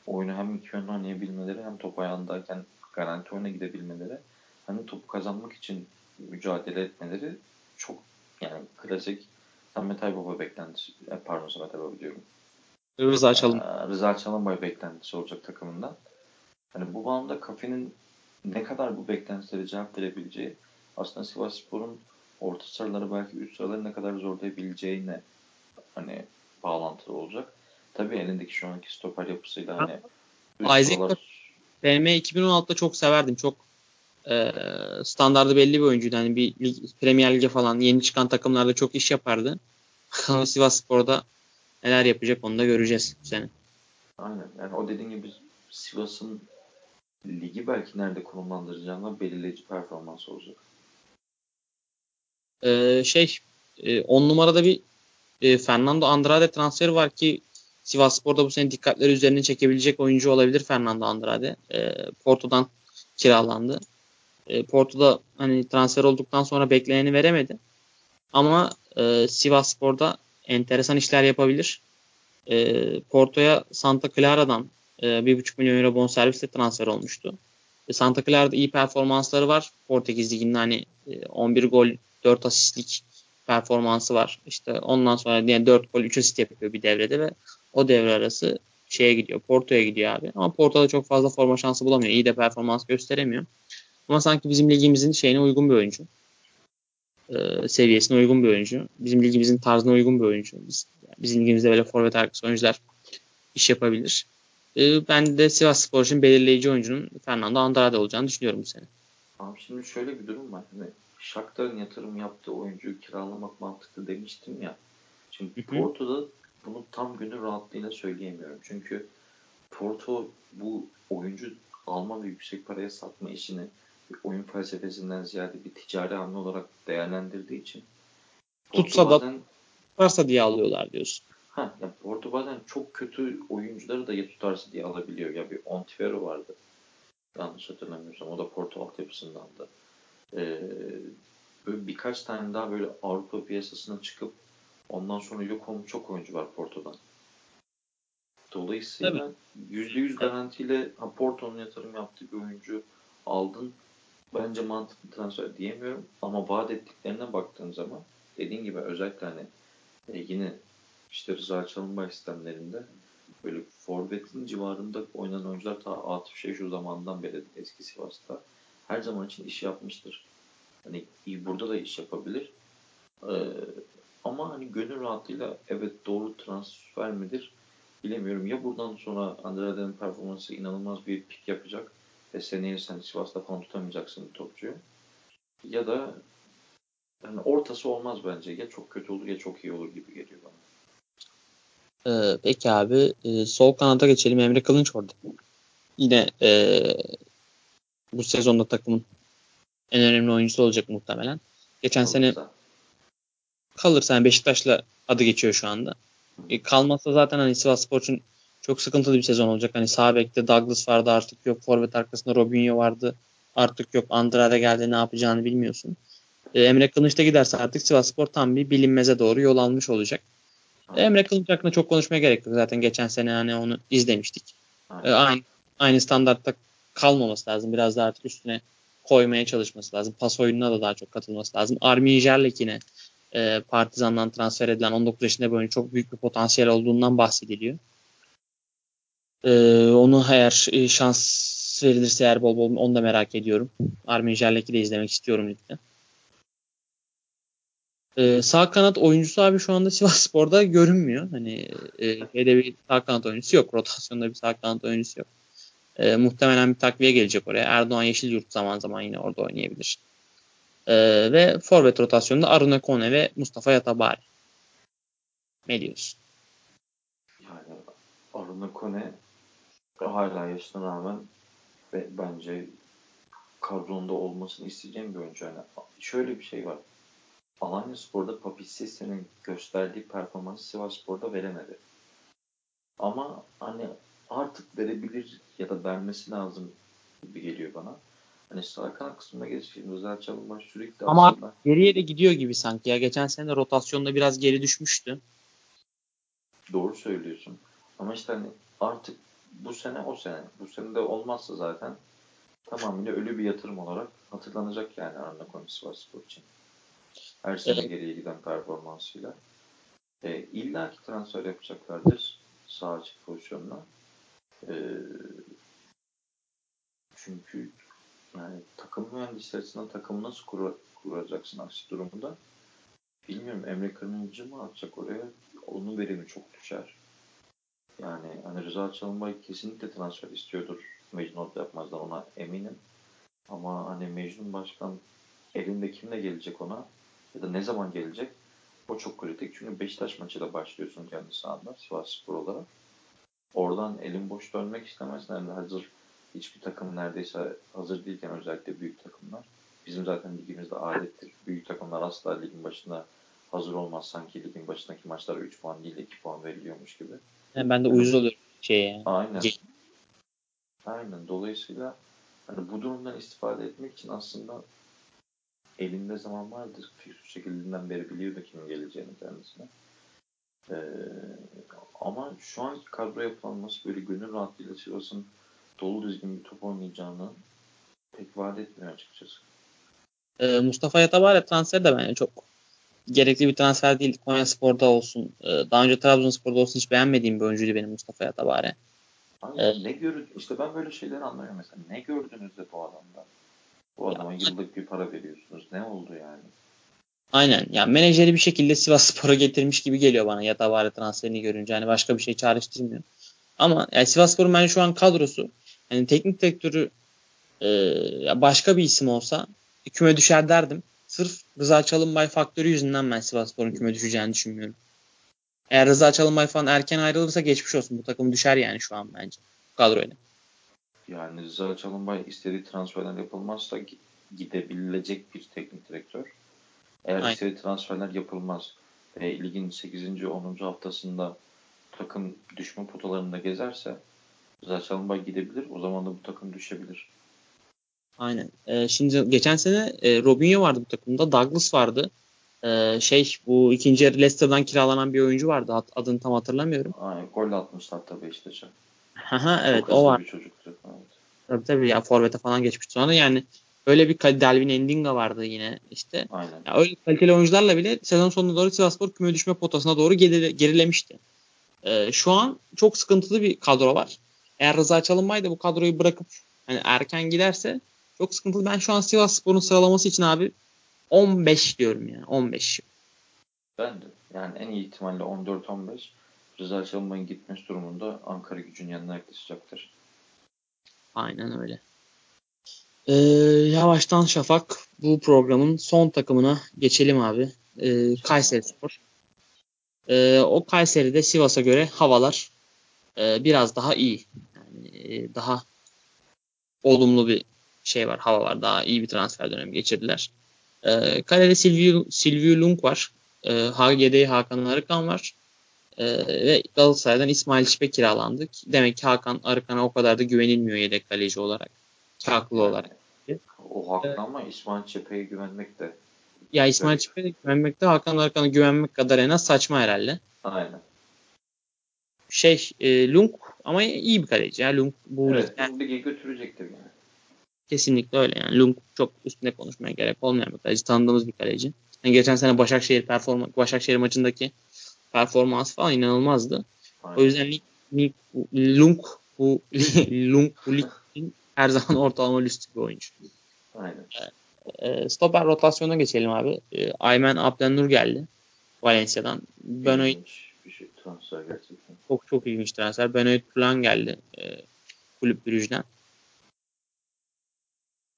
Oyunu hem iki yönde oynayabilmeleri hem top ayağındayken garanti oyuna gidebilmeleri hem topu kazanmak için mücadele etmeleri çok yani klasik Samet Aybaba beklentisi, e, pardon Samet Aybaba diyorum. Rıza Çalın. Rıza Çalınbay beklentisi olacak takımından. Hani bu bağlamda Kafi'nin ne kadar bu beklentilere cevap verebileceği aslında Sivas Spor'un orta sıraları belki üst sıraları ne kadar zorlayabileceğine hani bağlantılı olacak. Tabii elindeki şu anki stoper yapısıyla hani Isaac, sıralar... PM 2016'da çok severdim. Çok e, standardı belli bir oyuncuydu. Hani bir lig, Premier Lig'e falan yeni çıkan takımlarda çok iş yapardı. Ama Sivas Spor'da neler yapacak onu da göreceğiz bu sene. Aynen. Yani o dediğin gibi Sivas'ın ligi belki nerede konumlandıracağına belirleyici performans olacak. Ee, şey 10 e, numarada bir e, Fernando Andrade transferi var ki Sivas Spor'da bu sene dikkatleri üzerine çekebilecek oyuncu olabilir Fernando Andrade. E, Porto'dan kiralandı. E, Porto'da hani transfer olduktan sonra bekleneni veremedi. Ama e, Sivas Spor'da enteresan işler yapabilir. E, Porto'ya Santa Clara'dan e, 1,5 milyon euro bonservisle transfer olmuştu. E, Santa Clara'da iyi performansları var. Portekiz Ligi'nde hani e, 11 gol 4 asistlik performansı var. İşte ondan sonra yani 4 gol 3 asist yapıyor bir devrede ve o devre arası şeye gidiyor. Porto'ya gidiyor abi. Ama Porto'da çok fazla forma şansı bulamıyor. İyi de performans gösteremiyor. Ama sanki bizim ligimizin şeyine uygun bir oyuncu. Ee, seviyesine uygun bir oyuncu. Bizim ligimizin tarzına uygun bir oyuncu. Biz, yani bizim ligimizde böyle forvet arkası oyuncular iş yapabilir. Ee, ben de Sivas Spor için belirleyici oyuncunun Fernando Andrade olacağını düşünüyorum bu sene. Abi şimdi şöyle bir durum var. Hani Shakhtar'ın yatırım yaptığı oyuncuyu kiralamak mantıklı demiştim ya. Şimdi. Porto'da bunu tam günü rahatlığıyla söyleyemiyorum. Çünkü Porto bu oyuncu alma ve yüksek paraya satma işini bir oyun felsefesinden ziyade bir ticari hamle olarak değerlendirdiği için tutsa bazen, da tutarsa diye alıyorlar diyorsun. Ha, ya Porto bazen çok kötü oyuncuları da ya tutarsa diye alabiliyor. Ya bir Ontivero vardı. Yanlış hatırlamıyorsam. O da Porto altyapısındandı. Ee, böyle birkaç tane daha böyle Avrupa piyasasına çıkıp ondan sonra yok olmuş çok oyuncu var Porto'dan. Dolayısıyla yüzde yüz garantiyle ha, Porto'nun yatırım yaptığı bir oyuncu aldın. Bence mantıklı transfer diyemiyorum. Ama vaat ettiklerine baktığın zaman dediğin gibi özellikle hani e, yine işte Rıza Çalınbay sistemlerinde böyle forvetin civarında oynanan oyuncular ta Atıf şu zamandan beri eski Sivas'ta her zaman için iş yapmıştır. Hani burada da iş yapabilir. Ee, ama hani gönül rahatlığıyla evet doğru transfer midir bilemiyorum. Ya buradan sonra Andrade'nin performansı inanılmaz bir pik yapacak ve seneye sen Sivas'ta falan tutamayacaksın topçuyu. Ya da yani ortası olmaz bence. Ya çok kötü olur ya çok iyi olur gibi geliyor bana. Ee, peki abi e, sol kanada geçelim. Emre Kılınç orada. Yine e, bu sezonda takımın en önemli oyuncusu olacak muhtemelen. Geçen Kalırsa. sene kalırsa yani Beşiktaş'la adı geçiyor şu anda. E, kalmazsa zaten hani Sivas Spor için çok sıkıntılı bir sezon olacak. Hani sağ bekte Douglas vardı artık yok. Forvet arkasında Robinho vardı. Artık yok. Andrade geldi ne yapacağını bilmiyorsun. E, Emre Kılıç da giderse artık Sivas Spor tam bir bilinmeze doğru yol almış olacak. E, Emre Kılıç hakkında çok konuşmaya gerek yok. Zaten geçen sene hani onu izlemiştik. E, aynı, aynı standartta kalmaması lazım. Biraz daha artık üstüne koymaya çalışması lazım. Pas oyununa da daha çok katılması lazım. Armin Jerlik yine e, Partizan'dan transfer edilen 19 yaşında oyuncu çok büyük bir potansiyel olduğundan bahsediliyor. E, onu eğer e, şans verilirse eğer bol bol onu da merak ediyorum. Armin Jerlik'i de izlemek istiyorum ligde. Ee, sağ kanat oyuncusu abi şu anda Sivas Spor'da görünmüyor. Hani e, şeyde bir sağ kanat oyuncusu yok. Rotasyonda bir sağ kanat oyuncusu yok. E, muhtemelen bir takviye gelecek oraya. Erdoğan Yeşilyurt zaman zaman yine orada oynayabilir. E, ve forvet rotasyonunda Arun Kone ve Mustafa Yatabari. Ne diyorsun? Yani Arun Kone hala yaşına rağmen ve bence kadronda olmasını isteyeceğim bir oyuncu. Yani şöyle bir şey var. Alanya Spor'da Papissesse'nin gösterdiği performansı Sivas Spor'da veremedi. Ama hani artık verebilir ya da vermesi lazım gibi geliyor bana. Hani sağ kanat kısmına geçeyim. Özel çalınma sürekli Ama aslında... geriye de gidiyor gibi sanki ya. Geçen sene rotasyonda biraz geri düşmüştü. Doğru söylüyorsun. Ama işte hani artık bu sene o sene. Bu sene de olmazsa zaten tamamıyla ölü bir yatırım olarak hatırlanacak yani Arna Konis var spor için. Her sene evet. geriye giden performansıyla. E, İlla ki transfer yapacaklardır sağ açık pozisyonuna. E, çünkü yani takım mühendisleri açısından takımı nasıl kur, kuracaksın aksi durumda? Bilmiyorum Emre Kırmızıcı mı atacak oraya? Onun verimi çok düşer. Yani hani Rıza Çalınbay kesinlikle transfer istiyordur Mecnun yapmazlar ona eminim. Ama hani Mecnun Başkan elinde kimle gelecek ona ya da ne zaman gelecek o çok kritik. Çünkü Beşiktaş maçıyla başlıyorsun kendi sahanda Sivas Spor olarak. Oradan elin boş dönmek istemezler. Yani hazır hiçbir takım neredeyse hazır değilken özellikle büyük takımlar. Bizim zaten ligimizde adettir. Büyük takımlar asla ligin başında hazır olmaz. Sanki ligin başındaki maçlara 3 puan değil 2 puan veriliyormuş gibi. Yani ben de uyuz oluyorum şeye. Aynen. Aynen. Dolayısıyla hani bu durumdan istifade etmek için aslında elinde zaman vardır. Fikri şekildinden beri biliyordu kimin geleceğini kendisine. Ee, ama şu anki kadro yapılanması böyle gönül rahatlığıyla Sivas'ın dolu düzgün bir top oynayacağını pek vaat etmiyor açıkçası. Ee, Mustafa Yatabare transferi de bence çok gerekli bir transfer değil. Konya Spor'da olsun. Ee, daha önce Trabzonspor'da olsun hiç beğenmediğim bir oyuncuydu benim Mustafa Yatabare. Ee, ne görün işte ben böyle şeyler anlamıyorum mesela. Ne gördünüz de bu adamda? Bu adama ya, yıllık bir para veriyorsunuz. Ne oldu yani? Aynen. Ya menajeri bir şekilde Sivas Spor'a getirmiş gibi geliyor bana Yatabare transferini görünce. Hani başka bir şey çağrıştırmıyor. Ama yani Sivas Spor'un ben şu an kadrosu hani teknik direktörü e, başka bir isim olsa küme düşer derdim. Sırf Rıza Çalınbay faktörü yüzünden ben Sivas Spor'un küme düşeceğini düşünmüyorum. Eğer Rıza Çalınbay falan erken ayrılırsa geçmiş olsun. Bu takım düşer yani şu an bence. Kadroyla. Yani Rıza Çalınbay istediği transferler yapılmazsa gidebilecek bir teknik direktör. Eğer Aynen. istediği transferler yapılmaz ve ligin 8. 10. haftasında takım düşme potalarında gezerse Rıza Çalınbay gidebilir. O zaman da bu takım düşebilir. Aynen. Ee, şimdi geçen sene e, Robinho vardı bu takımda. Douglas vardı. Ee, şey bu ikinci yarı Leicester'dan kiralanan bir oyuncu vardı. Adını tam hatırlamıyorum. Aynen. Gol atmıştı hatta Beşiktaş'a. Haha evet o var. bir çocuktu. Evet. Tabii tabii ya Forvet'e falan geçmişti sonra yani öyle bir Delvin Endinga vardı yine işte. Aynen. Ya öyle kaliteli oyuncularla bile sezon sonuna doğru Sivasspor küme düşme potasına doğru gerilemişti. Ee, şu an çok sıkıntılı bir kadro var. Eğer Rıza Çalınbay da bu kadroyu bırakıp hani erken giderse çok sıkıntılı. Ben şu an Sivas Spor'un sıralaması için abi 15 diyorum yani 15. Ben de. Yani en iyi ihtimalle 14-15 Rıza Çalınbay'ın gitmesi durumunda Ankara gücün yanına yaklaşacaktır. Aynen öyle. Ee, yavaştan Şafak bu programın son takımına geçelim abi. Ee, Kayseri Spor. Ee, o Kayseri'de Sivas'a göre havalar e, biraz daha iyi. Yani e, daha olumlu bir şey var, hava var. Daha iyi bir transfer dönemi geçirdiler. E, kalede Silvio, Silvio Lung var. E, HGD Hakan Arıkan var. E, ve Galatasaray'dan İsmail Çipe kiralandı. Demek ki Hakan Arıkan'a o kadar da güvenilmiyor yedek kaleci olarak. Haklı olarak. O haklı ama İsmail Çipe'ye güvenmek de ya İsmail Çipe'ye güvenmek de Hakan Arıkan'a güvenmek kadar en az saçma herhalde. Aynen. Şey e, Lung ama iyi bir kaleci ya. Lung bu evet, ligi götürecektir yani. Kesinlikle öyle yani. Lung çok üstüne konuşmaya gerek olmayan bir kaleci. Tanıdığımız bir kaleci. Yani geçen sene Başakşehir performa Başakşehir maçındaki performans falan inanılmazdı. Aynen. O yüzden Lung bu Lung bu ligin her zaman ortalama üstü bir oyuncu. Aynen. E, stoper rotasyona geçelim abi. E, Aymen Abdenur geldi. Valencia'dan. Benoit bir şey transfer gerçekten. Çok çok ilginç transfer. Benoit falan geldi. E, kulüp Brüj'den.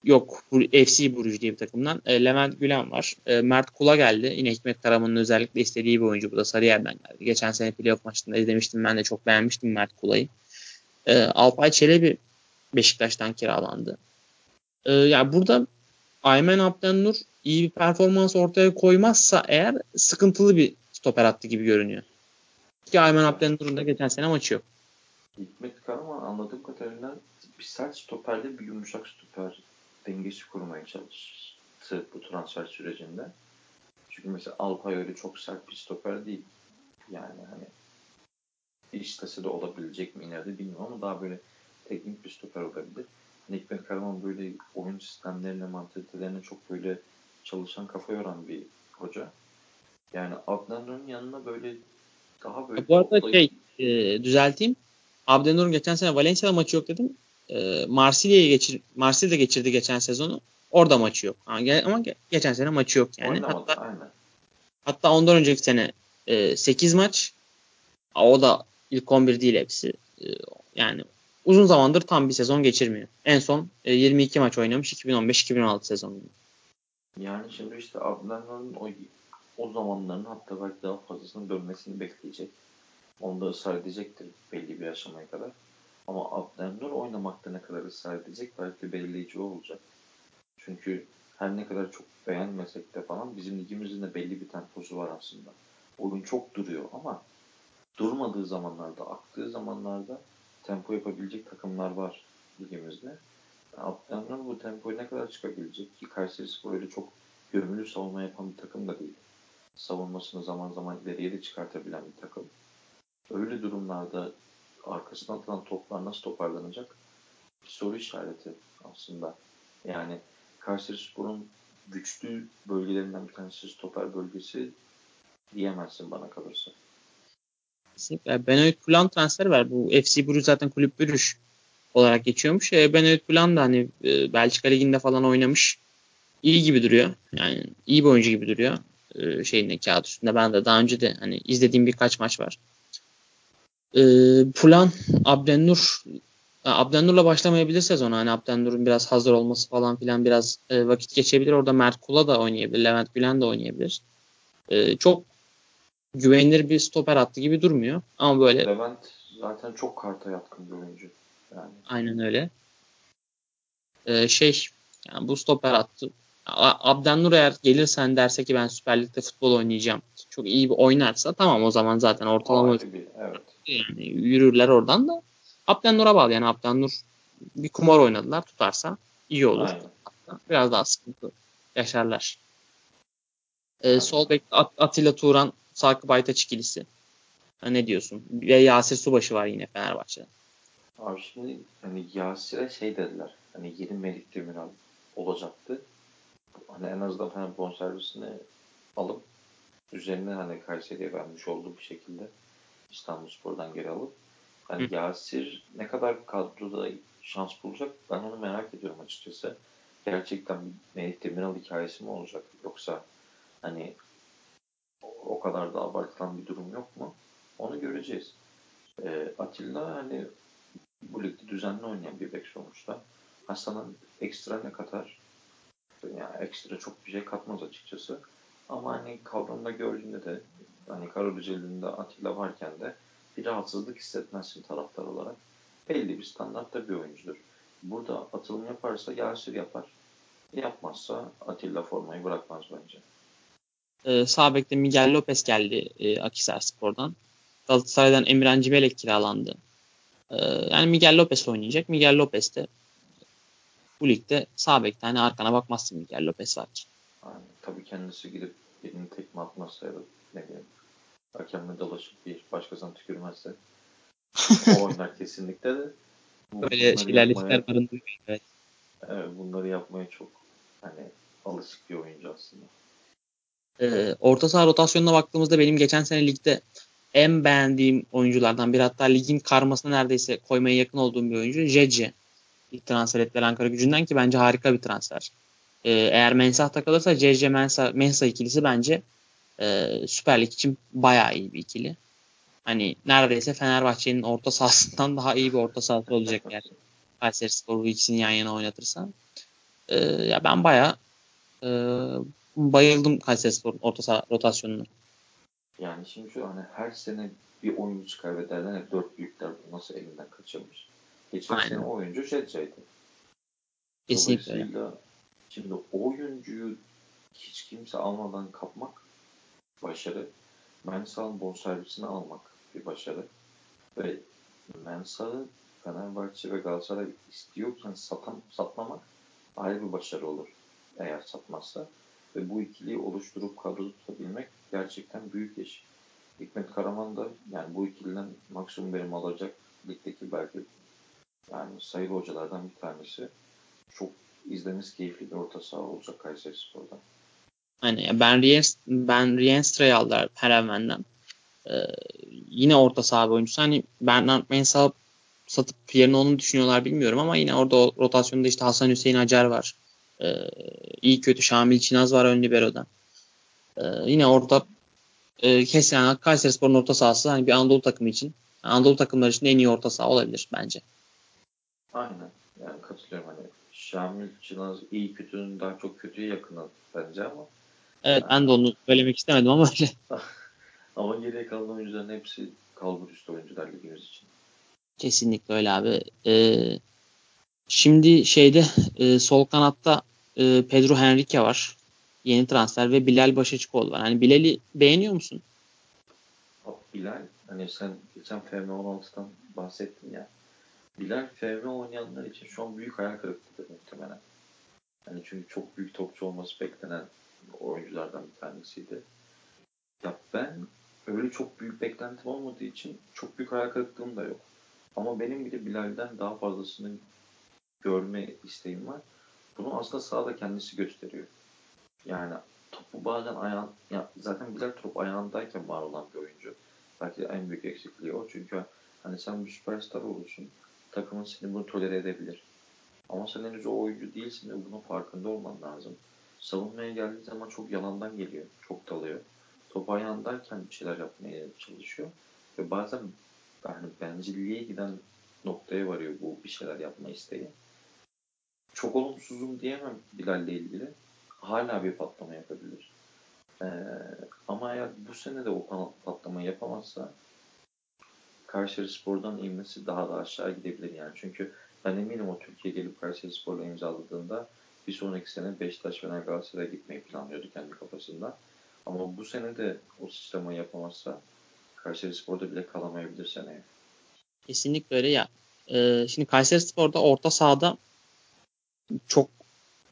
Yok. FC Bruges diye bir takımdan. E, Levent Gülen var. E, Mert Kula geldi. Yine Hikmet Karaman'ın özellikle istediği bir oyuncu. Bu da Sarıyer'den geldi. Geçen sene playoff maçında izlemiştim. Ben de çok beğenmiştim Mert Kula'yı. E, Alpay Çelebi Beşiktaş'tan kiralandı. E, yani burada Aymen Abdennur iyi bir performans ortaya koymazsa eğer sıkıntılı bir stoper attı gibi görünüyor. Ki Aymen Abdennur'un da geçen sene maçı yok. Hikmet Karaman anladığım kadarıyla bir sert stoperle bir yumuşak stoper dengesi kurmaya çalıştı bu transfer sürecinde. Çünkü mesela Alpay öyle çok sert bir stoper değil. Yani hani istese de olabilecek mi ileride bilmiyorum ama daha böyle teknik bir stoper olabilir. Hikmet Karaman böyle oyun sistemlerine, mantalitelerine çok böyle çalışan, kafa yoran bir hoca. Yani Abdenur'un yanına böyle daha böyle... Bu arada şey e, düzelteyim. Abdenur'un geçen sene Valencia maçı yok dedim e, Marsilya'yı geçir Marsilya'da geçirdi geçen sezonu. Orada maçı yok. Ama geçen sene maçı yok yani. Oynamadı, hatta, aynen. hatta ondan önceki sene e, 8 maç. O da ilk 11 değil hepsi. E, yani uzun zamandır tam bir sezon geçirmiyor. En son e, 22 maç oynamış 2015-2016 sezonunda. Yani şimdi işte Abdenur'un o, o zamanların hatta belki daha fazlasının dönmesini bekleyecek. Onu da ısrar edecektir belli bir aşamaya kadar. Ama Abdenur oynamakta ne kadar ısrar edecek belki belirleyici olacak. Çünkü her ne kadar çok beğenmesek de falan bizim ligimizin de belli bir temposu var aslında. Oyun çok duruyor ama durmadığı zamanlarda, aktığı zamanlarda tempo yapabilecek takımlar var ligimizde. Abdenur bu tempoyu ne kadar çıkabilecek ki Kayseri Spor öyle çok gömülü savunma yapan bir takım da değil. Savunmasını zaman zaman ileriye de çıkartabilen bir takım. Öyle durumlarda arkasına atılan toplar nasıl toparlanacak? Bir soru işareti aslında. Yani Kayseri Spor'un güçlü bölgelerinden bir tanesi stoper bölgesi diyemezsin bana kalırsa. Kesinlikle. Benoit Blanc transfer var. Bu FC Bruges zaten kulüp bürüş olarak geçiyormuş. E, Benoit Blanc da hani e, Belçika Ligi'nde falan oynamış. İyi gibi duruyor. Yani iyi bir oyuncu gibi duruyor. E, şeyinde kağıt üstünde. Ben de daha önce de hani izlediğim birkaç maç var. E, Pulan, Abdennur Abdennur'la başlamayabilir sezon. Hani Abdennur'un biraz hazır olması falan filan biraz e, vakit geçebilir. Orada Mert Kula da oynayabilir. Levent Gülen de oynayabilir. E, çok güvenilir bir stoper attı gibi durmuyor. Ama böyle Levent zaten çok karta yatkın bir oyuncu. Yani. Aynen öyle. Ee, şey yani bu stoper attı. Abdennur eğer gelirsen derse ki ben Süper Lig'de futbol oynayacağım. Çok iyi bir oynarsa tamam o zaman zaten ortalama bir, evet. yani yürürler oradan da. Abdennur'a bağlı yani Abdennur bir kumar oynadılar tutarsa iyi olur. Aynen. Biraz daha sıkıntı yaşarlar. Ee, sol bek At- Atilla Turan, Sakıp Aytaç ikilisi. Ha, ne diyorsun? Ve Yasir Subaşı var yine Fenerbahçe'de. Abi şimdi hani Yasir'e şey dediler. Hani yeni Melih Demiral olacaktı. Hani en azından hani bonservisini alıp üzerine hani Kayseri'ye vermiş olduğu bir şekilde İstanbul Spor'dan geri alıp hani Hı. Yasir ne kadar kadroda şans bulacak ben onu merak ediyorum açıkçası. Gerçekten Melih Demiral hikayesi mi olacak yoksa hani o kadar da abartılan bir durum yok mu? Onu göreceğiz. Ee, Atilla hani bu ligde düzenli oynayan bir bek sonuçta. Hasan'ın ekstra ne katar? Yani ekstra çok bir şey katmaz açıkçası. Ama hani kavramda gördüğünde de hani Karabüceli'nde Atilla varken de bir rahatsızlık hissetmezsin taraftar olarak. Belli bir standartta bir oyuncudur. Burada atılım yaparsa Yasir yapar. Yapmazsa Atilla formayı bırakmaz bence. Ee, sağ bekte Miguel Lopez geldi e, Akisar Spor'dan. Galatasaray'dan Emirhan Civelek kiralandı. Ee, yani Miguel Lopez oynayacak. Miguel Lopez de bu ligde sağ bekte hani arkana bakmazsın Miguel Lopez var ki. Aynen. Tabii kendisi gidip elini tekme atmazsa ya da ne bileyim hakemle dolaşıp bir başkasına tükürmezse o oynar kesinlikle de. Böyle şeylerle yapmaya, barındırıyor. Evet. evet. bunları yapmaya çok hani alışık bir oyuncu aslında. Ee, orta saha rotasyonuna baktığımızda benim geçen sene ligde en beğendiğim oyunculardan biri hatta ligin karmasına neredeyse koymaya yakın olduğum bir oyuncu Jece. İlk transfer ettiler Ankara gücünden ki bence harika bir transfer. Ee, eğer Mensah takılırsa Cece Mensah, Mensah ikilisi bence e, Süper Lig için bayağı iyi bir ikili. Hani neredeyse Fenerbahçe'nin orta sahasından daha iyi bir orta sahası olacak yani. Kayseri Spor bu ikisini yan yana oynatırsa. Ee, ya ben bayağı e, bayıldım Kayseri Spor'un orta saha rotasyonuna. Yani şimdi şu hani her sene bir oyuncu kaybederler. Hep dört büyükler nasıl elinden kaçırmış. Geçen Aynen. sene oyuncu Jetça'ydı. Kesinlikle. Şimdi oyuncuyu hiç kimse almadan kapmak başarı. Mensah'ın bonservisini almak bir başarı. Ve Mensah'ı Fenerbahçe ve Galatasaray istiyorken satan, satmamak ayrı bir başarı olur. Eğer satmazsa. Ve bu ikiliyi oluşturup kadro tutabilmek gerçekten büyük iş. Hikmet Karaman da yani bu ikiliden maksimum verim alacak ligdeki belki yani sayılı hocalardan bir tanesi. Çok izlemesi keyifli bir orta saha olacak Kayseri Spor'da. Hani ben Riens, ben Rienstra'yı aldılar Herenven'den. Ee, yine orta saha oyuncusu. Hani Bernard Mensah satıp yerine onu düşünüyorlar bilmiyorum ama yine orada rotasyonda işte Hasan Hüseyin Acar var. Ee, iyi kötü Şamil Çinaz var ön libero'da. Ee, yine orada e, kesin Kayseri Spor'un orta sahası hani bir Anadolu takımı için Anadolu takımları için en iyi orta saha olabilir bence. Aynen. Yani katılıyorum hani Şamil Çınaz iyi kötünün daha çok kötüye yakını bence ama. Evet yani, ben de onu söylemek istemedim ama öyle. ama geriye kalan oyuncuların hepsi kalbur üstü oyuncular ligimiz için. Kesinlikle öyle abi. Ee, şimdi şeyde e, sol kanatta e, Pedro Henrique var. Yeni transfer ve Bilal Başaçıkoğlu var. Hani Bilal'i beğeniyor musun? Bilal hani sen geçen FM16'dan bahsettin ya. Bilal FM oynayanlar için şu an büyük hayal kırıklığıdır muhtemelen. Yani çünkü çok büyük topçu olması beklenen oyunculardan bir tanesiydi. Ya ben öyle çok büyük beklentim olmadığı için çok büyük hayal kırıklığım da yok. Ama benim bir de Bilal'den daha fazlasını görme isteğim var. Bunu aslında sahada kendisi gösteriyor. Yani topu bazen ayağın, ya zaten Bilal top ayağındayken var olan bir oyuncu. Belki en büyük eksikliği o. Çünkü hani sen bir süperstar olursun. Takımın seni bunu tolere edebilir. Ama sen henüz o oyuncu değilsin ve bunun farkında olman lazım. Savunmaya geldiği zaman çok yalandan geliyor. Çok dalıyor. Top ayağındayken bir şeyler yapmaya çalışıyor. Ve bazen yani bencilliğe giden noktaya varıyor bu bir şeyler yapma isteği. Çok olumsuzum diyemem Bilal'le ilgili. Hala bir patlama yapabilir. Ee, ama eğer bu sene de o patlamayı yapamazsa Kayseri Spor'dan inmesi daha da aşağı gidebilir yani. Çünkü ben eminim o Türkiye gelip Kayseri Spor'la imzaladığında bir sonraki sene Beşiktaş Fener Galatasaray'a gitmeyi planlıyordu kendi kafasında. Ama bu sene de o sistemi yapamazsa Kayseri Spor'da bile kalamayabilir seneye. Kesinlikle öyle ya. Ee, şimdi Kayseri Spor'da orta sahada çok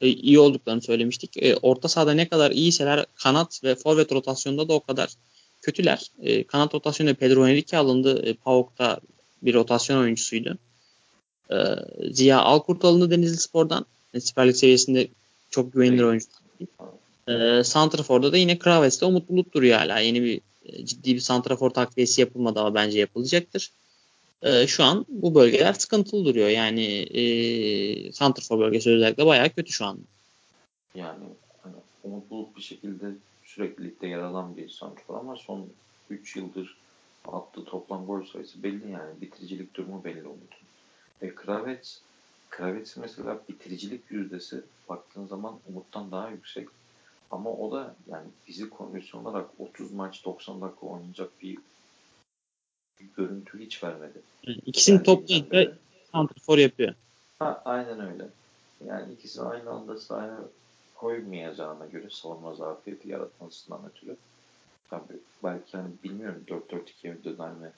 e, iyi olduklarını söylemiştik. E, orta sahada ne kadar iyiyseler kanat ve forvet rotasyonunda da o kadar kötüler. E, kanat rotasyonunda Pedro Henrique alındı. E, PAOK'ta bir rotasyon oyuncusuydu. E, Ziya Alkurt alındı Denizli Spor'dan. E, Süper Lig seviyesinde çok güvenilir oyuncu. E, Santrafor'da da yine Kravets'te Umut Bulut duruyor hala. Yeni bir e, ciddi bir Santrafor takviyesi yapılmadı ama bence yapılacaktır. E, şu an bu bölgeler sıkıntılı duruyor. Yani e, Santrafor bölgesi özellikle bayağı kötü şu an. Yani hani, Umut bir şekilde sürekli ligde yer alan bir santrafor ama son 3 yıldır attığı toplam gol sayısı belli yani. Bitiricilik durumu belli Umut'un. Ve Kravets, Kravets'in mesela bitiricilik yüzdesi baktığın zaman Umut'tan daha yüksek. Ama o da yani fizik kondisyon olarak 30 maç 90 dakika oynayacak bir görüntü hiç vermedi. İkisini yani toplayınca yapıyor. Ha, aynen öyle. Yani ikisi aynı anda sahaya koymayacağına göre savunma zafiyeti yaratmasından ötürü. Tabii belki hani bilmiyorum 4-4-2'ye döner mi?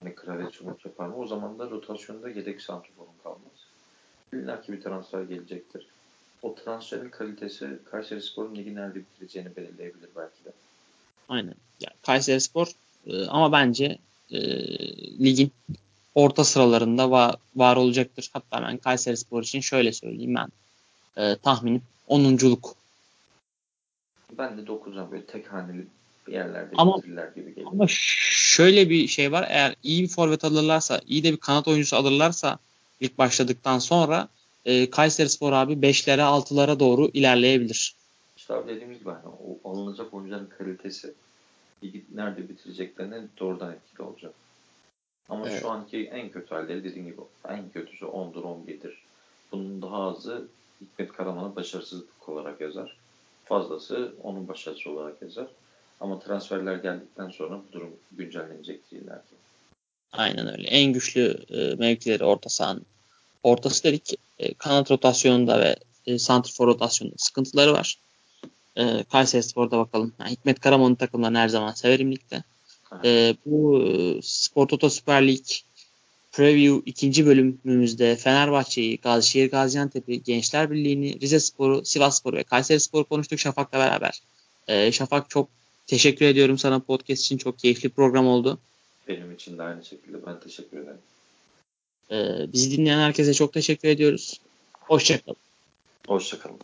Hani Kravets umut yapar mı? O zaman da rotasyonda yedek santraforun kalmaz. İlla ki bir transfer gelecektir. O transferin kalitesi Kayseri Spor'un ligi nerede bitireceğini belirleyebilir belki de. Aynen. Ya, Kayseri Spor e, ama bence e, ligin orta sıralarında var, var olacaktır. Hatta ben Kayseri Spor için şöyle söyleyeyim ben. E, tahminim 10'unculuk. Ben de 9'a böyle tek haneli bir yerlerde ama, gibi geliyor. Ama şöyle bir şey var. Eğer iyi bir forvet alırlarsa, iyi de bir kanat oyuncusu alırlarsa ilk başladıktan sonra e, Kayseri Spor abi 5'lere 6'lara doğru ilerleyebilir. İşte abi dediğimiz gibi hani o alınacak oyuncuların kalitesi nerede bitireceklerine doğrudan etkili olacak. Ama evet. şu anki en kötü halleri dediğim gibi en kötüsü 10'dur 11'dir. Bunun daha azı Hikmet Karaman'ı başarısızlık olarak yazar. Fazlası onun başarısı olarak yazar. Ama transferler geldikten sonra bu durum güncellenecektir illa ki. Aynen öyle. En güçlü e, mevkileri orta sahanın. Ortası dedik e, kanat rotasyonunda ve e, santrfor rotasyonunda sıkıntıları var. E, Kayseri Spor'da bakalım. Yani Hikmet Karaman'ın takımlarını her zaman severim ligde. E, bu Spor Toto Süper Lig Preview ikinci bölümümüzde Fenerbahçe'yi, Gazişehir Gaziantep'i, Gençler Birliği'ni, Rize Spor'u, Sivas Spor'u ve Kayseri Spor'u konuştuk Şafak'la beraber. E, Şafak çok teşekkür ediyorum sana podcast için. Çok keyifli program oldu. Benim için de aynı şekilde. Ben teşekkür ederim. E, bizi dinleyen herkese çok teşekkür ediyoruz. Hoşçakalın. Hoşçakalın.